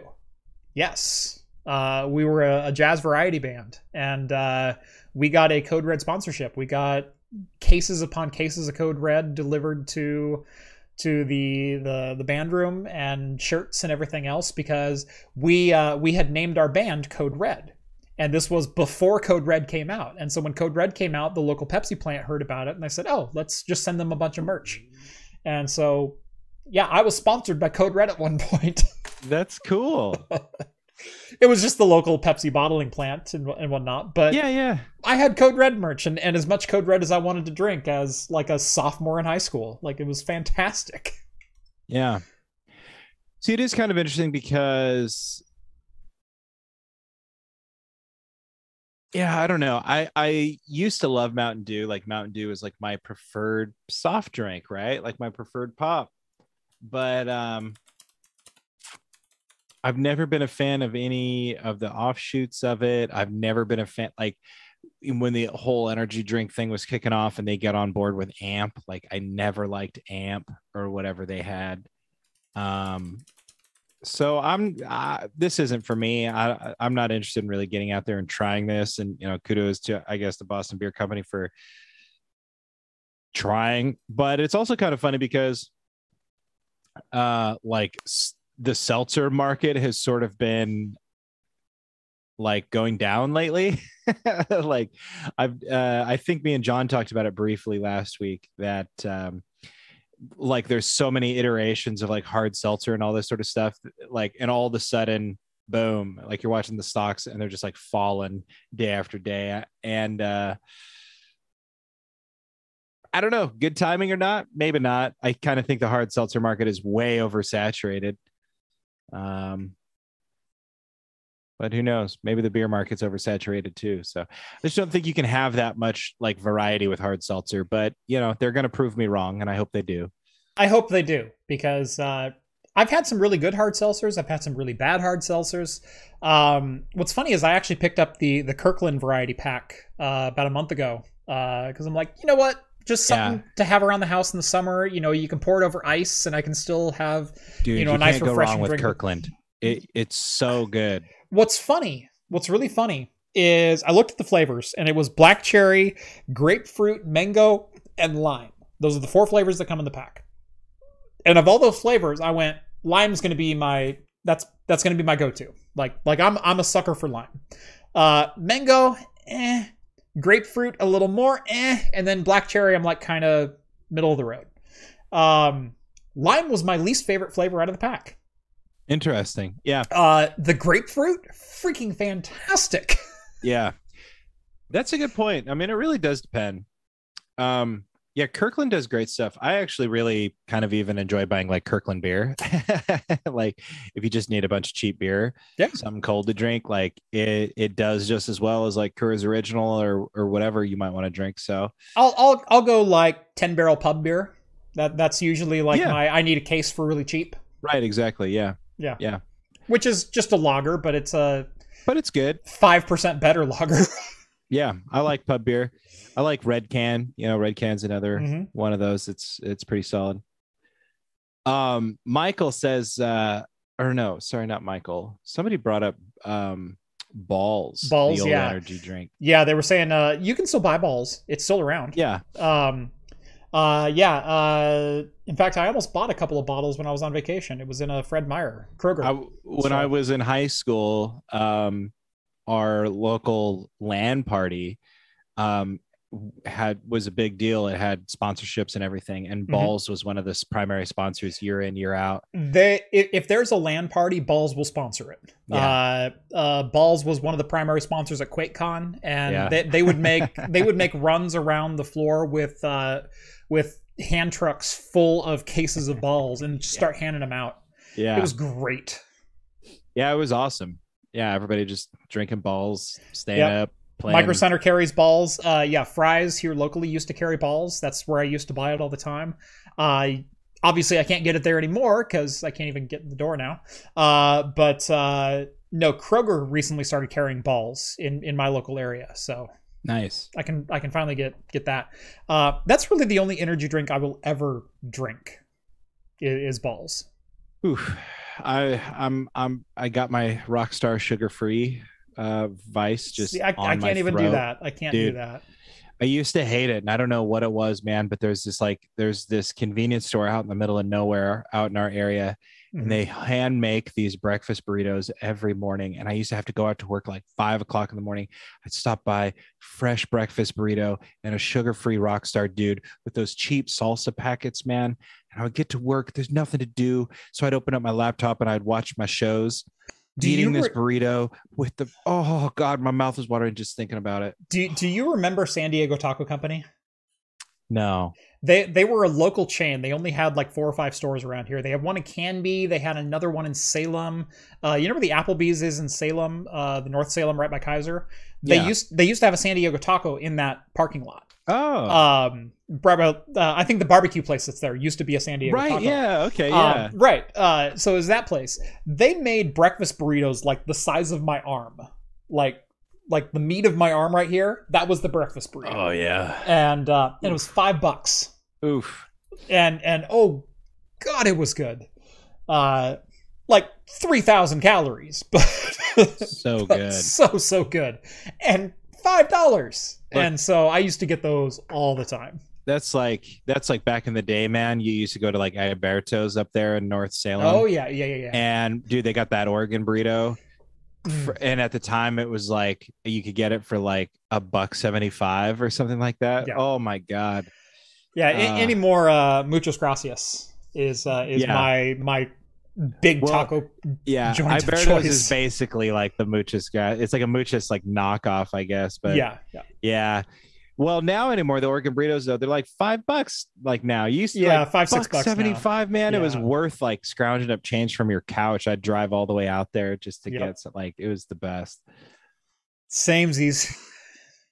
Yes, uh, we were a, a jazz variety band, and uh, we got a Code Red sponsorship. We got cases upon cases of Code Red delivered to to the the the band room and shirts and everything else because we uh, we had named our band Code Red. And this was before Code Red came out. And so when Code Red came out, the local Pepsi plant heard about it and they said, "Oh, let's just send them a bunch of merch." And so, yeah, I was sponsored by Code Red at one <laughs> point. That's cool. <laughs> it was just the local Pepsi bottling plant and, and whatnot. But yeah, yeah. I had Code Red merch and, and as much Code Red as I wanted to drink as like a sophomore in high school. Like it was fantastic. <laughs> Yeah. See, it is kind of interesting because yeah, I don't know. I I used to love Mountain Dew. Like Mountain Dew is like my preferred soft drink, right? Like my preferred pop. But um I've never been a fan of any of the offshoots of it. I've never been a fan like when the whole energy drink thing was kicking off and they got on board with amp like i never liked amp or whatever they had. Um so i'm this isn't for me. I i'm not interested in really getting out there and trying this. And you know kudos to i guess the boston beer company for trying. But it's also kind of funny because uh like the seltzer market has sort of been like going down lately <laughs> like i've uh, i think me and john talked about it briefly last week that um like there's so many iterations of like hard seltzer and all this sort of stuff like and all of a sudden boom like you're watching the stocks and they're just like falling day after day and uh I don't know, good timing or not? Maybe not. I kind of think the hard seltzer market is way oversaturated. Um, but who knows? Maybe the beer market's oversaturated too. So I just don't think you can have that much like variety with hard seltzer. But you know, they're going to prove me wrong, and I hope they do. I hope they do because uh, I've had some really good hard seltzers. I've had some really bad hard seltzers. Um, what's funny is I actually picked up the the Kirkland variety pack uh, about a month ago because I'm like, you know what, just something to have around the house in the summer. You know, you can pour it over ice, and I can still have. Dude, You know, a you nice can't go refreshing wrong with drink. Kirkland. It, it's so good. What's funny, what's really funny is I looked at the flavors and it was black cherry, grapefruit, mango, and lime. Those are the four flavors that come in the pack. And of all those flavors, I went lime's going to be my that's that's going to be my go-to. Like like I'm I'm a sucker for lime. Uh mango, eh, grapefruit a little more, eh, and then black cherry I'm like kind of middle of the road. Um lime was my least favorite flavor out of the pack. Interesting. Yeah. Uh the grapefruit freaking fantastic. <laughs> Yeah. That's a good point. I mean, it really does depend. Um, Yeah, Kirkland does great stuff. I actually really kind of even enjoy buying like Kirkland beer. <laughs> like if you just need a bunch of cheap beer, Yeah. something cold to drink, like it it does just as well as like Coors Original or or whatever you might want to drink. So I'll I'll I'll go like ten barrel pub beer. That that's usually like Yeah. my I need a case for really cheap. right, exactly. Yeah. Yeah. Yeah. Which is just a lager, but it's a But it's good. five percent better lager. <laughs> Yeah. I like pub beer. I like Red Can. You know, Red Can's another Mhm. one of those. It's it's pretty solid. Um, Michael says, uh, or no, sorry, not Michael. Somebody brought up um Bawls, Bawls, yeah. energy drink. Yeah, they were saying uh, you can still buy Bawls. It's still around. Yeah, Um, uh, yeah. Uh, in fact, I almost bought a couple of bottles when I was on vacation. It was in a Fred Meyer Kroger. I, when So- I was in high school, um, our local LAN party, um, had was a big deal. It had sponsorships and everything, and Mhm. Bawls was one of the primary sponsors year in year out. they if, if there's a LAN party, Bawls will sponsor it. Uh, uh, Bawls was one of the primary sponsors at QuakeCon, and Yeah. they, they would make <laughs> they would make runs around the floor with uh, with hand trucks full of cases of Bawls and just start handing them out. Yeah, It was great. yeah, it was awesome. Yeah, everybody just drinking Bawls, staying Yep. up, playing. Micro Center carries Bawls. Uh, yeah, Fry's here locally used to carry Bawls. That's where I used to buy it all the time. Uh, obviously, I can't get it there anymore because I can't even get in the door now. Uh, but uh, no, Kroger recently started carrying Bawls in in my local area, so Nice. I can I can finally get get that. Uh, that's really the only energy drink I will ever drink i- is, Bawls. Oof. I I'm I'm I got my Rockstar sugar free uh vice just See, I, on I my can't even do that. I can't do Dude. that. I used to hate it, and I don't know what it was, man. But there's this like there's this convenience store out in the middle of nowhere, out in our area, Mhm. and they hand make these breakfast burritos every morning. And I used to have to go out to work like five o'clock in the morning. I'd stop by fresh breakfast burrito and a sugar-free Rockstar dude with those cheap salsa packets, man. And I would get to work. There's nothing to do, so I'd open up my laptop and I'd watch my shows. Do eating you this burrito with the oh god, my mouth is watering just thinking about it. Do do you remember San Diego Taco Company? No, They they were a local chain. They only had like four or five stores around here. They had one in Canby. They had another one in Salem. Uh, you know where the Applebee's is in Salem, uh, the North Salem, right by Kaiser. They Yeah. used they used to have a San Diego Taco in that parking lot. oh, Um, Bravo, uh, I think the barbecue place that's there used to be a San Diego right, Taco. yeah, okay, Um, yeah. right. Uh, so is that place? They made breakfast burritos like the size of my arm, like like the meat of my arm right here. That was the breakfast burrito, Oh yeah. and uh, and it was five bucks Oof. and and oh god it was good uh like 3000 calories <laughs> but So but good. so so good and five dollars and so i used to get those all the time That's like that's like back in the day, man. You used to go to like Alberto's up there in North Salem. oh yeah yeah yeah yeah And dude, they got that Oregon burrito. For- and at the time it was like you could get it for like a buck 75 or something like that. Yeah. Oh my god. yeah uh, any more uh Muchas Gracias is uh is Yeah. my my big Well, taco Yeah. Choice. is basically like the Muchas guy. It's like a Muchas like knockoff, I guess. But yeah yeah yeah. Well, now anymore, the Oregon burritos though, they're like five bucks like now. You used to yeah like, five six bucks 75 man. It was worth like scrounging up change from your couch. I'd drive all the way out there just to Yep. get some like it was the best. Samesies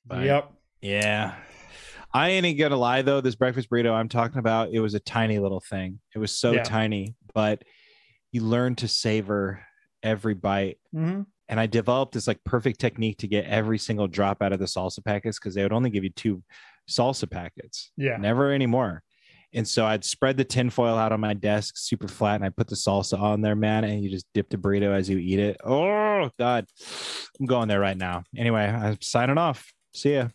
But- yep. yeah. I ain't gonna lie though this breakfast burrito i'm talking about it was a tiny little thing. It was so Yeah. tiny but you learn to savor every bite hmm and i developed this like perfect technique to get every single drop out of the salsa packets because they would only give you two salsa packets yeah never anymore. And so I'd spread the tinfoil out on my desk super flat and I put the salsa on there, man. And you just dip the burrito as you eat it. Oh, God. I'm going there right now. Anyway, I'm signing off. See ya.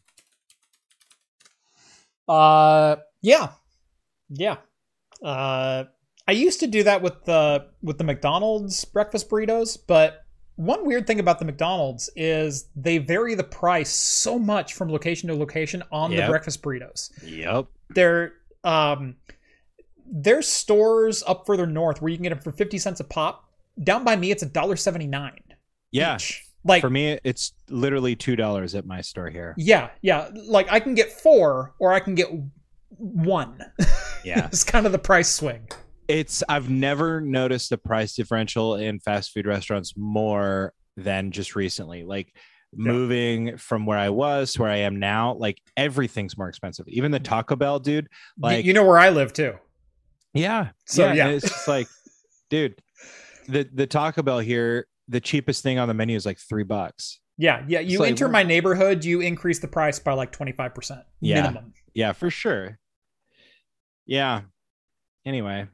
Uh, yeah, yeah. Uh, I used to do that with the with the McDonald's breakfast burritos, but one weird thing about the McDonald's is they vary the price so much from location to location on the breakfast burritos. Yep. They're um, there's stores up further north where you can get them for fifty cents a pop. Down by me, it's a dollar seventy nine. Yeah. Like For me, it's literally $2 at my store here. Yeah, yeah. Like I can get four, or I can get one. <laughs> Yeah. it's kind of the price swing. It's I've never noticed the price differential in fast food restaurants more than just recently. Like moving from where I was to where I am now, like everything's more expensive. Even the Taco Bell, dude. Like you know where I live too. yeah. So, yeah, yeah. it's just like, <laughs> dude, the the Taco Bell here, the cheapest thing on the menu is like three bucks. Yeah, yeah. You like, enter we're- my neighborhood, you increase the price by like twenty five percent Yeah. minimum. Yeah, for sure. Yeah. Anyway.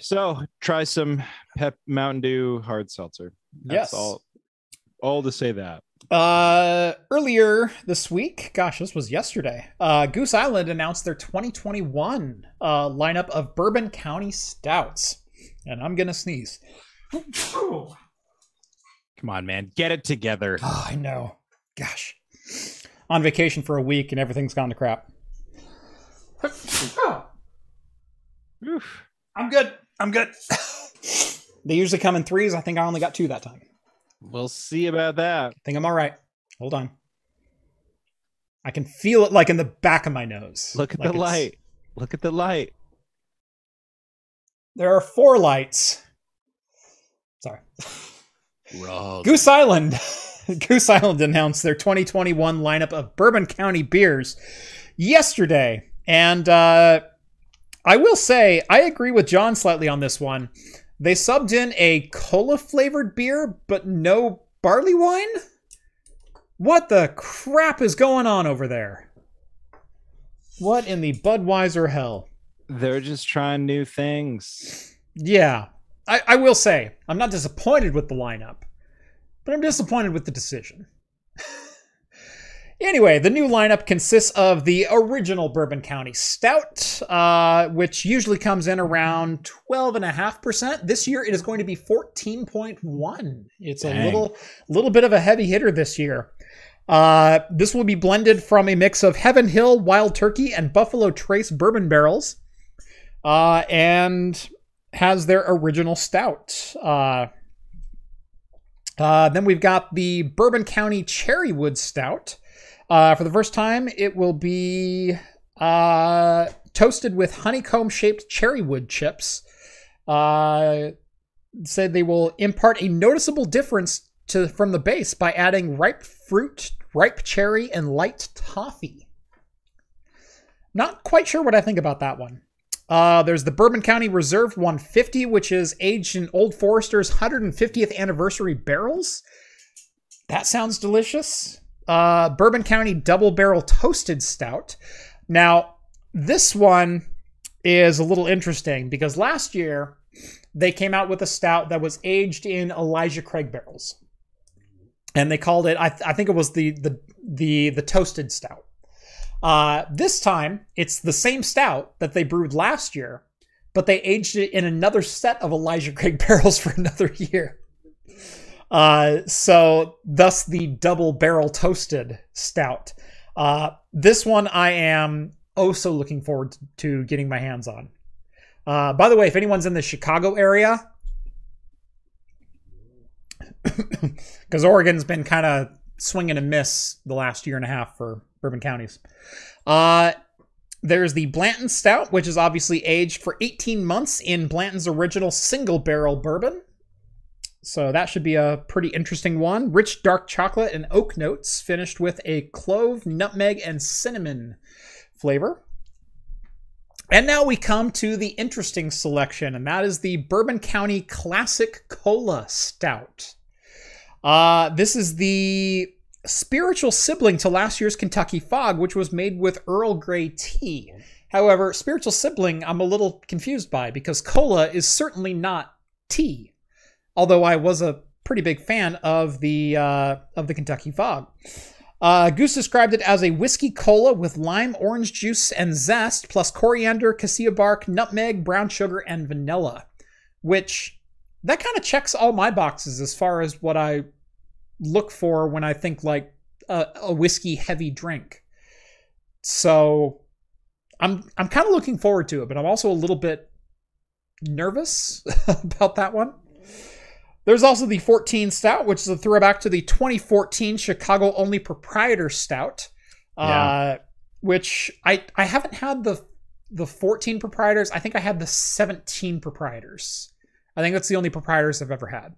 So try some Pep Mountain Dew hard seltzer. That's Yes. all all to say that. Uh, earlier this week, gosh, this was yesterday. Uh, Goose Island announced their 2021 uh, lineup of Bourbon County stouts, and I'm gonna sneeze. oh, Come on, man. Get it together. Oh, <sighs> I know. Gosh, on vacation for a week and everything's gone to crap. Oof. I'm good. I'm good. they usually come in threes. I think I only got two that time. We'll see about that. I think I'm all right. Hold on. I can feel it like in the back of my nose. Look at Like the it's- light. Look at the light. There are four lights. Sorry. Roll. Goose Island. <laughs> Goose Island announced their 2021 lineup of Bourbon County beers yesterday. And uh, I will say, I agree with John slightly on this one. They subbed in a cola flavored beer, but no barley wine? What the crap is going on over there? What in the Budweiser hell? They're just trying new things. Yeah, I, I will say I'm not disappointed with the lineup, but I'm disappointed with the decision. Anyway, the new lineup consists of the original Bourbon County Stout, uh, which usually comes in around 12.5%. This year it is going to be 14.1. It's a little little bit of a heavy hitter this year. Uh, this will be blended from a mix of Heaven Hill, Wild Turkey, and Buffalo Trace bourbon barrels. Uh, and has their original stout. Uh, uh, then we've got the Bourbon County Cherrywood Stout. Uh, for the first time, it will be uh, toasted with honeycomb shaped cherrywood chips. Uh, said they will impart a noticeable difference to from the base by adding ripe fruit, ripe cherry, and light toffee. Not quite sure what I think about that one. Uh, there's the Bourbon County Reserve 150, which is aged in Old Forester's 150th anniversary barrels. That sounds delicious. Uh, Bourbon County Double Barrel Toasted Stout. Now, this one is a little interesting because last year they came out with a stout that was aged in Elijah Craig barrels, and they called it. I, th- I think it was the the the the toasted stout. Uh, this time, it's the same stout that they brewed last year, but they aged it in another set of Elijah Craig <laughs> barrels for another year. Uh, so, thus the double barrel toasted stout. Uh, this one I am oh so looking forward to getting my hands on. Uh, by the way, if anyone's in the Chicago area, <coughs> because Oregon's been kind of swinging a miss the last year and a half for bourbon counties. Uh, there's the Blanton Stout, which is obviously aged for 18 months in Blanton's original single barrel bourbon. So that should be a pretty interesting one. Rich dark chocolate and oak notes, finished with a clove, nutmeg, and cinnamon flavor. And now we come to the interesting selection, and that is the Bourbon County Classic Cola Stout. Uh, this is the spiritual sibling to last year's Kentucky Fog, which was made with Earl Grey tea. However, spiritual sibling, I'm a little confused by because cola is certainly not tea. Although I was a pretty big fan of the uh, of the Kentucky Fog. Uh, Goose described it as a whiskey cola with lime, orange juice, and zest, plus coriander, cassia bark, nutmeg, brown sugar, and vanilla. Which that kind of checks all my boxes as far as what I look for when I think like a, a whiskey heavy drink. So I'm I'm kind of looking forward to it, but I'm also a little bit nervous <laughs> about that one. There's also the 14 Stout, which is a throwback to the 2014 Chicago only proprietor stout. Uh, which I I haven't had the the 14 proprietors. I think I had the 17 proprietors. I think that's the only proprietors I've ever had.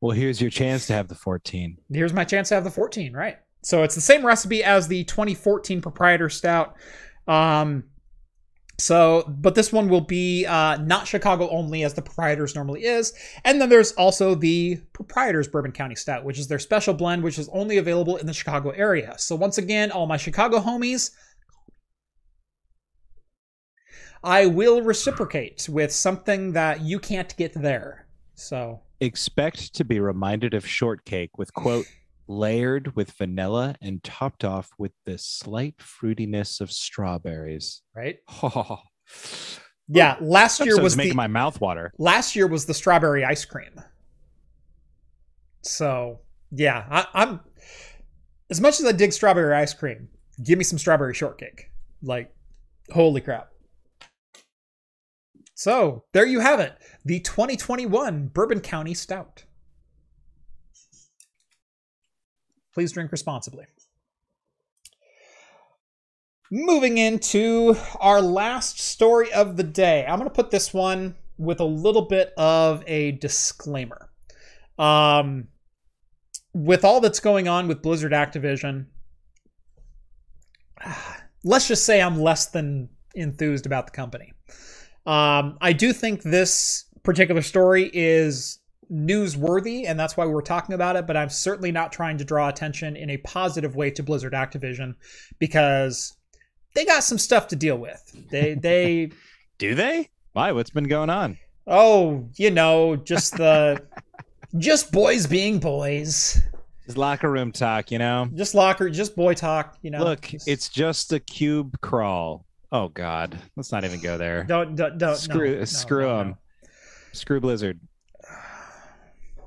Well, here's your chance to have the 14. Here's my chance to have the 14, right? So it's the same recipe as the 2014 proprietor stout. Um, so, but this one will be uh, not Chicago only, as the proprietors normally is. And then there's also the proprietors Bourbon County Stout, which is their special blend, which is only available in the Chicago area. So, once again, all my Chicago homies, I will reciprocate with something that you can't get there. So, Expect to be reminded of shortcake with quote layered with vanilla and topped off with the slight fruitiness of strawberries. right? Oh, <laughs> Yeah, last year was making the my mouth water. last year was the strawberry ice cream. So yeah, I, I'm as much as I dig strawberry ice cream, give me some strawberry shortcake. Like, holy crap. So there you have it, the 2021 Bourbon County Stout. Please drink responsibly. Moving into our last story of the day. I'm going to put this one with a little bit of a disclaimer. Um, with all that's going on with Blizzard Activision, <sighs> let's just say I'm less than enthused about the company. Um, I do think this particular story is newsworthy, and that's why we're talking about it. But I'm certainly not trying to draw attention in a positive way to Blizzard Activision because they got some stuff to deal with. They <laughs> they Do they? Why? What's been going on? oh you know just the <laughs> just boys being boys, Just locker room talk, you know? just locker, just boy talk. You know, Look, Just- it's just a cube crawl. Oh God, let's not even go there. don't don't, don't screw no, no, screw them. no. Screw Blizzard.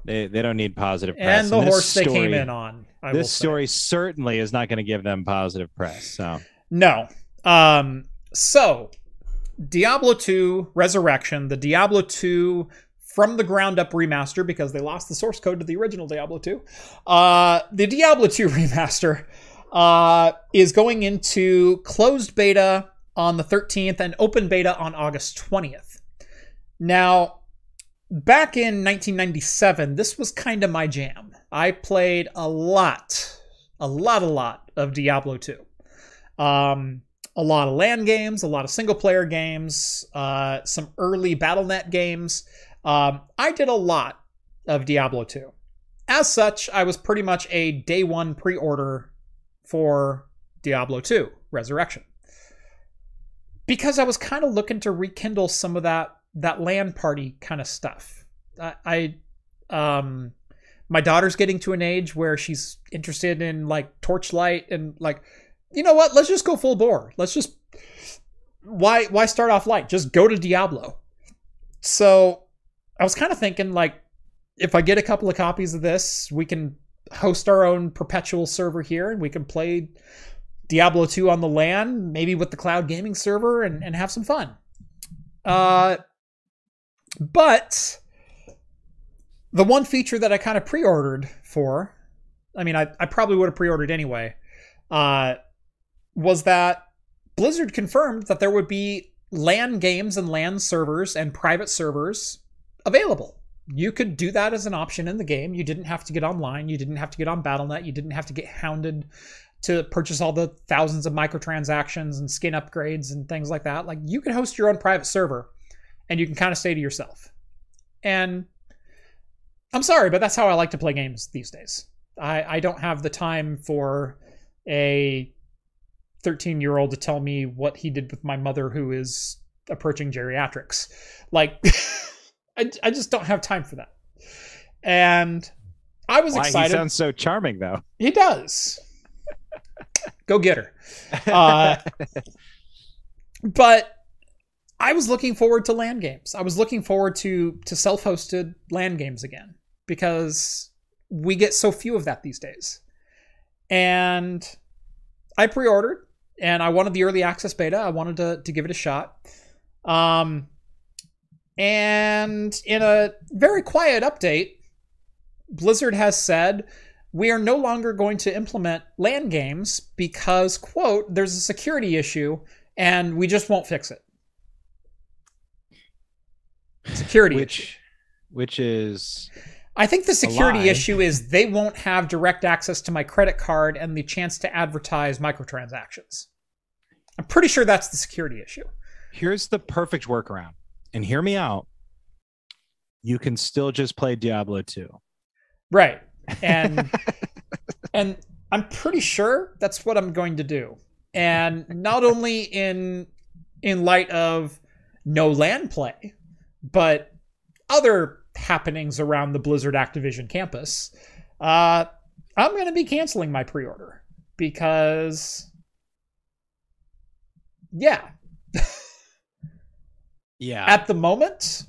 They they don't need positive press. And the this horse they came story- in on. I this story certainly is not going to give them positive press. So No. Um, so, Diablo 2 Resurrection, the Diablo 2 from the ground up remaster, because they lost the source code to the original Diablo 2. Uh, the Diablo 2 <laughs> remaster uh, is going into closed beta on the 13th and open beta on August 20th. Now, back in 1997, this was kind of my jam. I played a lot, a lot, a lot of Diablo 2. Um, a lot of LAN games, a lot of single player games, uh, some early Battle.net games. Um, I did a lot of Diablo 2. As such, I was pretty much a day one pre order for Diablo 2 Resurrection. Because I was kind of looking to rekindle some of that that LAN party kind of stuff. I, I um my daughter's getting to an age where she's interested in like torchlight and like you know what? Let's just go full bore. Let's just why why start off light? Just go to Diablo. So I was kind of thinking like if I get a couple of copies of this, we can host our own perpetual server here and we can play Diablo 2 on the LAN, maybe with the cloud gaming server and, and have some fun. Uh but the one feature that I kind of pre-ordered for, I mean I, I probably would have pre-ordered anyway, uh was that Blizzard confirmed that there would be LAN games and LAN servers and private servers available. You could do that as an option in the game. You didn't have to get online. You didn't have to get on Battle.net. You didn't have to get hounded to purchase all the thousands of microtransactions and skin upgrades and things like that. Like you could host your own private server and you can kind of stay to yourself. And I'm sorry, but that's how I like to play games these days. I, I don't have the time for a 13 year old to tell me what he did with my mother who is approaching geriatrics. Like, <laughs> I, I just don't have time for that. And I was why he sounds so charming though. He does. Go get her. Uh, <laughs> but I was looking forward to LAN games. I was looking forward to to self-hosted LAN games again because we get so few of that these days. And I pre-ordered and I wanted the early access beta. I wanted to to give it a shot. Um and in a very quiet update, Blizzard has said we are no longer going to implement LAN games because, quote, there's a security issue and we just won't fix it. Security which issue. which is I think the security issue is they won't have direct access to my credit card and the chance to advertise microtransactions. I'm pretty sure that's the security issue. here's the perfect workaround. And hear me out. You can still just play Diablo 2. Right. And <laughs> and I'm pretty sure that's what I'm going to do. And not only in in light of no LAN play, but other happenings around the Blizzard Activision campus, uh, I'm going to be canceling my pre-order because, yeah, <laughs> Yeah. at the moment,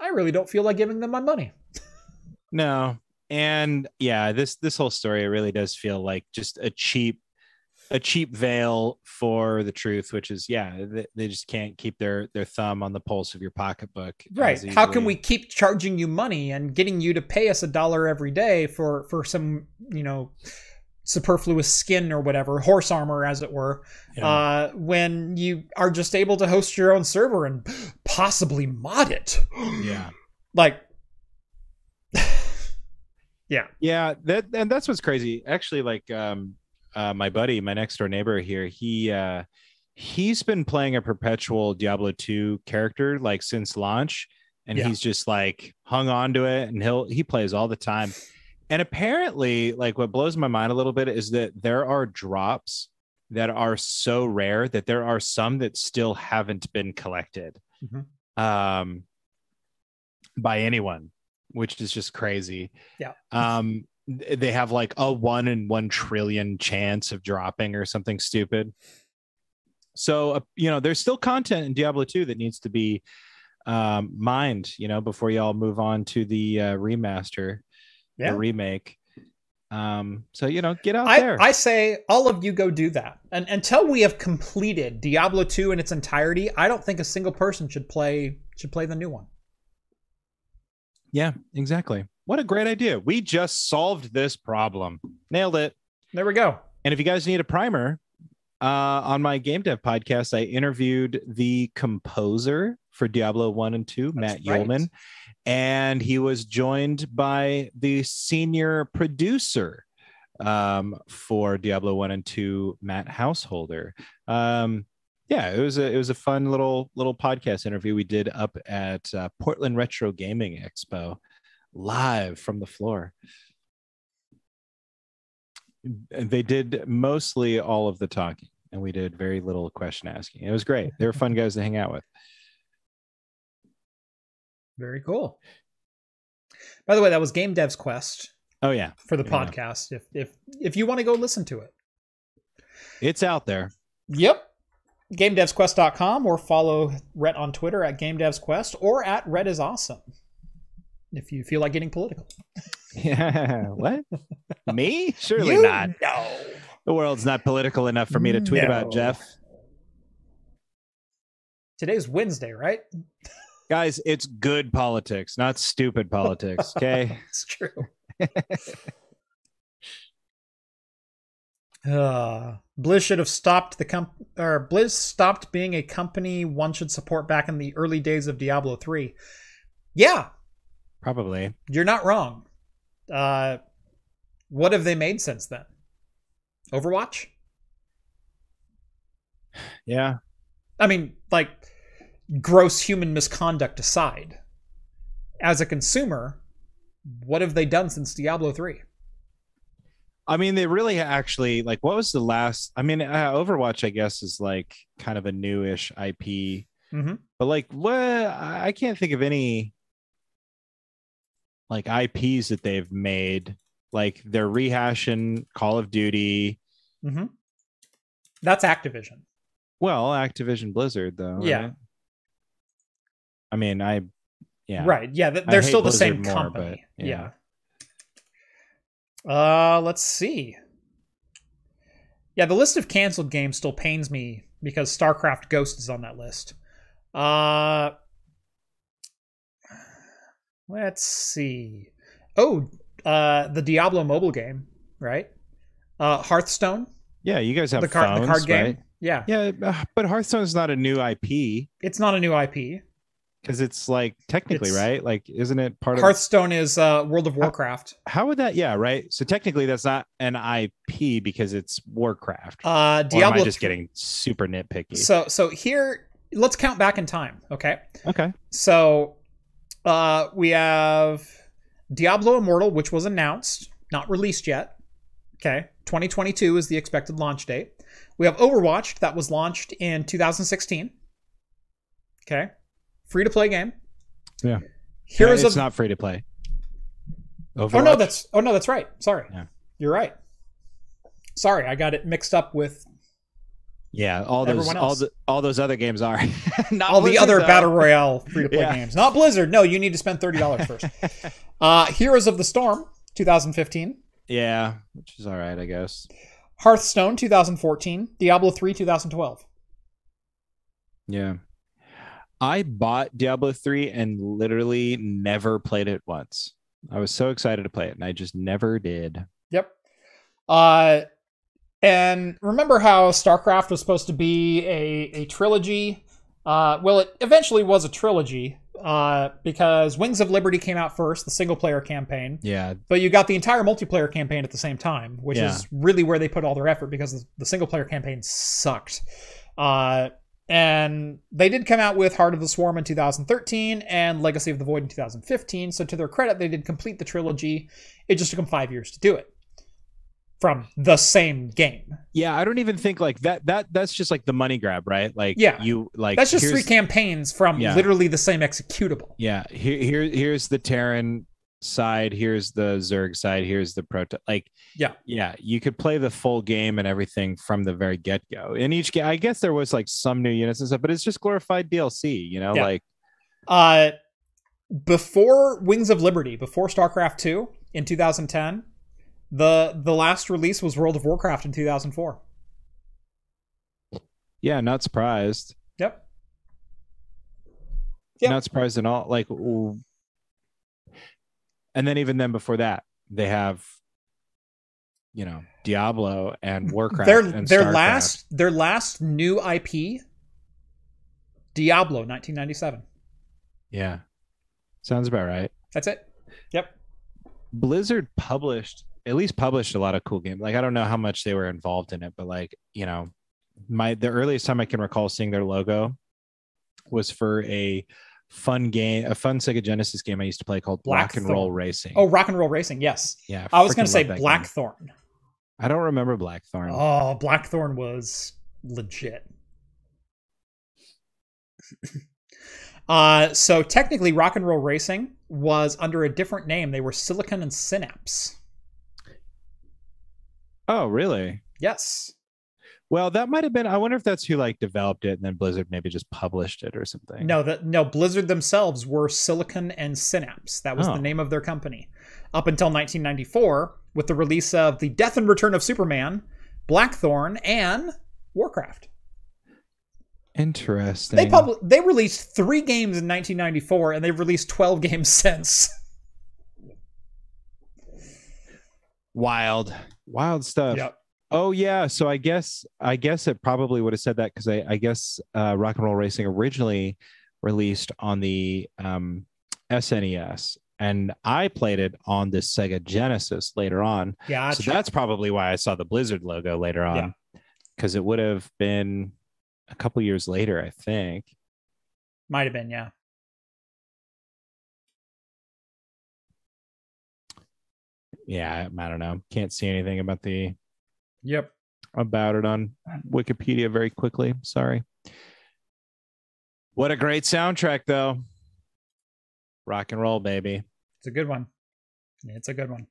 I really don't feel like giving them my money. No. And yeah, this this whole story really does feel like just a cheap a cheap veil for the truth, which is yeah, they, they just can't keep their their thumb on the pulse of your pocketbook. Right. How can we keep charging you money and getting you to pay us a dollar every day for for some, you know, superfluous skin or whatever, horse armor as it were, Yeah. uh, when you are just able to host your own server and possibly mod it? yeah. <gasps> Like <sighs> yeah Yeah, that and that's what's crazy. Actually, like um uh my buddy, my next door neighbor here, he uh he's been playing a perpetual Diablo 2 character like since launch and Yeah. he's just like hung on to it and he'll he plays all the time. And apparently, like what blows my mind a little bit is that there are drops that are so rare that there are some that still haven't been collected Mhm. um by anyone, which is just crazy. Yeah. Um they have like a 1 in 1 trillion chance of dropping or something stupid. So, uh, you know, there's still content in Diablo 2 that needs to be um mined, you know, before y'all move on to the uh, remaster Yeah. the remake. Um, so you know, get out I, there. I say all of you go do that. And until we have completed Diablo 2 in its entirety, I don't think a single person should play should play the new one. yeah, exactly. What a great idea. We just solved this problem. Nailed it. There we go. And if you guys need a primer, uh, on my game dev podcast, I interviewed the composer for Diablo 1 and 2, Matt right. Uelmen, and he was joined by the senior producer um, for Diablo 1 and 2, Matt Householder. Um, yeah, it was a it was a fun little little podcast interview we did up at uh, Portland Retro Gaming Expo, live from the floor. And they did mostly all of the talking, and we did very little question asking. It was great. They were fun guys to hang out with. Very cool. By the way, that was Game Dev's Quest Oh yeah, for the Yeah. podcast. If if if you want to go listen to it. it's out there. Yep. GameDevsQuest.com or follow Rhett on Twitter at GameDevsQuest or at Rhett is awesome. If you feel like getting political. <laughs> Yeah, what? <laughs> Me? Surely You not. know. The world's not political enough for me to tweet No. about Jeff. Today's Wednesday, right? <laughs> Guys, it's good politics, not stupid politics. Okay. It's true. uh, Blizz should have stopped the comp or Blizz stopped being a company one should support back in the early days of Diablo 3. Yeah, Probably. you're not wrong. Uh what have they made since then? Overwatch? Yeah. I mean, like gross human misconduct aside, as a consumer, what have they done since Diablo 3? I mean, they really actually like. What was the last? I mean, uh, Overwatch, I guess, is like kind of a newish IP, Mm-hmm. but like, what? I I can't think of any like IPs that they've made. Like they're rehashing Call of Duty. Mm-hmm. That's Activision. Well, Activision Blizzard, though. Yeah. right? I mean, I. Yeah. Right. Yeah, they're still the Blizzard same more, company. but, yeah. yeah. Uh, let's see. Yeah, the list of canceled games still pains me because StarCraft Ghost is on that list. Uh, let's see. Oh, uh, the Diablo mobile game right? Uh, Hearthstone, Yeah, you guys have the card, phones, the card game. right? Yeah, Yeah, uh, but Hearthstone is not a new IP it's not a new IP. because it's like technically, It's- right? Like, isn't it part of Hearthstone is uh, World of Warcraft. how would that? Yeah, right. So technically, that's not an IP because it's Warcraft. Uh, or am I Diablo. just getting super nitpicky? So so here, let's count back in time. Okay, okay. so uh, we have Diablo Immortal, which was announced, not released yet. Okay, 2022 is the expected launch date. We have Overwatch that was launched in 2016. Okay, free to play game. Yeah. Heroes Yeah, it's of not free to play. Oh no, that's oh no, that's right. Sorry, Yeah. you're right. Sorry, I got it mixed up with yeah. All those all the all those other games are <laughs> not all the other though. battle royale free to play <laughs> Yeah. games. Not Blizzard. No, you need to spend thirty dollars <laughs> first. uh, Heroes of the Storm, 2015. Yeah, which is all right, I guess. Hearthstone, 2014. Diablo 3, 2012. Yeah. I bought Diablo 3 and literally never played it once. I was so excited to play it and I just never did. Yep. Uh, and remember how StarCraft was supposed to be a, a trilogy? Uh, well, it eventually was a trilogy uh, because Wings of Liberty came out first, the single player campaign. Yeah. But you got the entire multiplayer campaign at the same time, which Yeah. is really where they put all their effort because the single player campaign sucked. Uh, and they did come out with Heart of the Swarm in 2013 and Legacy of the Void in 2015. So to their credit, they did complete the trilogy. It just took them five years to do it from the same game. Yeah, I don't even think like that that that's just like the money grab, right? Like Yeah. you like That's just three campaigns from Yeah. literally the same executable. Yeah, here, here here's the Terran side, here's the Zerg side, here's the proto like Yeah. yeah, you could play the full game and everything from the very get-go. In each game, I guess there was like some new units and stuff, but it's just glorified DLC, you know, Yeah. like Uh, before Wings of Liberty, before StarCraft 2 in 2010, the the last release was World of Warcraft in 2004. yeah, not surprised. Yep. Yep. Not surprised at all. Like ooh. and then even then before that, they have you know, Diablo and Warcraft their and their StarCraft. last their last new IP Diablo 1997. Yeah. Sounds about right. That's it. Yep. Blizzard published at least published a lot of cool games. Like I don't know how much they were involved in it, but like, you know, my the earliest time I can recall seeing their logo was for a fun game, a fun Sega Genesis game I used to play called Black and Roll Racing. Oh, Rock and Roll Racing. Yes. yeah. I was going to say love that game. Blackthorn. I don't remember Blackthorn. Oh, Blackthorn was legit. <clears throat> uh, so technically, Rock and Roll Racing was under a different name. They were Silicon and Synapse. Oh, really? Yes. Well, that might have been. I wonder if that's who like developed it, and then Blizzard maybe just published it or something. No, that no. Blizzard themselves were Silicon and Synapse. That was Oh. the name of their company up until 1994, with the release of the Death and Return of Superman, Blackthorn, and Warcraft. Interesting. They pub- they released three games in 1994, and they've released 12 <laughs> games since. Wild, wild stuff. Yep. Oh yeah, so I guess I guess it probably would have said that because I, I guess uh, Rock and Roll Racing originally released on the um, SNES, and I played it on the Sega Genesis later on. Yeah, So that's probably why I saw the Blizzard logo later on, because it would have been a couple years later, I think. might have been. Yeah. Yeah, I, don't know. Can't see anything about the Yep. about it on Wikipedia very quickly. Sorry. What a great soundtrack, though. Rock and roll, baby. It's a good one. It's a good one.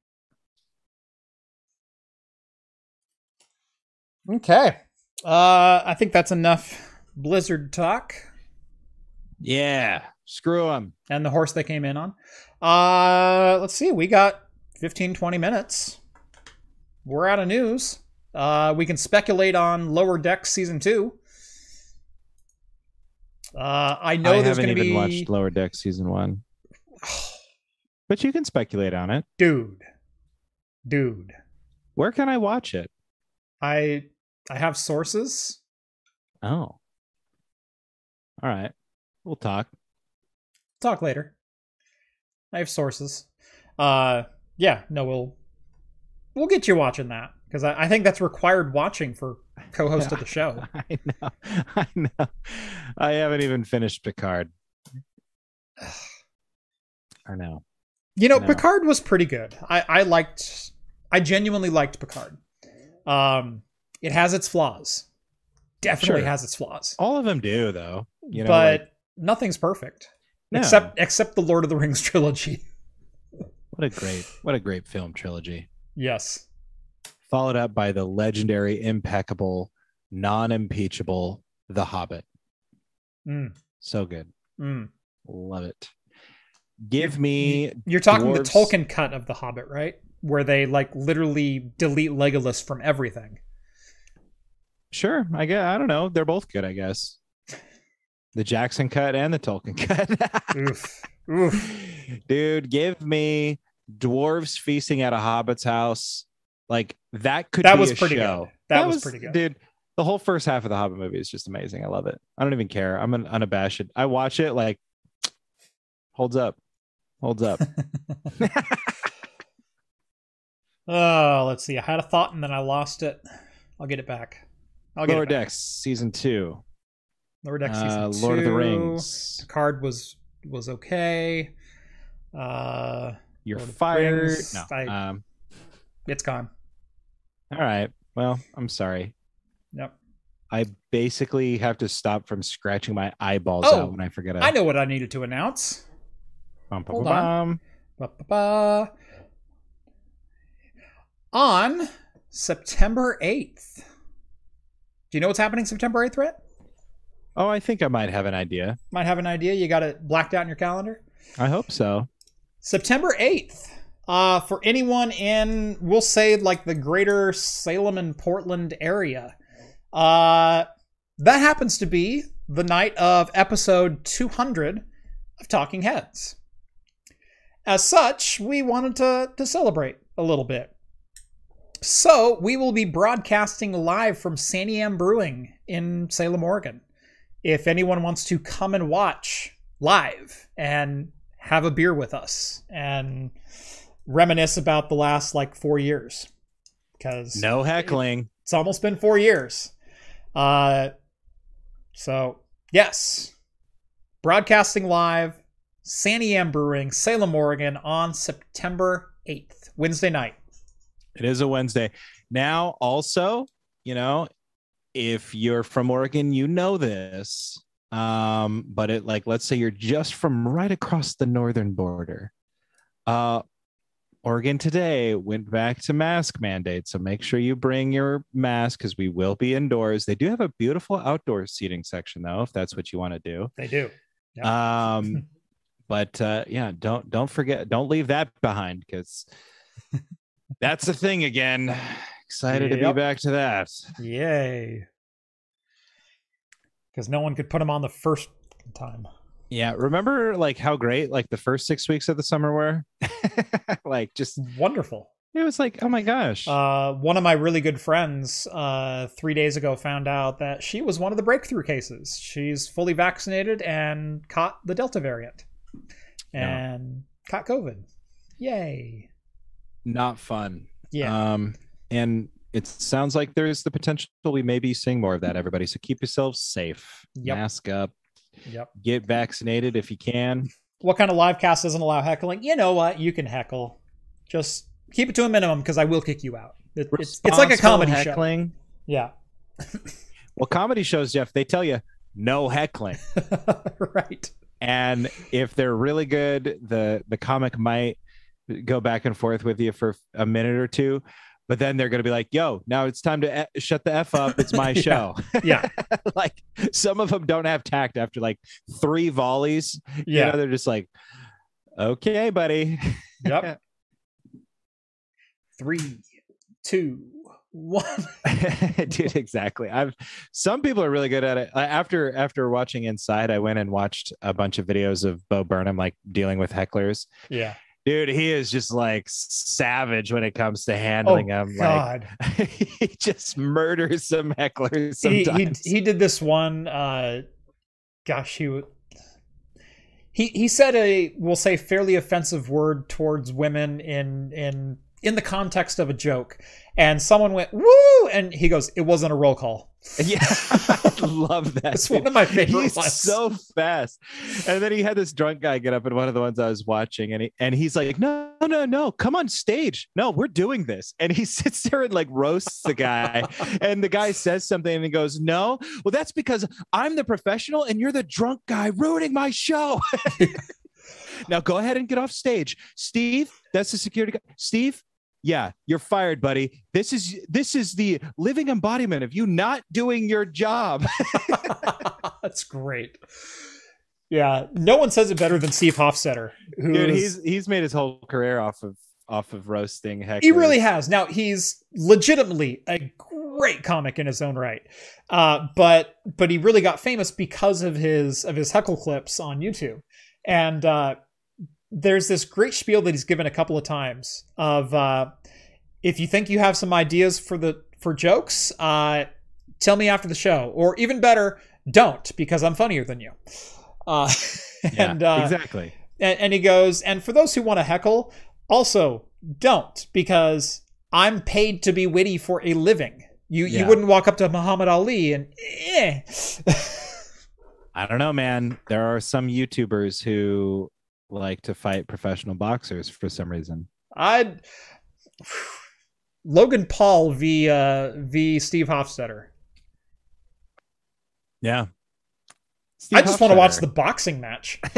Okay. Uh, I think that's enough Blizzard talk Yeah. Screw them. and the horse they came in on. Uh, let's see. We got 15, 20 minutes. We're out of news. Uh, we can speculate on Lower Decks season two. Uh, I know I there's haven't going to even be watched Lower Deck season one, <sighs> but you can speculate on it. dude, dude. Where can I watch it? I I have sources. Oh. All right. We'll talk. Talk later. I have sources. Uh yeah, no, we'll we'll get you watching that because I, I think that's required watching for co-host of the <laughs> show. I know. <laughs> I know. I haven't even finished Picard. <sighs> I know. You know, No. Picard was pretty good. I I liked I genuinely liked Picard. Um it has its flaws. Definitely Sure. has its flaws. All of them do, though. You know, but like, nothing's perfect. no. Except except the Lord of the Rings <laughs> trilogy. What a great, what a great film trilogy. yes. Followed up by the legendary, impeccable, non-impeachable The Hobbit. Mm, So good. mm. Love it. Give me You're talking the Dwarves- Tolkien cut of The Hobbit, right? Where they like literally delete Legolas from everything. sure. I guess I don't know. They're both good, I guess. <laughs> The Jackson cut and the Tolkien cut. <laughs> Oof. <laughs> Dude, give me dwarves feasting at a hobbit's house. Like that could That be was a pretty show. good. That was pretty good. dude. The whole first half of the Hobbit movie is just amazing. I love it. I don't even care. I'm an unabashed. I watch it like <tsk> holds up, holds up. Oh, <laughs> let's see. I had a thought and then I lost it. I'll get it back. I'll get Lower. Decks season two. Lower Decks season Uh, Lord of the two. Rings. Card was was okay. Uh, You're fired. Rings, No. I- Um. it's gone. All right. Well, I'm sorry. Yep. I basically have to stop from scratching my eyeballs Oh, out when I forget. a- I know what I needed to announce. Bum, bum, hold bum, on. bum. Ba-ba-ba. On September 8th. Do you know what's happening September 8th, Rhett? Oh, I think I might have an idea. Might have an idea. You got it blacked out in your calendar? I hope so. September 8th. Uh, for anyone in, we'll say, like the greater Salem and Portland area. Uh, that happens to be the night of episode 200 of Talking Heads. As such, we wanted to, to celebrate a little bit. So, we will be broadcasting live from Santiam Brewing in Salem, Oregon. If anyone wants to come and watch live and have a beer with us and reminisce about the last like four years, because No heckling. it's almost been four years. Uh, so yes, broadcasting live, Santiam Brewing, Salem, Oregon, on September eighth, Wednesday night. It is a Wednesday. Now, also, you know, if you're from Oregon, you know this. Um, but it like let's say you're just from right across the northern border. Uh Oregon today went back to mask mandate. So make sure you bring your mask because we will be indoors. They do have a beautiful outdoor seating section though, if that's what you want to do. They do. Yep. Um, <laughs> but uh, yeah, don't don't forget, don't leave that behind because <laughs> that's the thing again. Excited to be back to that. Yay! Because no one could put them on the first time. Yeah, remember like how great like the first six weeks of the summer were? <laughs> like just Wonderful. it was like, oh my gosh. Uh, one of my really good friends uh, three days ago found out that she was one of the breakthrough cases. She's fully vaccinated and caught the Delta variant Yeah. and caught COVID. Yay. Not fun. Yeah. Um, and it sounds like there's the potential we may be seeing more of that, everybody. So keep yourselves safe. Yep. Mask up, yep. get vaccinated if you can. What kind of live cast doesn't allow heckling? You know what? You can heckle. Just keep it to a minimum because I will kick you out. It- it's, it's like a comedy show. heckling. Yeah. <laughs> Well, comedy shows, Jeff, they tell you no heckling. <laughs> right. and if they're really good the the comic might go back and forth with you for a minute or two but then they're going to be like yo now it's time to e- shut the f up it's <laughs> my show <laughs> Yeah. <laughs> like some of them don't have tact after like three volleys you Yeah. know they're just like okay buddy Yep. Three, two, one. dude exactly i've some people are really good at it after after watching inside i went and watched a bunch of videos of bo burnham like dealing with hecklers Yeah. Dude, he is just like savage when it comes to handling oh, him. God. Like <laughs> he just murders some hecklers he, sometimes. he he did this one uh gosh he he he said a we'll say fairly offensive word towards women in in in the context of a joke and someone went woo and he goes it wasn't a roll call <laughs> yeah, I love that. it's dude. one of my favorite He's ones so fast. And then he had this drunk guy get up in one of the ones I was watching, and he and he's like, No, no, no, come on stage. No, we're doing this. And he <laughs> sits there and like roasts the guy. <laughs> and the guy says something and he goes, No, well, that's because I'm the professional and you're the drunk guy ruining my show. now go ahead and get off stage. Steve, that's the security guy. Steve, yeah, you're fired, buddy. This is this is the living embodiment of you not doing your job. <laughs> that's great yeah no one says it better than steve hofstetter Dude, is- he's he's made his whole career off of off of roasting heck. He really has. Now he's legitimately a great comic in his own right, uh, but but he really got famous because of his of his heckle clips on YouTube, and uh, there's this great spiel that he's given a couple of times of uh, if you think you have some ideas for the for jokes, uh, tell me after the show, or even better, don't because I'm funnier than you. Uh, <laughs> Yeah, and uh, exactly. and, and he goes, and for those who want to heckle, also don't because I'm paid to be witty for a living. You you wouldn't walk up to Muhammad Ali and eh. <laughs> I don't know, man. There are some YouTubers who like to fight professional boxers for some reason. I'd Logan Paul v uh, v Steve Hofstetter. Yeah. I just want to watch the boxing match. <laughs>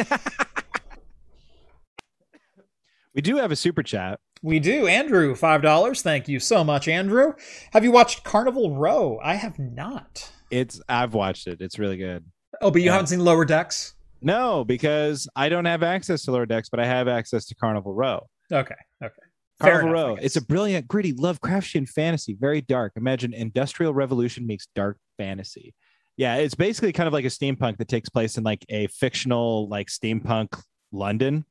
We do have a super chat. We do, Andrew, five dollars. Thank you so much, Andrew. Have you watched Carnival Row? I have not. It's I've watched it. It's really good. Oh, but you Yeah. haven't seen Lower Decks. No, because I don't have access to Lower Decks, but I have access to Carnival Row. Okay, okay. Fair Carnival enough, Row. It's a brilliant, gritty, Lovecraftian fantasy, very dark. Imagine Industrial Revolution meets dark fantasy. Yeah, it's basically kind of like a steampunk that takes place in like a fictional, like steampunk London.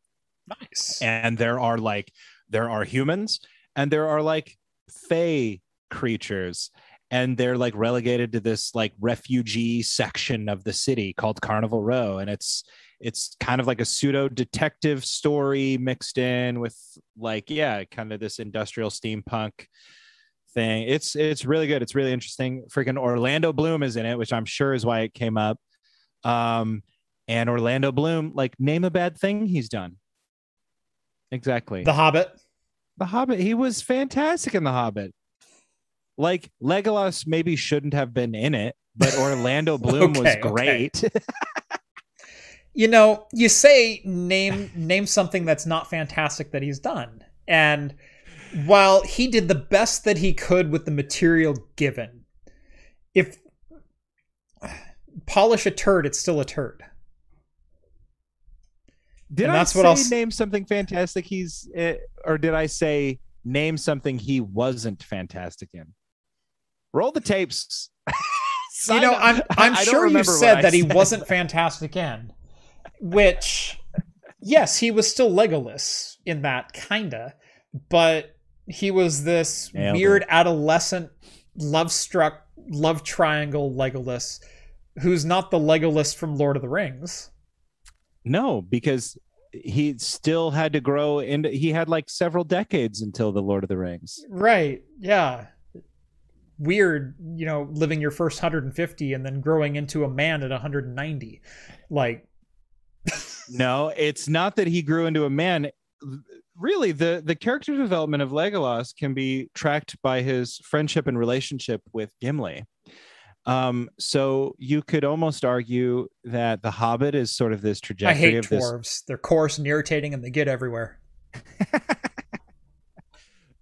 nice. And there are like there are humans and there are like fey creatures. And they're like relegated to this like refugee section of the city called Carnival Row. And it's it's kind of like a pseudo detective story mixed in with like yeah kind of this industrial steampunk thing. It's it's really good. It's really interesting. Freaking orlando bloom is in it which i'm sure is why it came up. Um and orlando bloom like name a bad thing he's done. Exactly. The Hobbit. the Hobbit, he was fantastic in The Hobbit. Like Legolas maybe shouldn't have been in it, but Orlando <laughs> Bloom was Okay, okay. great. <laughs> you know, you say name name something that's not fantastic that he's done. And while he did the best that he could with the material given, if polish a turd, it's still a turd. did And I that's say what I'll name something fantastic he's eh, or did I say name something he wasn't fantastic in? Roll the tapes. <laughs> you know. I'm I'm I sure you said that he said. wasn't fantastic in, which yes, he was still Legolas in that kinda, but he was this Nailed weird it. adolescent love struck love triangle Legolas who's not the Legolas from Lord of the Rings. No, because he still had to grow and he had like several decades until the Lord of the Rings. Right. Yeah. Weird, you know, living your first 150 and then growing into a man at 190. Like <laughs> No, it's not that he grew into a man. Really, the the character development of Legolas can be tracked by his friendship and relationship with Gimli. Um, so you could almost argue that the Hobbit is sort of this I trajectory hate of this. dwarves. They're coarse and irritating and they get everywhere. <laughs>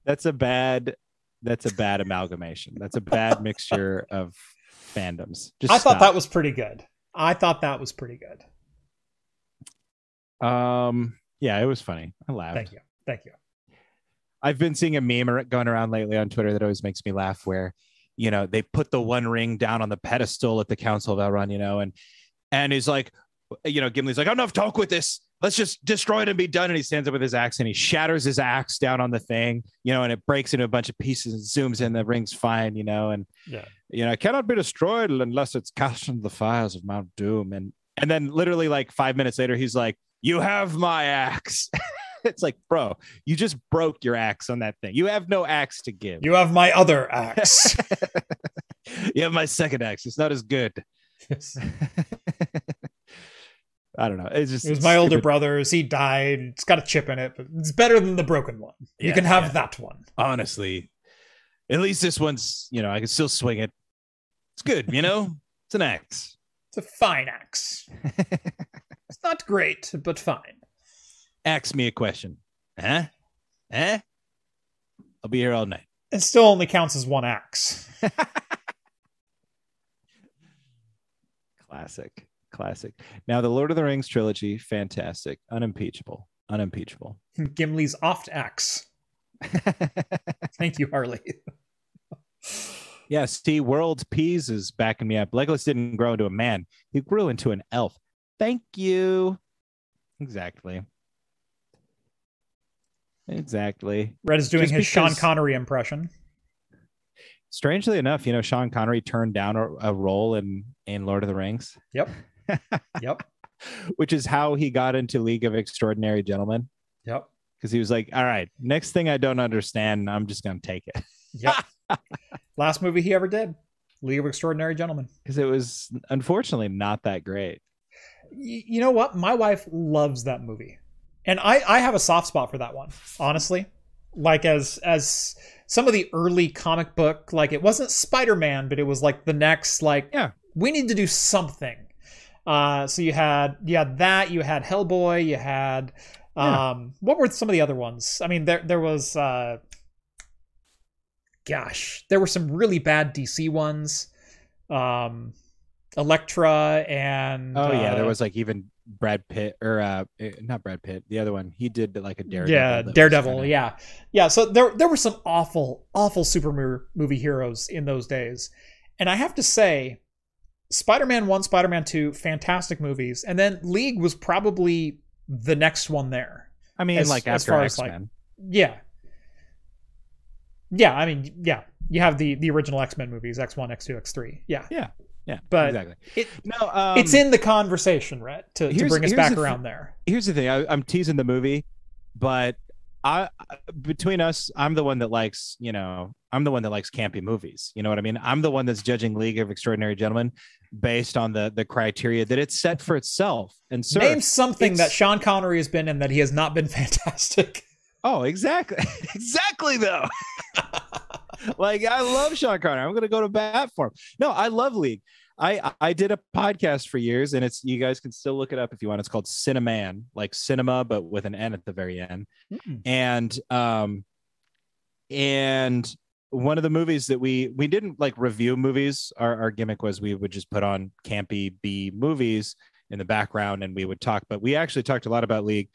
That's a bad. That's a bad amalgamation. That's a bad mixture of fandoms. Just I thought that was pretty good. I thought that was pretty good. Um, yeah, it was funny. I laughed. Thank you. Thank you. I've been seeing a meme going around lately on Twitter that always makes me laugh where, you know, they put the one ring down on the pedestal at the Council of Elrond, you know, and and he's like, you know, Gimli's like, I'm enough talk with this. Let's just destroy it and be done. And he stands up with his axe and he shatters his axe down on the thing, you know, and it breaks into a bunch of pieces and zooms in. The ring's fine, you know, and Yeah. you know, it cannot be destroyed unless it's cast into the fires of Mount Doom. And and then literally like five minutes later, he's like, "You have my axe." <laughs> it's like, bro, you just broke your axe on that thing. You have no axe to give. You have my other axe. <laughs> you have my second axe. It's not as good. it <laughs> I don't know. It's just it was my older stupid. brot's. He died. It's got a chip in it, but it's better than the broken one. you can have yeah. that one. honestly. At least this one's, you know, I can still swing it. It's good, you know? <laughs> It's an axe. It's a fine axe. <laughs> It's not great, but fine. Ask me a question. Huh? Huh? I'll be here all night. It still only counts as one axe. <laughs> Classic. Classic. Now, the Lord of the Rings trilogy, fantastic. Unimpeachable. Unimpeachable. <laughs> Gimli's oft axe. <laughs> Thank you, Harley. yeah, see, World Peas is backing me up. Legolas didn't grow into a man, he grew into an elf. Thank you. Exactly. Exactly. Rhett is doing Just his Sean Connery impression. Strangely enough, you know, Sean Connery turned down a, a role in in Lord of the Rings, Yep. Yep. <laughs> which is how he got into League of Extraordinary Gentlemen. Yep. Because he was like, "All right, next thing I don't understand, I'm just gonna take it." Yep. <laughs> Last movie he ever did. League of Extraordinary Gentlemen. Because it was unfortunately not that great. Y- you know what? My wife loves that movie. And I, I have a soft spot for that one, honestly. Like as as some of the early comic book, like it wasn't Spider-Man, but it was like the next, like Yeah. we need to do something. Uh so you had you had that, you had Hellboy, you had Yeah. um what were some of the other ones? I mean there there was uh gosh, there were some really bad DC ones. Um Elektra and Oh yeah, there uh, was like even Brad Pitt or uh eh, not Brad Pitt, the other one. He did like a Daredevil. yeah, Daredevil. kinda- Yeah, yeah. So there there were some awful, awful super movie heroes in those days, and I have to say, Spider-Man One, Spider-Man Two, fantastic movies, and then League was probably the next one there. I mean, As- like as after far as, X like, Men. Yeah, yeah. I mean, yeah. You have the the original X Men movies, X One, X Two, X Three. Yeah, yeah, yeah, but exactly. it- No, um, it's in the conversation, right? To, to bring us back around there. here's the thing I, i'm teasing the movie but i between us i'm the one that likes you know i'm the one that likes campy movies. You know what i mean? I'm the one that's judging league of extraordinary gentlemen based on the the criteria that it's set for itself. And sir Name something that Sean Connery has been in that he has not been <laughs> fantastic. oh exactly. <laughs> Exactly though. <laughs> Like i love sean connery. I'm gonna go to bat for him. No i love league I I did a podcast for years, and it's you guys can still look it up if you want. It's called Cineman, like cinema, but with an N at the very end. Mm. and um and one of the movies that we we didn't like review movies our, our gimmick was we would just put on campy b movies in the background and we would talk but we actually talked a lot about league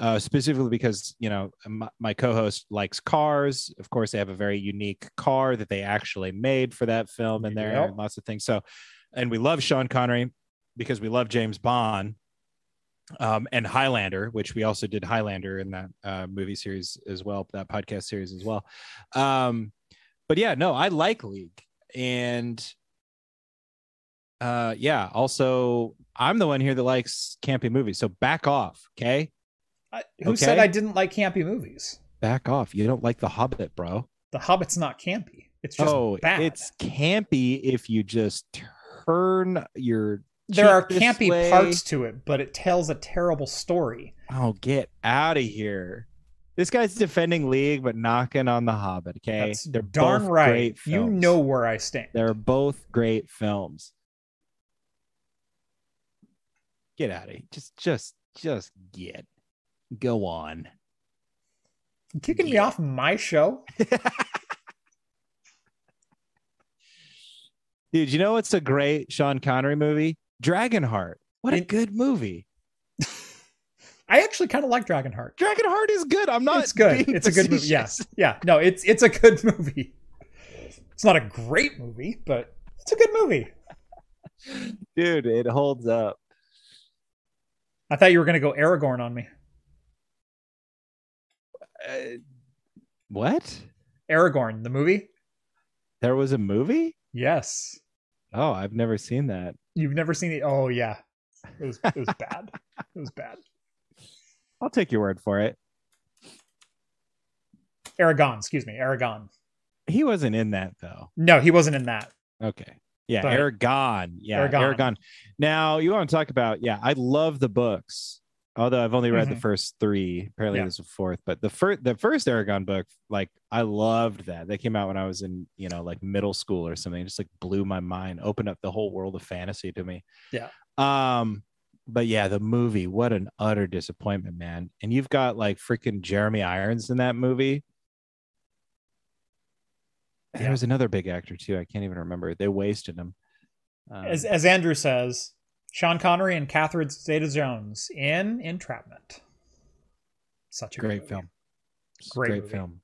uh, specifically because you know my, my co-host likes cars of course they have a very unique car that they actually made for that film in there Yep. and lots of things so and we love sean connery because we love james bond um, and Highlander, which we also did Highlander in that uh, movie series as well, that podcast series as well. Um, but yeah, no, I like League, and uh, yeah, also I'm the one here that likes campy movies, so back off, okay? I, who Okay. said I didn't like campy movies? Back off. You don't like The Hobbit, bro. The Hobbit's not campy. It's just oh, bad. it's campy if you just turn your. there are campy way. parts to it, but it tells a terrible story. Oh, get out of here. This guy's defending League, but knocking on The Hobbit. Okay, That's they're darn right. You know where I stand. they're both great films. Get out of here. Just, just, just get. Go on. Kicking me off my show. <laughs> Dude, you know what's a great Sean Connery movie? Dragonheart. What a good movie. <laughs> I actually kind of like Dragonheart. Dragonheart is good. I'm not. It's good. It's a good movie. Yeah, facetious. yeah. No, it's it's a good <laughs> movie. It's not a great movie, but it's a good movie. Dude, it holds up. I thought you were gonna go Aragorn on me. Uh, what? Aragorn, the movie? There was a movie? Yes. Oh, I've never seen that. You've never seen it? Oh yeah. It was it was <laughs> bad. It was bad. I'll take your word for it. Aragon, excuse me, Eragon. He wasn't in that though. No, he wasn't in that. Okay. Yeah, But- Eragon. Yeah, Eragon. Eragon. Now you want to talk about? Yeah, I love the books. Although I've only read the Mhm. first three. Apparently, Yeah. there's a fourth. But the first, the first Eragon book, like I loved that. They came out when I was in, you know, like middle school or something. It just like blew my mind. Opened up the whole world of fantasy to me. Yeah. Um. But yeah, the movie. What an utter disappointment, man. And you've got like freaking Jeremy Irons in that movie. Yeah. There was another big actor too. I can't even remember. They wasted him. Um, As as Andrew says, Sean Connery and Catherine Zeta Jones in Entrapment. Such a great movie. film. Great great movie. film.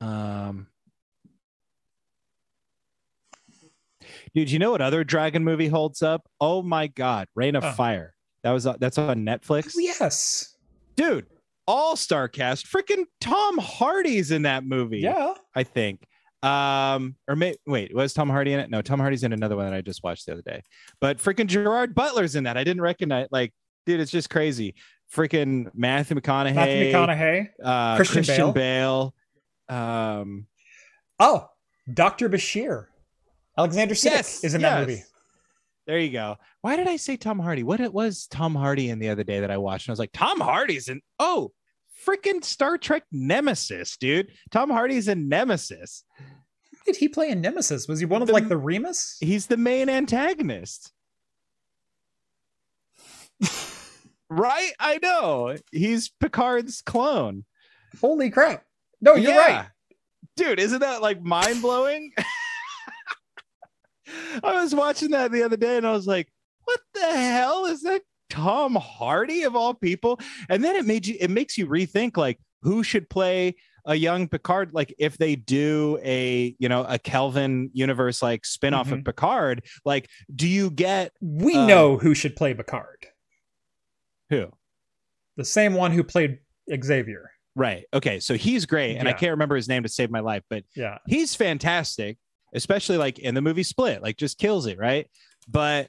Um, dude, you know what other dragon movie holds up? Oh my god, Reign of Oh. Fire. That was that's on Netflix. Oh, yes. Dude, all star cast. Freaking Tom Hardy's in that movie. Yeah. I think. Um, or may, wait, was Tom Hardy in it? No, Tom Hardy's in another one that I just watched the other day. But freaking Gerard Butler's in that. I didn't recognize. Like, dude, it's just crazy. Freaking Matthew McConaughey. Matthew McConaughey. uh, Christian Christian, Bale. Um, Oh, Dr. Bashir. Alexander Siddig yes, is in yes. that movie. There you go. Why did I say Tom Hardy? What it was Tom Hardy in the other day that I watched, and I was like, Tom Hardy's in. Oh, freaking Star Trek Nemesis, dude. Tom Hardy's in Nemesis. Did he play in Nemesis? Was he one of The- like the Remus? He's the main antagonist. right? I know. He's Picard's clone. Holy crap. No, you're Yeah. right. Dude, isn't that like mind blowing? <laughs> I was watching that the other day and I was like, what the hell is that Tom Hardy of all people? And then it made you it makes you rethink like who should play a young Picard like if they do a, you know, a Kelvin universe like spin-off of Mhm. Picard, like do you get We Uh, know who should play Picard. who? The same one who played Xavier. Right. Okay. So he's great. And I can't remember his name to save my life, but Yeah. he's fantastic, especially like in the movie Split, like just kills it, right? But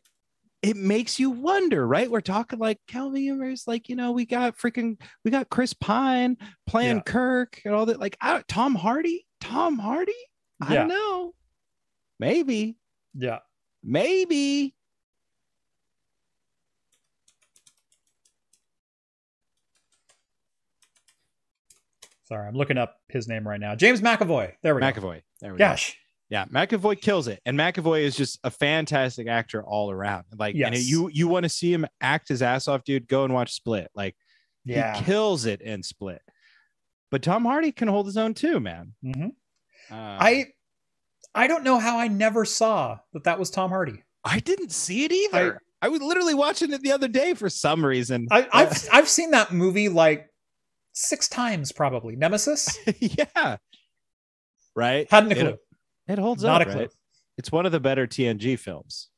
it makes you wonder, right? We're talking like Kelvin Universe, like you know, we got freaking, we got Chris Pine playing Yeah. Kirk and all that. Like I, Tom Hardy, Tom Hardy. I Yeah. don't know. Maybe, Yeah. maybe. Sorry, I'm looking up his name right now. James McAvoy. There we go. McAvoy. There we go. Gosh. Yeah, McAvoy kills it, and McAvoy is just a fantastic actor all around. Like, and Yes. you you want to see him act his ass off, dude? Go and watch Split. Like, Yeah. he kills it in Split. But Tom Hardy can hold his own too, man. Mhm. Uh, I I don't know how I never saw that that was Tom Hardy. I didn't see it either. I, was literally watching it the other day for some reason. I, I've I've seen that movie like six times probably. Nemesis. <laughs> yeah, right. Hadn't a clue. It, holds Not up. a clue. right? It's one of the better TNG films,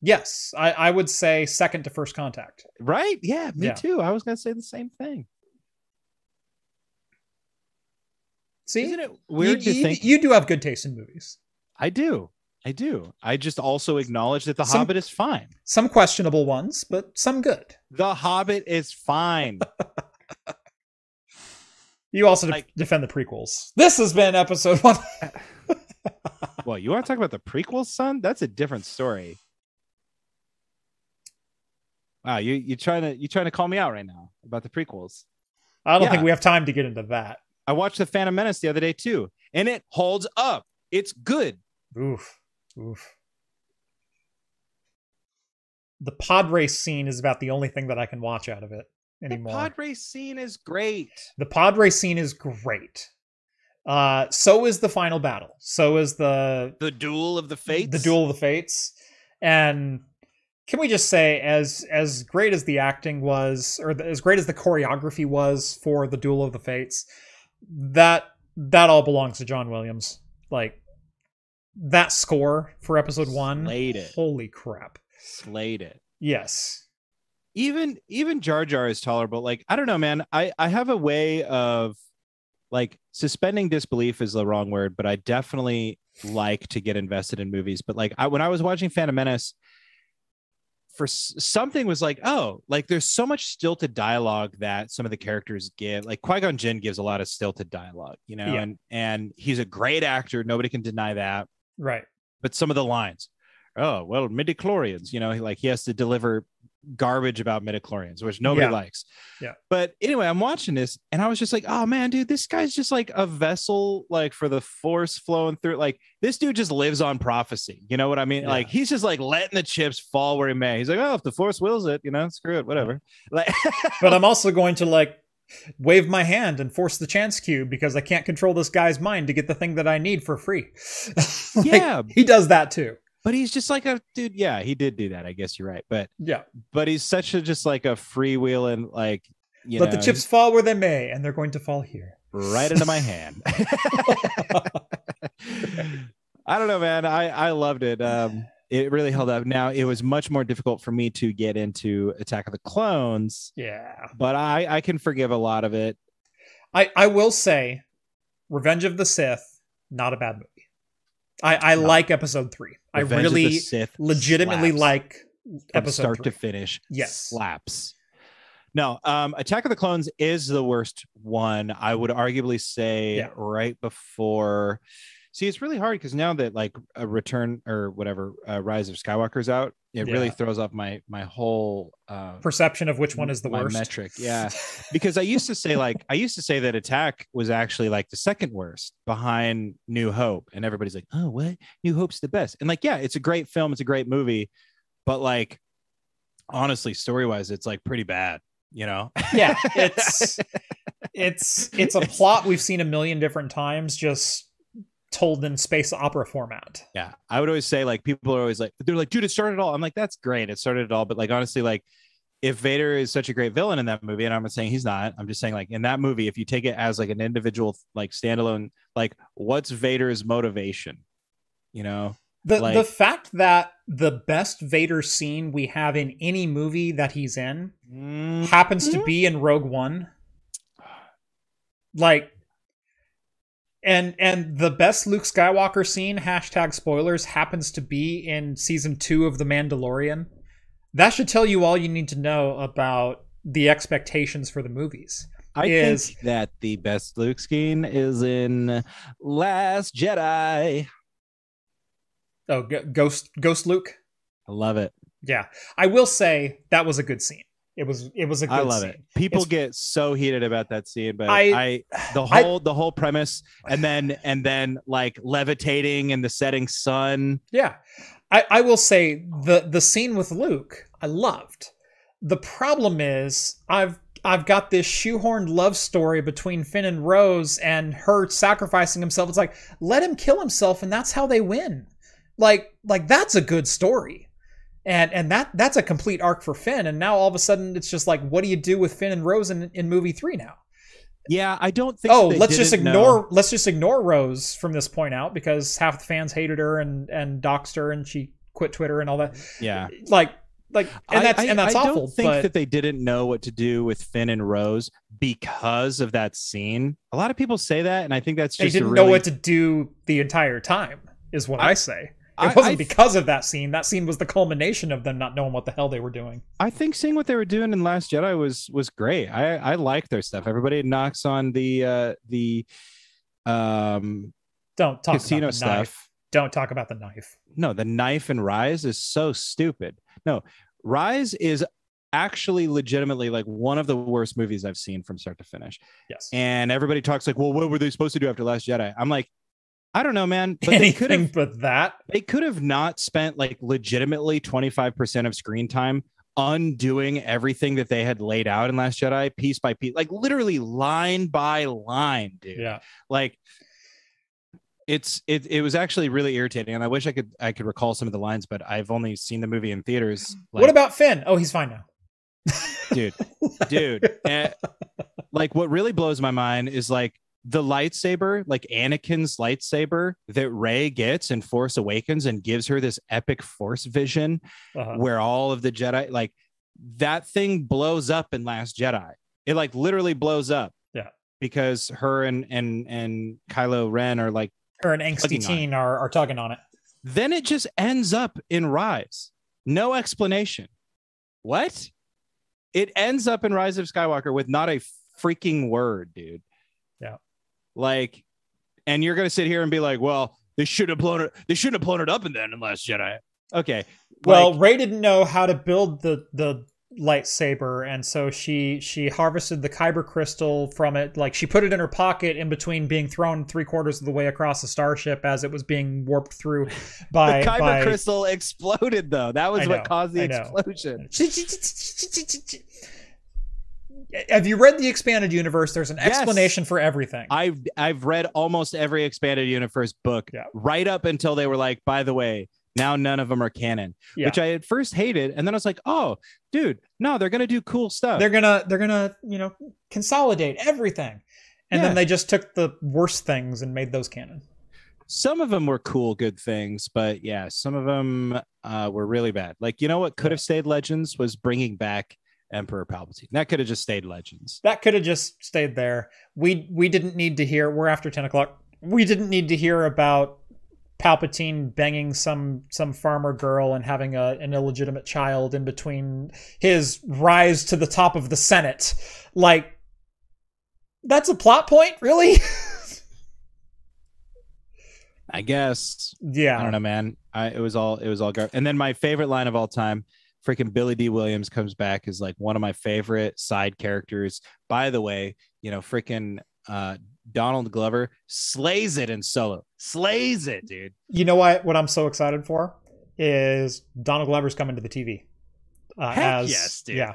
Yes, I, I would say second to First Contact. right? Yeah, me Yeah. too. I was gonna say the same thing. See, Isn't it weird you, to you- think? you do have good taste in movies. I do. I do. I just also acknowledge that The Some- Hobbit is fine. Some questionable ones, but some good. The Hobbit is fine. <laughs> You also de- defend the prequels. This has been episode one. <laughs> well, you want to talk about the prequels, son? That's a different story. Wow, you you trying to you trying to call me out right now about the prequels? I don't Yeah. think we have time to get into that. I watched the Phantom Menace the other day too, and it holds up. It's good. Oof. Oof. The pod race scene is about the only thing that I can watch out of it The anymore. pod race scene is great. the pod race scene is great. Uh, so is the final battle. So is the The duel of the fates. the duel of the fates. And can we just say, as as great as the acting was, or the, as great as the choreography was for the duel of the fates, that that all belongs to John Williams. Like that score for episode one, Slayed it. holy crap! Slayed it. Yes, even even Jar Jar is tolerable. Like I don't know, man. I I have a way of like suspending disbelief is the wrong word, but I definitely like to get invested in movies. But like I, when I was watching Phantom Menace, for something was like, oh, like there's so much stilted dialogue that some of the characters give. Like Qui Gon Jinn gives a lot of stilted dialogue, you know, Yeah. and and he's a great actor. Nobody can deny that. Right. But some of the lines, oh well, midichlorians, you know, like he has to deliver garbage about midichlorians, which nobody Yeah. likes. Yeah. But anyway, I'm watching this and I was just like, oh man, dude, this guy's just like a vessel, like for the force flowing through. Like this dude just lives on prophecy. You know what I mean? Yeah. Like he's just like letting the chips fall where he may. He's like, oh, if the force wills it, you know, screw it, whatever. Like, <laughs> But I'm also going to like wave my hand and force the chance cube because I can't control this guy's mind to get the thing that I need for free. <laughs> Like, yeah, He does that too. But he's just like a dude. Yeah, he did do that. I guess you're right. But Yeah. but he's such a just like a freewheeling, like you Let know, the chips fall where they may, and they're going to fall here. right into my hand. <laughs> I don't know, man. I I loved it. Um, it really held up. Now it was much more difficult for me to get into Attack of the Clones, Yeah. but I I can forgive a lot of it. I, I will say Revenge of the Sith, not a bad movie. I, I No. like episode three. Revenge I really legitimately slaps. like from episode start three. to finish. Yes. slaps. No, um, Attack of the Clones is the worst one. I would arguably say Yeah. right before. See, it's really hard because now that like a Return or whatever, uh, Rise of Skywalker's out, it really throws off my my whole uh, perception of which one is the worst. metric. Yeah, <laughs> because I used to say like I used to say that Attack was actually like the second worst behind New Hope, and everybody's like, "Oh, what? New Hope's the best." And like, yeah, it's a great film, it's a great movie, but like, honestly, story wise, it's like pretty bad. You know? yeah, it's <laughs> it's it's a plot we've seen a million different times, just told in space opera format. Yeah, I would always say like people are always like they're like, dude, it started it all. I'm like, that's great, it started it all. But like honestly, like if Vader is such a great villain in that movie, and I'm not saying he's not, I'm just saying like in that movie, if you take it as like an individual, like standalone, like what's Vader's motivation? You know? The Like- the fact that the best Vader scene we have in any movie that he's in Mm, happens to be in Rogue One. Like and and the best Luke Skywalker scene, hashtag spoilers, happens to be in season two of The Mandalorian. That should tell you all you need to know about the expectations for the movies. I is- think that the best Luke scene is in Last Jedi. Oh, Ghost Ghost Luke. I love it. Yeah, I will say that was a good scene. It was it was a good I love scene. it. People It's- get so heated about that scene, but I- I, the I- whole the whole premise, and then and then like levitating in the setting sun. Yeah. I, I will say the the scene with Luke, I loved. The problem is I've I've got this shoehorned love story between Finn and Rose and her sacrificing himself. It's like, let him kill himself and that's how they win. Like like that's a good story. And and that that's a complete arc for Finn. And now all of a sudden it's just like, what do you do with Finn and Rose in, in movie three now? Yeah, I don't think. oh they let's just ignore know- let's just ignore rose from this point out because half the fans hated her and and doxed her and she quit twitter and all that Yeah, like like and that's I, and that's I awful don't think but that they didn't know what to do with Finn and Rose because of that scene. A lot of people say that, and I think that's they just a didn't really, know what to do the entire time is what i, I- say I- it wasn't I- because of that scene that scene was the culmination of them not knowing what the hell they were doing I think seeing what they were doing in Last Jedi was was great. I I like their stuff. Everybody knocks on the uh the um don't talk casino about the knife stuff. don't talk about the knife No, the knife and Rise is so stupid. No, Rise is actually legitimately like one of the worst movies I've seen from start to finish. yes And everybody talks like, well, what were they supposed to do after Last Jedi? I'm like, I don't know, man. But they could anything have but that they could have not spent like legitimately 25% of screen time undoing everything that they had laid out in Last Jedi piece by piece, like literally line by line, dude. yeah Like it's it it was actually really irritating. And I wish I could I could recall some of the lines, but I've only seen the movie in theaters. Like, what about finn oh he's fine now dude? Dude. <laughs> eh, like what really blows my mind is like the lightsaber, like Anakin's lightsaber that Rey gets in Force Awakens and gives her this epic force vision Uh-huh. where all of the Jedi like that thing blows up in Last Jedi. It like literally blows up. Yeah. Because her and and and Kylo Ren are like Her and angsty Tugging on it. teen are, are tugging on it. then it just ends up in Rise. No explanation. What? It ends up in Rise of Skywalker with not a freaking word, dude. Like, and you're gonna sit here and be like, well, they should have blown it, they shouldn't have blown it up in then in Last Jedi. Okay. Well, like, Rey didn't know how to build the the lightsaber, and so she she harvested the kyber crystal from it. Like she put it in her pocket in between being thrown three quarters of the way across the starship as it was being warped through <laughs> by the kyber by. crystal exploded though. That was what caused the explosion. <laughs> Have you read the expanded universe? There's an Yes. explanation for everything. I've I've read almost every expanded universe book Yeah. right up until they were like, by the way, now none of them are canon, Yeah. which I at first hated, and then I was like, oh, dude, no, they're gonna do cool stuff. they're gonna they're gonna you know consolidate everything, and Yeah. then they just took the worst things and made those canon. some of them were cool, good things, but yeah, some of them uh, were really bad. Like you know what could have stayed Legends was bringing back Emperor Palpatine. That could have just stayed Legends. That could have just stayed there. We we didn't need to hear. We're after ten o'clock. We didn't need to hear about Palpatine banging some some farmer girl and having a, an illegitimate child in between his rise to the top of the Senate. Like that's a plot point, really? <laughs> I guess. yeah. I don't know, man. I it was all it was all gar- and then my favorite line of all time, freaking Billy Dee Williams comes back is like one of my favorite side characters. By the way, you know, freaking uh Donald Glover slays it in solo. Slays it, dude. You know what? What I'm so excited for is Donald Glover's coming to the TV. Uh, Heck as, yes, dude. Yeah.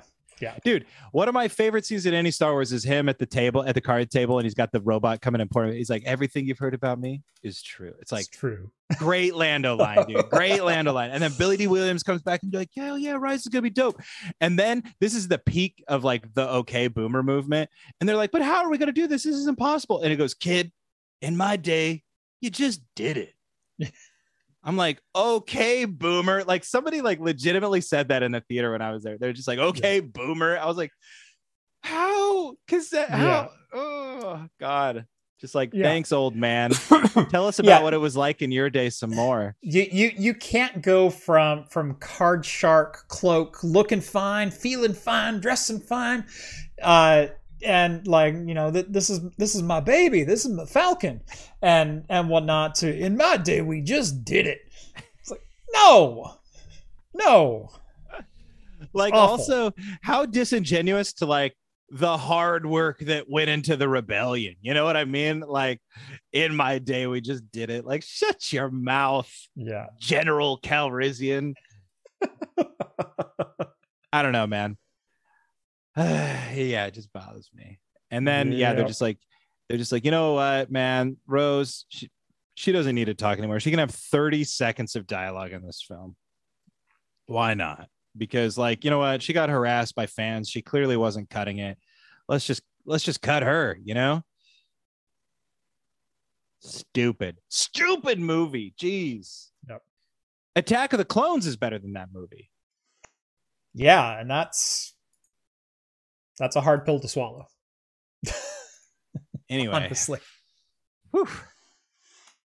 Dude, one of my favorite scenes in any Star Wars is him at the table, at the card table, and he's got the robot coming and pouring. He's like, everything you've heard about me is true. It's like It's true. <laughs> great Lando line, dude. Great Lando line. And then Billy Dee Williams comes back and be like, yeah, yeah, Rise is gonna be dope. And then this is the peak of like the okay boomer movement. And they're like, but how are we gonna do this? This is impossible. And it goes, kid, in my day, you just did it. <laughs> I'm like, okay, boomer. Like somebody like legitimately said that in the theater when I was there. They're just like, okay, boomer. I was like, how? Cause that how oh god. Just like, Yeah. thanks, old man. <laughs> Tell us about Yeah. what it was like in your day some more. You you you can't go from from card shark cloak looking fine, feeling fine, dressing fine, uh, and like you know th- this is this is my baby, this is my falcon, and and whatnot. To in my day we just did it. It's like no, no. Like Awful. also how disingenuous to like the hard work that went into the rebellion. You know what I mean? Like in my day we just did it. Like shut your mouth, Yeah. General Calrissian. <laughs> I don't know, man. <sighs> yeah, it just bothers me. And then yeah, they're just like they're just like, you know what, man, Rose, she, she doesn't need to talk anymore. She can have 30 seconds of dialogue in this film. Why not? Because like, you know what, she got harassed by fans. She clearly wasn't cutting it. Let's just let's just cut her, you know? Stupid. Stupid movie. Jeez. Yep. Attack of the Clones is better than that movie. Yeah, and that's that's a hard pill to swallow. <laughs> Anyway. Honestly. Whew.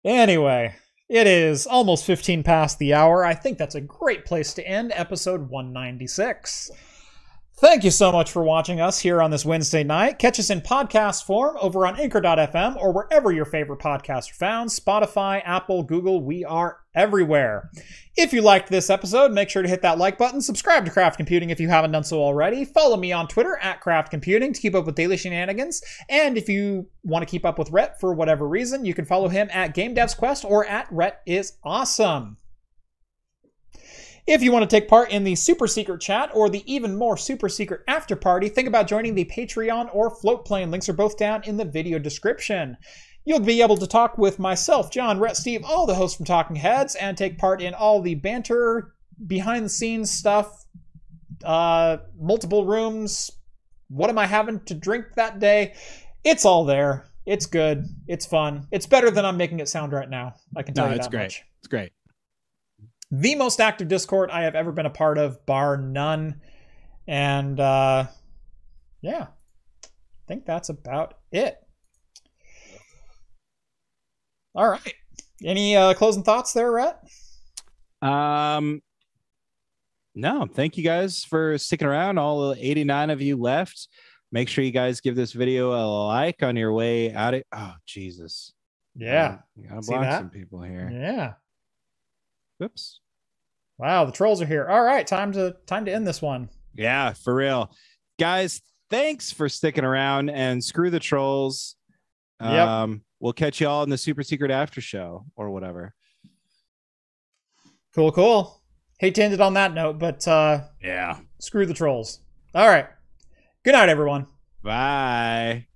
Anyway, it is almost 15 past the hour. I think that's a great place to end episode 196. Thank you so much for watching us here on this Wednesday night. Catch us in podcast form over on anchor.fm or wherever your favorite podcasts are found Spotify, Apple, Google. We are everywhere. If you liked this episode, make sure to hit that like button. Subscribe to Craft Computing if you haven't done so already. Follow me on Twitter at Craft Computing to keep up with daily shenanigans. And if you want to keep up with Rhett for whatever reason, you can follow him at Game Devs Quest or at Rhett is Awesome. If you want to take part in the super secret chat or the even more super secret after party, think about joining the Patreon or Floatplane. Links are both down in the video description. You'll be able to talk with myself, John, Rhett, Steve, all the hosts from Talking Heads, and take part in all the banter, behind the scenes stuff, uh, multiple rooms. What am I having to drink that day? It's all there. It's good. It's fun. It's better than I'm making it sound right now. I can tell No, you it's great. much It's great. The most active Discord I have ever been a part of, bar none. And uh, yeah, I think that's about it. All right. Any uh, closing thoughts there, Rhett? Um, no, thank you guys for sticking around. All 89 of you left. Make sure you guys give this video a like on your way out. Of, oh, Jesus. Yeah. You gotta block some people here. Yeah. Whoops. Wow, the trolls are here. All right, time to time to end this one. Yeah, for real. Guys, thanks for sticking around and screw the trolls. Yep. Um, we'll catch you all in the super secret after show or whatever. Cool, cool. Hate to end it on that note, but uh, Yeah. screw the trolls. All right. Good night, everyone. Bye.